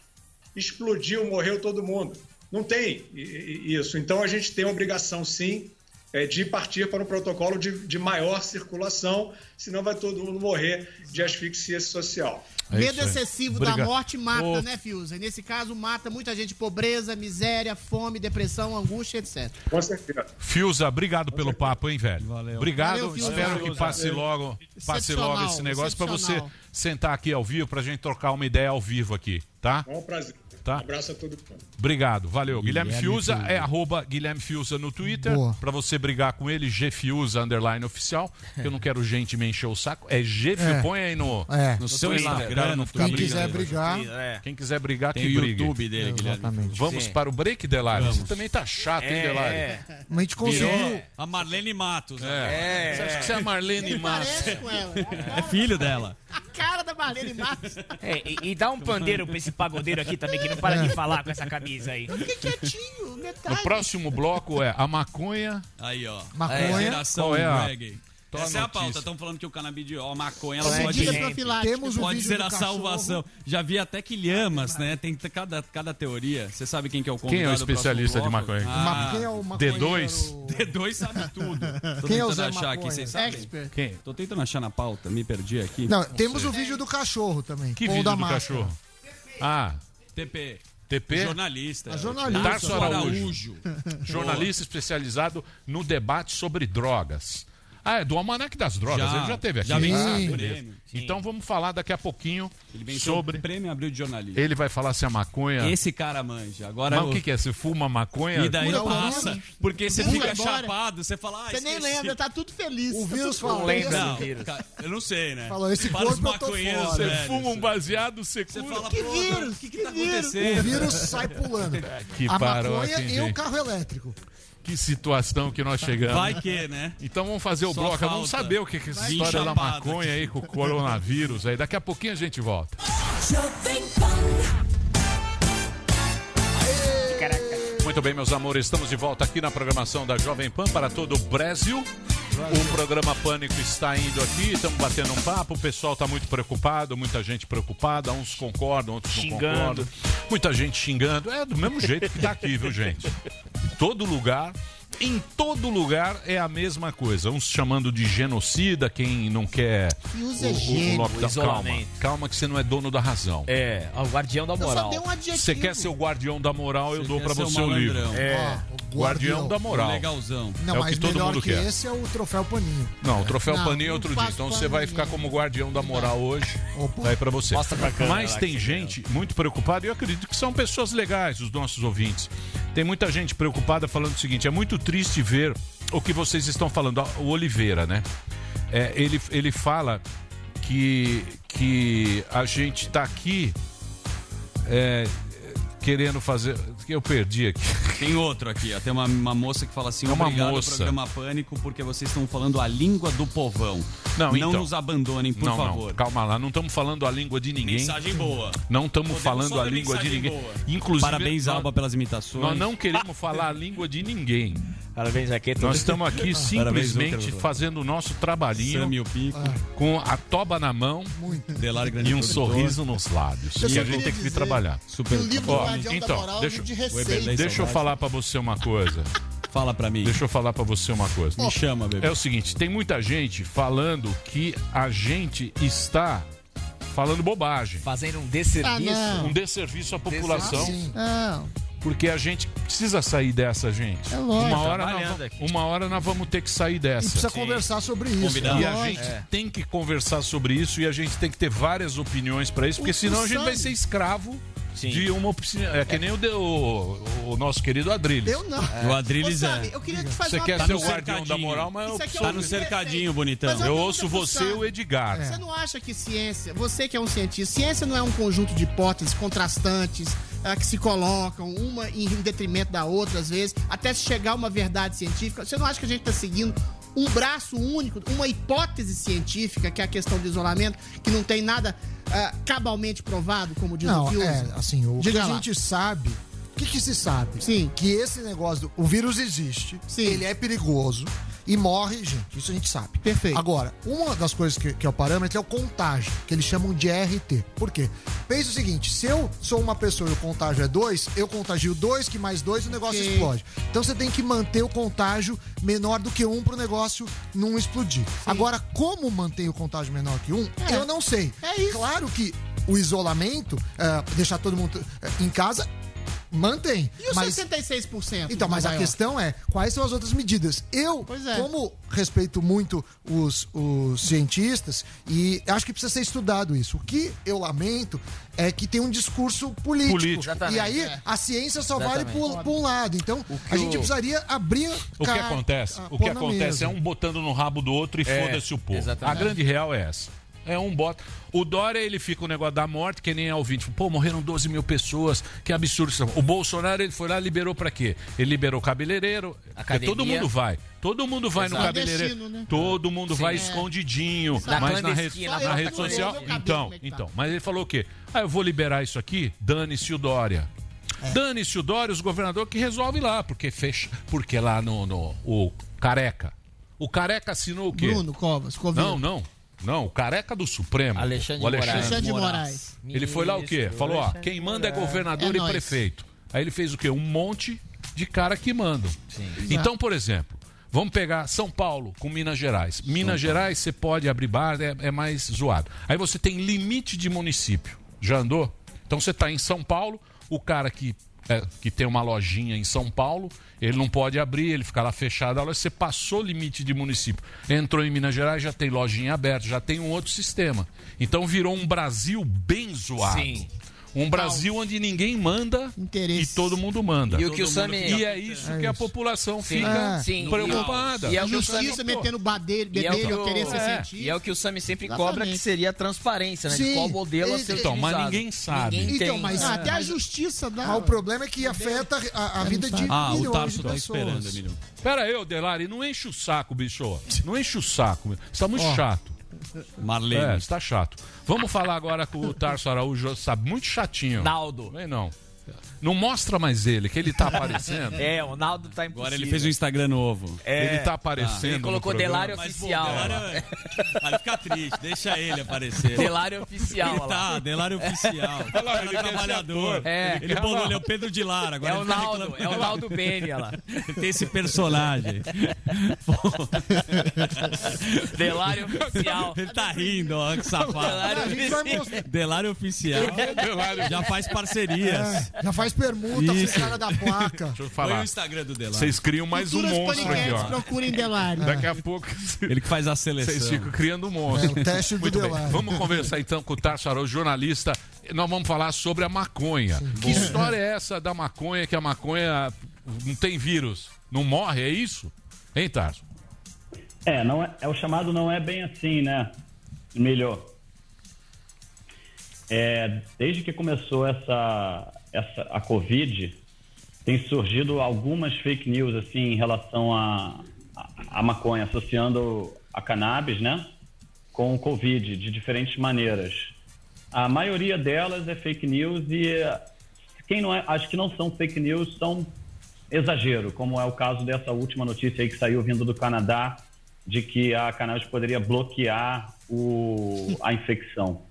explodiu, morreu todo mundo. Não tem isso. Então a gente tem a obrigação, sim, é, de partir para um protocolo de, de maior circulação, senão vai todo mundo morrer de asfixia social. Medo excessivo da Obrigado. morte mata, Ô, né, Fiuza? E nesse caso, mata muita gente. Pobreza, miséria, fome, depressão, angústia, etc. Com certeza. Fiuza, obrigado pelo papo, hein, velho? Valeu. Obrigado. Valeu. Espero que passe logo, passe logo esse negócio para você sentar aqui ao vivo pra gente trocar uma ideia ao vivo aqui, tá? É um prazer. Tá. Um abraço a todo mundo. Obrigado, valeu. Guilherme, Guilherme Fiuza Fiuza. é arroba Guilherme Fiuza no Twitter. Boa. Pra você brigar com ele, Gfiuza underline oficial. Que eu não quero gente me encher o saco. É G, É. põe aí no, É. no seu No Instagram. Instagram, não no ficar Quem brigando. quiser brigar. É. Quem quiser brigar, Tem que o brigue. YouTube dele, Guilherme. Vamos Sim. para o break, Delari? Vamos. Você também tá chato, hein, É. Delari? Mas a gente conseguiu. Virou a Marlene Matos. né? É. Você acha que você é a Marlene Matos? Parece com ela. É filho dela. A cara da Marlene Matos. É, e, e dá um pandeiro pra esse pagodeiro aqui também, que não para de falar com essa camisa aí. Fique quietinho, No metade. próximo bloco é a maconha. Aí, ó. Maconha. É, geração Qual é a- reggae. Tô a Essa é a notícia. pauta. Estão falando que o canabidiol, a maconha, ela É pode. Temos pode ser a cachorro. salvação. Já vi até que lhamas, né? Tem cada, cada teoria. Você sabe quem que é o Quem convidado é o especialista de maconha? Ah, Quem é o maconheiro? D2? D2 sabe tudo. Tô Quem é o tentando Zé achar aqui, Maconha? vocês sabem? Expert. Quem? Tô tentando achar na pauta, me perdi aqui. Não, temos o vídeo do cachorro também. Que vídeo da do máscara. cachorro? Ah, TP. TP? Jornalista. A jornalista. Tarso Araújo. Jornalista especializado no debate sobre drogas. Ah, é do Almanac das Drogas. Já, Ele já teve aqui. já venceu Ah, o. Então vamos falar daqui a pouquinho Ele sobre. o prêmio abril de jornalismo. Ele vai falar se a maconha. Esse cara manja. Agora Mas o que, que é? Se fuma maconha? E daí Não, passa. não. Porque você fica embora. chapado, você fala, ah, Você nem lembra, tá tudo feliz. O Tá vírus lembra Não, vírus. cara, eu não sei, né? Falou, esse Para os corpo tô maconheiros, fora. Você velho, fuma um você- baseado, você Você cura. fala, Que vírus? O que, que Que tá vírus? O acontecendo? vírus sai pulando. Que a maconha e o carro elétrico. Que situação que nós chegamos. Vai que, né? Então vamos fazer o Só bloco. falta. Vamos saber o que, é essa Vai história da maconha aí com o coronavírus aí. Daqui a pouquinho a gente volta. Muito bem, meus amores, estamos de volta aqui na programação da Jovem Pan para todo o Brasil. O programa Pânico está indo aqui, estamos batendo um papo, o pessoal está muito preocupado, muita gente preocupada, uns concordam, outros não Xingando. concordam. Muita gente xingando. É do mesmo jeito que tá aqui, viu, gente? Em todo lugar. Em todo lugar é a mesma coisa. Uns chamando de genocida, quem não quer Que o, usa o, o gênio. lockdown. Calma, isolamento. calma que você não é dono da razão. É, o guardião da moral. um. Você quer ser o guardião da moral, eu dou ser você o o livro. É. Ó, o Guardião da moral. Legalzão. Não, É o mas que todo mundo que quer. esse é o troféu paninho. Não, o troféu Não, paninho é outro dia. Então você vai ficar como guardião da moral hoje. Opa. Vai pra você. Mostra pra câmera Mas tem gente muito preocupada e eu acredito que são pessoas legais, os nossos ouvintes. Tem muita gente preocupada falando o seguinte: é muito triste ver o que vocês estão falando. O Oliveira, né? É, ele, ele fala que, que a gente tá aqui é, querendo fazer. Que Eu perdi aqui. Tem outro aqui, ó. Tem uma, uma moça que fala assim: É uma obrigado moça. programa Pânico, porque vocês estão falando a língua do povão. Não, então. nos abandonem, por não, favor. não, calma lá, não estamos falando a língua de ninguém. Mensagem boa. Não estamos falando a língua de ninguém. boa. Inclusive, Parabéns, nós, Alba, pelas imitações. nós não queremos falar a língua de ninguém. Parabéns, Jaqueta. Nós estamos aqui simplesmente Lucas. fazendo o nosso trabalhinho Sami o Pico, com a toba na mão Grande e um sorriso nos lábios. Eu E a gente tem que vir trabalhar. Super. O livro Ó, então, Moral deixa- é de receita. Deixa eu falar pra você uma coisa. Fala pra mim. Deixa eu falar pra você uma coisa. Me chama, bebê. É o seguinte, tem muita gente falando que a gente está falando bobagem. Fazendo um desserviço. Ah. Um desserviço à população. Sim. Não. Porque a gente precisa sair dessa, gente. É lógico. Uma hora, nós, uma hora nós vamos ter que sair E dessa. precisa conversar sobre isso. Convidar. E É a gente tem que conversar sobre isso e a gente tem que ter várias opiniões pra isso, porque O- senão a gente vai ser escravo Sim. de uma. É que nem o, de- o, o nosso querido Adrilles. Eu não. O Adriles é. Eu queria te fazer Você uma quer Tá ser o guardião da moral, mas eu, é Tá um no perfeito. cercadinho, bonitão. Eu ouço você e o Edgar. Você não acha que ciência, você que é um cientista, ciência não é um conjunto de hipóteses contrastantes ah, que se colocam uma em detrimento da outra, às vezes, até se chegar a uma verdade científica? Você não acha que a gente está seguindo um braço único, uma hipótese científica, que é a questão do isolamento, que não tem nada ah, cabalmente provado, como diz o Não, Fiuza? é, assim, o Diga que a lá. gente sabe. O que, que se sabe? Sim. Que esse negócio do. O vírus existe. Sim. Ele é perigoso. E morre, gente. Isso a gente sabe. Perfeito. Agora, uma das coisas que, que é o parâmetro é o contágio, que eles chamam de RT. Por quê? Pensa o seguinte: se eu sou uma pessoa e o contágio é 2, eu contagio 2, que mais 2, o negócio Ok. explode. Então você tem que manter o contágio menor do que um pro negócio não explodir. Agora, como manter o contágio menor que um, É. eu não sei. É isso. Claro que o isolamento, eh, deixar todo mundo eh, em casa, mantém. E os mas 66%? então, mas a questão é, quais são as outras medidas? Eu, Pois é. como respeito muito os, os cientistas, e acho que precisa ser estudado isso. O que eu lamento é que tem um discurso político. Político. E aí, é. a ciência só Exatamente. vale por, por um lado. Então, a gente o- precisaria abrir... O que acontece? O que acontece é um botando no rabo do outro e É, foda-se o povo. exatamente. A grande real é essa. É um bota. O Dória, ele fica o negócio da morte, que nem é ouvinte. Pô, morreram 12 mil pessoas, que absurdo. O Bolsonaro, ele foi lá e liberou pra quê? Ele liberou cabeleireiro. Academia. todo mundo vai. Todo mundo vai no Exato. cabeleireiro. Clandestino, né? Todo mundo vai É. escondidinho. Da Mas na rede, na da rede social. Então, é tá? então. Mas ele falou o quê? Ah, eu vou liberar isso aqui, dane-se o Dória. É. Dane-se o Dória, os governadores que resolve lá, porque fecha, porque lá no, no o careca, O Careca assinou o quê? Bruno Covas, Coveiro. Não, não. Não, o careca do Supremo. Alexandre o Alexandre Moraes. Alexandre Moraes. Ele foi lá o quê? Falou, ó, quem manda é Moraes. governador É e nóis. prefeito. Aí ele fez o quê? Um monte de cara que mandam. Então, por exemplo, vamos pegar São Paulo com Minas Gerais. Minas Gerais você pode abrir bar, é, é mais zoado. Aí você tem limite de município. Já andou? Então você está em São Paulo, o cara que, é, que tem uma lojinha em São Paulo, ele não pode abrir, ele fica lá fechado. A loja, você passou o limite de município. Entrou em Minas Gerais, já tem lojinha aberta, já tem um outro sistema. Então virou um Brasil bem zoado. Sim. Um Brasil onde ninguém manda e todo mundo manda. E o que o Sami- mundo- E é isso É que a isso. população Sim. fica É. Sim. preocupada. E é a o que o justiça metendo badeiro, E é o que bedelho, o- querer ser é. cientista. E é o que o Sami sempre Exatamente. cobra, que seria a transparência, né? de qual modelo a ser então, mas ninguém sabe. Ninguém Então, mas- Ah, até a justiça dá. Mas o problema é que afeta a, a vida de Ah, o milhões Tarso de tá pessoas. esperando, Emílio. Pera aí, Delari, não enche o saco, bicho. Não enche o saco. Você tá muito Ó. chato. Marlene. É, você tá chato. Vamos falar agora com o Tarso Araújo, sabe? Muito chatinho. Naldo. Vem não. Não mostra mais ele, que ele tá aparecendo. É, o Naldo tá impossível. Agora ele fez um Instagram novo. É. Ele tá aparecendo. Ele no colocou. Delário Mas, pô, Oficial. Delário é- Vai ficar triste, deixa ele aparecer. Delário Oficial, Ele olha tá, Delário Oficial. Olha lá, Cara ele ser trabalhador. É. Ele bolou, ele é o Pedro de Lara. Agora É o ele tá Naldo, reclamando. é o Naldo Bene, olha lá. Ele tem esse personagem. Delário Oficial. Ele tá rindo, ó, que safado. Delário vai Oficial. Delário Oficial. Delário. Já faz parcerias. É, já faz permuta Isso. pro cara da placa. Deixa eu Põe o falar. Instagram do Delário. Vocês criam mais um monstro aqui, ó. procurem Delário. Daqui a pouco Ele que faz a seleção. vocês ficam criando um monstro. É, o teste do Muito bem. Delari. Vamos conversar então com o Tarso Araújo, jornalista. Nós vamos falar sobre a maconha. que história é essa da maconha, que a maconha não tem vírus? Não morre, é isso? Hein, Tarso? É, não é, é o chamado não é bem assim, né? Melhor. É, desde que começou essa, essa a Covid, tem surgido algumas fake news assim em relação a, a, a maconha, associando a cannabis, né, com o Covid de diferentes maneiras. A maioria delas é fake news e quem não é, acho que não são fake news são exagero, como é o caso dessa última notícia aí que saiu vindo do Canadá de que a cannabis poderia bloquear o, a infecção,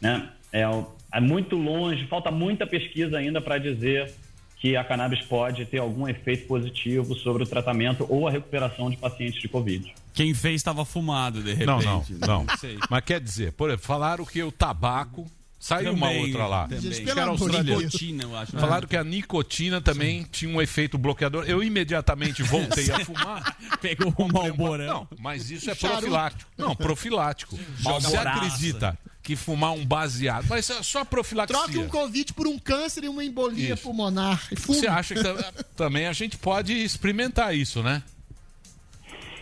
né? É, é muito longe, falta muita pesquisa ainda para dizer que a cannabis pode ter algum efeito positivo sobre o tratamento ou a recuperação de pacientes de Covid. Quem fez estava fumado, de repente. Não, não, não. sei. Mas quer dizer, por exemplo, falaram que o tabaco. Saiu uma Também, outra lá. também. Que era australiana. Deus. Nicotina, eu acho. Falaram que a nicotina também tinha um efeito bloqueador. Eu imediatamente voltei a fumar. Pegou um malborão. Não, mas isso é profilático. Não, profilático. Você acredita que fumar um baseado, mas é só profilaxia. Troque um Covid por um câncer e uma embolia Isso. pulmonar. E fume. Você acha que tam- também a gente pode experimentar isso, né?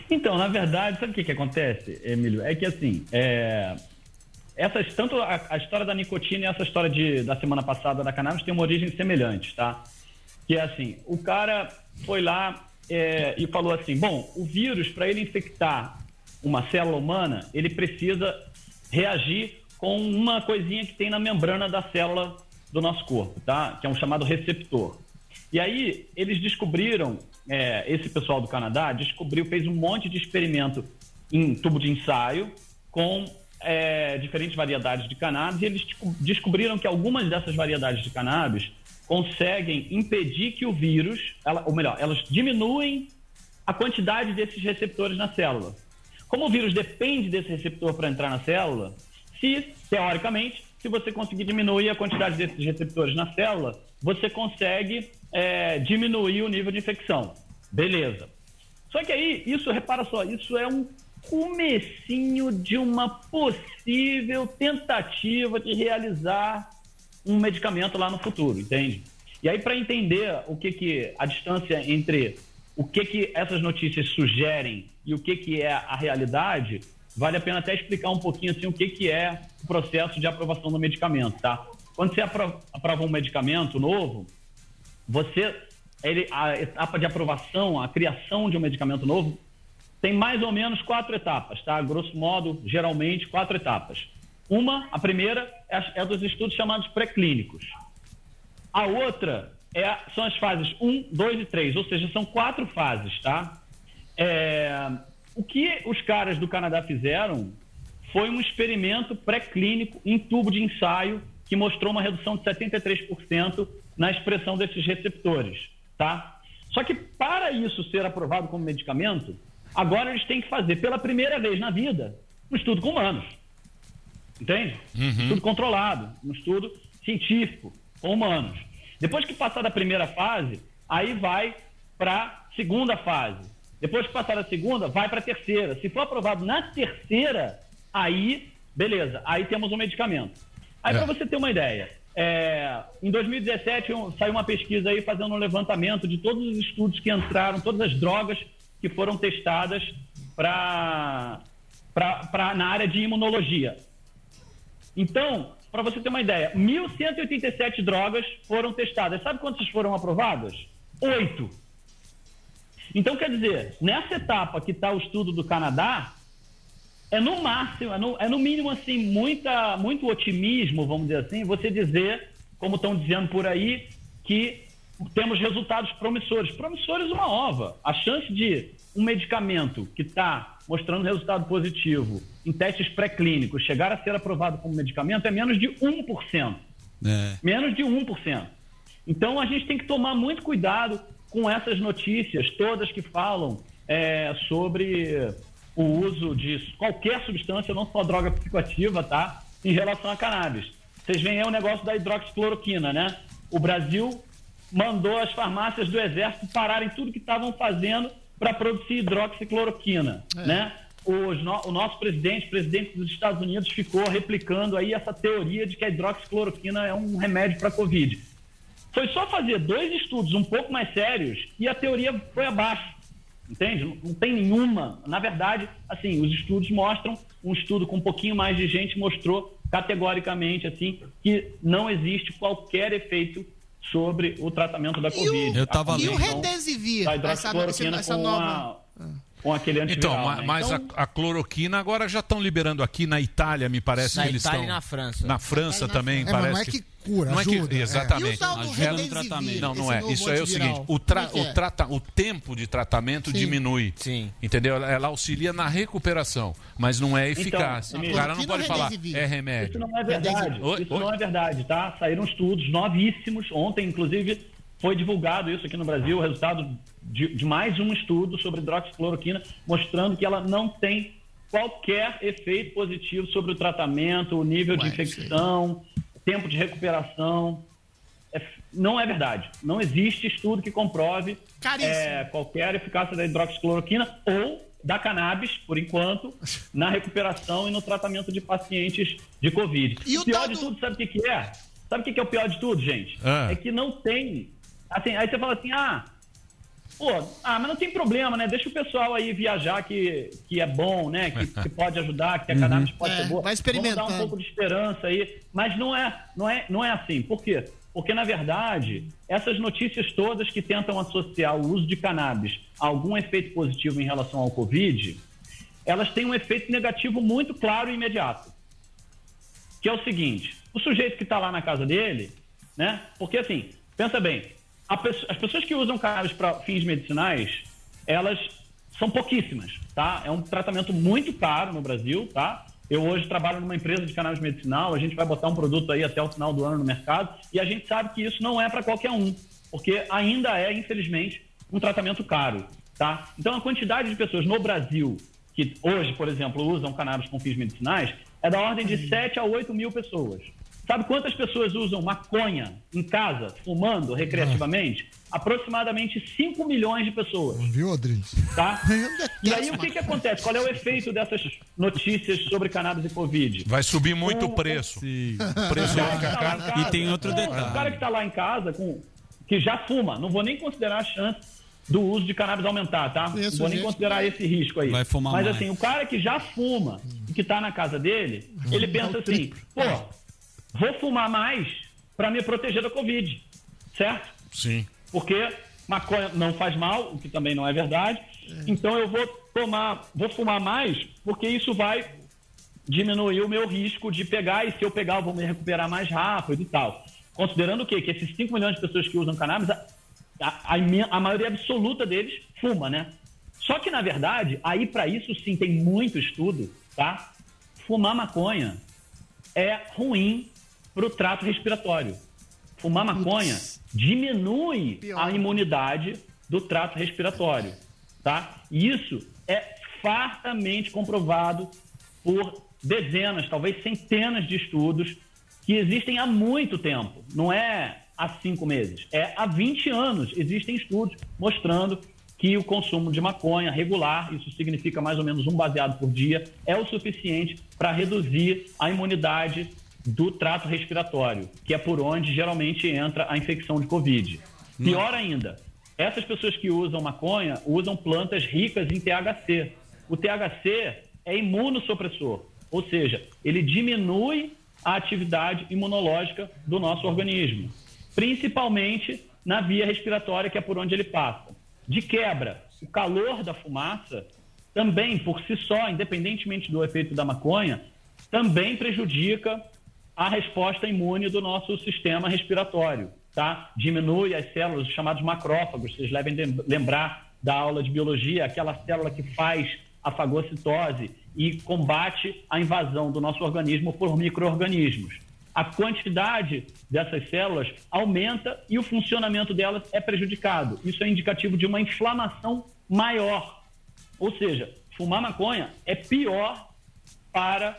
Então, na verdade, sabe o que, que acontece, Emílio? É que assim, é, essas, tanto a, a história da nicotina e essa história de, da semana passada da cannabis tem uma origem semelhante, tá? Que é assim, o cara foi lá é, e falou assim, bom, o vírus, para ele infectar uma célula humana, ele precisa reagir com uma coisinha que tem na membrana da célula do nosso corpo, tá? Que é um chamado receptor. E aí eles descobriram, é, esse pessoal do Canadá descobriu, fez um monte de experimento em tubo de ensaio com é, diferentes variedades de cannabis e eles desco- descobriram que algumas dessas variedades de cannabis conseguem impedir que o vírus, ela- ou melhor, elas diminuem a quantidade desses receptores na célula. Como o vírus depende desse receptor para entrar na célula, se, teoricamente, se você conseguir diminuir a quantidade desses receptores na célula, você consegue é, diminuir o nível de infecção. Beleza. Só que aí, isso, repara só, isso é um comecinho de uma possível tentativa de realizar um medicamento lá no futuro, entende? E aí, para entender o que, que a distância entre o que, que essas notícias sugerem e o que, que é a realidade, vale a pena até explicar um pouquinho assim, o que, que é o processo de aprovação do medicamento, tá? Quando você apro- aprova um medicamento novo, você ele, a etapa de aprovação, a criação de um medicamento novo, tem mais ou menos quatro etapas, tá? Grosso modo, geralmente, quatro etapas. Uma, a primeira, é, é dos estudos chamados pré-clínicos. A outra é, são as fases 1, 2 e 3, ou seja, são quatro fases, tá? É, O que os caras do Canadá fizeram foi um experimento pré-clínico em tubo de ensaio que mostrou uma redução de 73% na expressão desses receptores, tá? Só que para isso ser aprovado como medicamento, agora eles têm que fazer pela primeira vez na vida um estudo com humanos. Entende? Um estudo controlado, um estudo científico com humanos. Depois que passar da primeira fase, aí vai para a segunda fase. Depois que passar da segunda, vai para a terceira. Se for aprovado na terceira, aí, beleza, aí temos um medicamento. Aí, É. para você ter uma ideia, é, em 2017 um- saiu uma pesquisa aí fazendo um levantamento de todos os estudos que entraram, todas as drogas que foram testadas pra, pra, pra- na área de imunologia. Então, para você ter uma ideia, 1.187 drogas foram testadas. Sabe quantas foram aprovadas? Oito. Então, quer dizer, nessa etapa que está o estudo do Canadá, é no máximo, é no, é no mínimo assim, muita, muito otimismo, vamos dizer assim, você dizer, como estão dizendo por aí, que temos resultados promissores. Promissores uma ova. A chance de um medicamento que está mostrando resultado positivo em testes pré-clínicos chegar a ser aprovado como medicamento é menos de 1%. É. Menos de 1%. Então a gente tem que tomar muito cuidado com essas notícias todas que falam é, sobre o uso de qualquer substância, não só droga psicoativa, tá? Em relação a cannabis. Vocês veem aí o negócio da hidroxicloroquina, né? O Brasil mandou as farmácias do Exército pararem tudo que estavam fazendo para produzir hidroxicloroquina, né? Os no- o nosso presidente, presidente dos Estados Unidos, ficou replicando aí essa teoria de que a hidroxicloroquina é um remédio para Covid. Foi só fazer dois estudos um pouco mais sérios e a teoria foi abaixo. Entende? Não, não tem nenhuma. Na verdade, assim, os estudos mostram, um estudo com um pouquinho mais de gente mostrou categoricamente assim que não existe qualquer efeito sobre o tratamento da Covid. Eu tava E o Redesivir? Essa, essa com nova. a- com aquele antiviral. Então, né? mas Então, a, a cloroquina agora já estão liberando aqui na Itália, me parece Na que eles Itália estão. e na França. Na França também, É, mas parece não é que cura, não é que- ajuda, é. exatamente. E o tal do Ajuda no tratamento. Não, não é. Isso aí é o seguinte: o, tra- é que o, é? trata- o tempo de tratamento Sim. diminui. Sim. Entendeu? Ela, auxilia na recuperação, mas não é eficaz. Então, o cara não pode falar, é remédio. Isso não é verdade. Oi? Isso Oi? não é verdade, tá? Saíram estudos novíssimos. Ontem, inclusive, foi divulgado isso aqui no Brasil, o resultado de, de mais um estudo sobre hidroxicloroquina, mostrando que ela não tem qualquer efeito positivo sobre o tratamento, o nível de infecção, tempo de recuperação. É- não é verdade. Não existe estudo que comprove é, qualquer eficácia da hidroxicloroquina ou da cannabis, por enquanto, na recuperação e no tratamento de pacientes de Covid. E o o pior tal de do- tudo, sabe o que, que é? Sabe o que, que é o pior de tudo, gente? Ah. É que não tem. Assim, aí você fala assim, ah, pô, ah, mas não tem problema, né? Deixa o pessoal aí viajar que, que é bom, né? Que, que pode ajudar, que a cannabis pode É, ser boa. vai experimentando. Vamos dar um pouco de esperança aí. Mas não é, não é, não é assim. Por quê? Porque, na verdade, essas notícias todas que tentam associar o uso de cannabis a algum efeito positivo em relação ao Covid, elas têm um efeito negativo muito claro e imediato. Que é o seguinte: o sujeito que está lá na casa dele, né? Porque assim, pensa bem, a pesso- as pessoas que usam cannabis para fins medicinais, elas são pouquíssimas, tá? É um tratamento muito caro no Brasil, tá? Eu hoje trabalho numa empresa de cannabis medicinal, a gente vai botar um produto aí até o final do ano no mercado e a gente sabe que isso não é para qualquer um, porque ainda é, infelizmente, um tratamento caro, tá? Então a quantidade de pessoas no Brasil que hoje, por exemplo, usam cannabis com fins medicinais é da ordem de 7 a 8 mil pessoas. Sabe quantas pessoas usam maconha em casa, fumando recreativamente? Aproximadamente 5 milhões de pessoas. Viu, Adriles? Tá? E aí o que, que acontece? Qual é o efeito dessas notícias sobre cannabis e Covid? Vai subir muito o preço. O preço vai ficar caro. E tem outro detalhe. O cara que está lá em casa, com, que já fuma, não vou nem considerar a chance do uso de cannabis aumentar, tá? Não vou nem gente considerar vai- esse risco aí. vai fumar Mas mais. assim, o cara que já fuma e que está na casa dele, ele pensa assim, pô, vou fumar mais para me proteger da Covid, certo? Sim. Porque maconha não faz mal, o que também não é verdade. Então eu vou tomar, vou fumar mais, porque isso vai diminuir o meu risco de pegar, e se eu pegar, eu vou me recuperar mais rápido e tal. Considerando o quê? Que esses 5 milhões de pessoas que usam cannabis, a, a, a maioria absoluta deles fuma, né? Só que, na verdade, aí para isso sim tem muito estudo, tá? Fumar maconha é ruim para o trato respiratório. Fumar maconha diminui a imunidade do trato respiratório, tá? E isso é fartamente comprovado por dezenas, talvez centenas de estudos que existem há muito tempo. Não é há cinco meses, é há 20 anos. Existem estudos mostrando que o consumo de maconha regular, isso significa mais ou menos um baseado por dia, é o suficiente para reduzir a imunidade do trato respiratório, que é por onde geralmente entra a infecção de Covid. Pior ainda, essas pessoas que usam maconha usam plantas ricas em THC. O THC é imunossupressor, ou seja, ele diminui a atividade imunológica do nosso organismo, principalmente na via respiratória, que é por onde ele passa. De quebra, o calor da fumaça também, por si só, independentemente do efeito da maconha, também prejudica a resposta imune do nosso sistema respiratório, tá? Diminui as células, os chamados macrófagos, vocês devem lem- lembrar da aula de biologia, aquela célula que faz a fagocitose e combate a invasão do nosso organismo por micro-organismos. A quantidade dessas células aumenta e o funcionamento delas é prejudicado. Isso é indicativo de uma inflamação maior. Ou seja, fumar maconha é pior para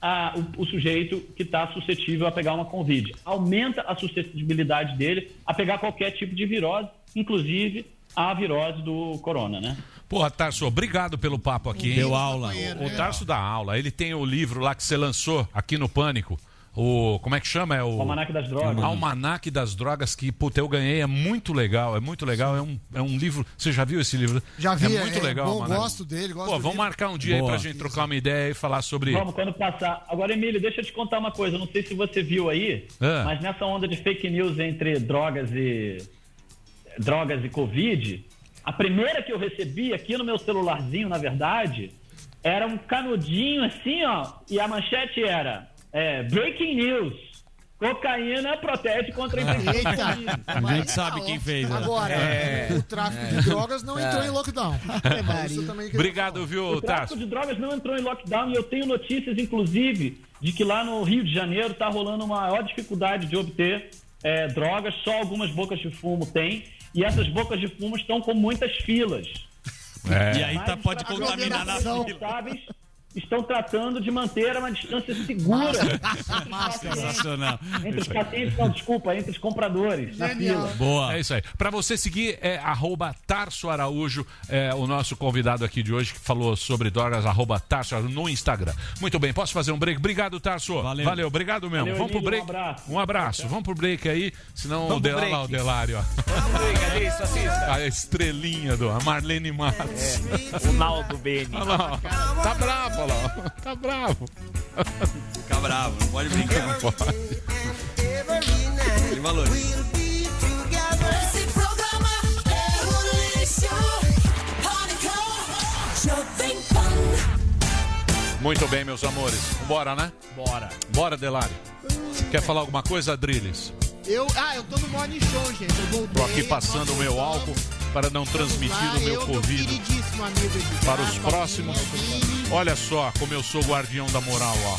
a- o, o sujeito que está suscetível a pegar uma Covid. Aumenta a suscetibilidade dele a pegar qualquer tipo de virose, inclusive a virose do corona, né? Porra, Tarso, obrigado pelo papo aqui. hein? Deu aula. O, o Tarso dá aula. Ele tem o livro lá que você lançou aqui no Pânico. O, como é que chama? É o Almanaque das Drogas. Almanaque das Drogas, que, puta, eu ganhei. É muito legal, é muito legal. É um, é um livro. Você já viu esse livro? Já vi, É muito é legal. bom, gosto dele, gosto Pô, vamos livro. marcar um dia aí Boa. pra gente trocar uma ideia e falar sobre. Vamos, quando passar. Agora, Emílio, deixa eu te contar uma coisa. Eu Não sei se você viu aí, Ah. mas nessa onda de fake news entre drogas e drogas e Covid, a primeira que eu recebi aqui no meu celularzinho, na verdade, era um canudinho assim, ó, e a manchete era é, Breaking News. Cocaína protege contra a Eita. A gente sabe quem fez, né? Agora, É. o tráfico de drogas não entrou em lockdown. Isso também queria Obrigado, viu, O tráfico de drogas não entrou em lockdown e eu tenho notícias, inclusive, de que lá no Rio de Janeiro está rolando uma maior dificuldade de obter é, drogas, só algumas bocas de fumo tem, e essas bocas de fumo estão com muitas filas. É. E aí tá, pode contaminar na fila. Estão tratando de manter uma distância segura Sensacional. entre os pacientes, não, desculpa, entre os compradores na fila. Boa. É isso aí. Pra você seguir, é arroba Tarso Araújo, é o nosso convidado aqui de hoje que falou sobre drogas, arroba Tarso Araújo no Instagram. Muito bem, posso fazer um break? Obrigado, Tarso. Valeu. obrigado mesmo. Valeu, Vamos pro break. um abraço. Um abraço. Vamos pro break aí, senão o Vamos pro Delário, lá, o break. Cadê isso? Assista. A estrelinha do a Marlene Matos. O Naldo Beni. Olha lá, ó. Tá bravo, olha lá. ó. Tá bravo. Fica bravo, não pode brincar. Não pode. Ele valoriza. Esse programa é lixo. Pânico, Jovem Pan. Muito bem, meus amores. Bora, né? Bora. Bora, Delário. Quer falar alguma coisa, Drilis? Eu, ah, eu tô no Morning Show, gente. Eu voltei. Tô aqui passando o meu álcool para não transmitir o meu eu, Covid para os próximos. Olha só como eu sou guardião da moral, ó.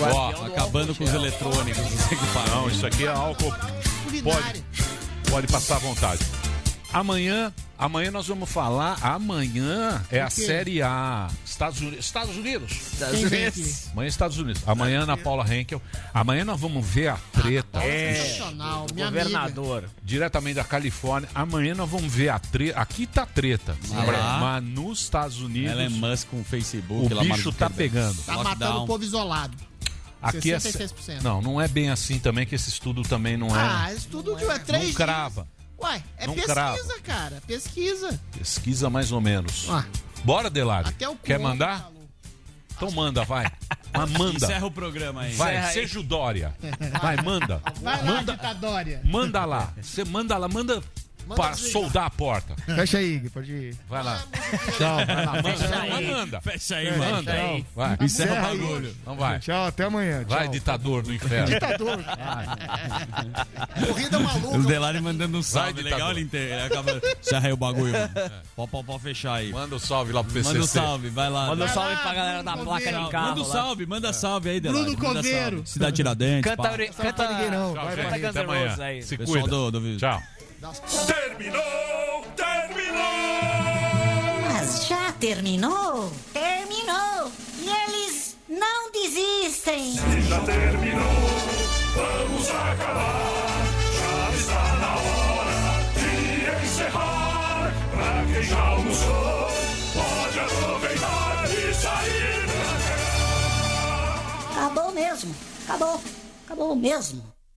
Ó, Tá acabando com os eletrônicos. Não, isso aqui é álcool. Culinária. Pode passar à vontade. Amanhã, amanhã nós vamos falar. Amanhã é a? Série A. Estados Unidos. Estados Unidos. Vem aqui? Amanhã é Estados Unidos. Amanhã Ana Paula Henkel. Amanhã nós vamos ver a treta. É. Sensacional, minha amiga. Governador. diretamente da Califórnia. Amanhã nós vamos ver a treta. Aqui tá treta. Ah. Mas nos Estados Unidos, Elon Musk com o Facebook. o bicho tá pegando. Tá Lockdown. matando o povo isolado. Aqui é. 66%. Não, não é bem assim também, que esse estudo também não Ah, é. isso tudo de é três Não crava. dias. Uai, é Não pesquisa, crava. cara. Pesquisa. Pesquisa mais ou menos. Bora, o Quer mandar? falou. Então manda, vai. Mas manda. Encerra o programa aí. Vai, Encerra aí. seja o Dória. Vai, manda. Vai lá, Manda, ditadória. manda lá. Você manda lá, manda para soldar a porta. Fecha aí, Gui, pode ir. Vai lá. Tchau. Vai lá, Fecha manda. aí. Manda. Fecha aí, Manda. Tchau. Vai. Encerra o aí. bagulho. Então vai. Tchau, até amanhã. Vai, Tchau. ditador do inferno. Ditador. Corrida maluca. Os Delari mandando um salve. Vai, legal ele inteiro. Acaba. Encerra aí o bagulho, mano. Pode, pode, pode fechar aí. Manda o salve lá pro PCC. Manda um salve, vai lá. Manda um Vai salve pra galera da placa de carro Manda um lá. salve, manda salve aí, Delari. Bruno manda Coveiro. Cidade Tiradentes. Canta, canta ninguém não. Vai, vai. Até Guns N' amanhã. Roses aí. Se cuida. do, do vídeo. Tchau. Terminou! Terminou! Mas já terminou? Terminou! E eles não desistem! Se já terminou, vamos acabar. Já está na hora de encerrar. Pra quem já almoçou, pode aproveitar e sair pra cá. Acabou mesmo! Acabou! Acabou mesmo!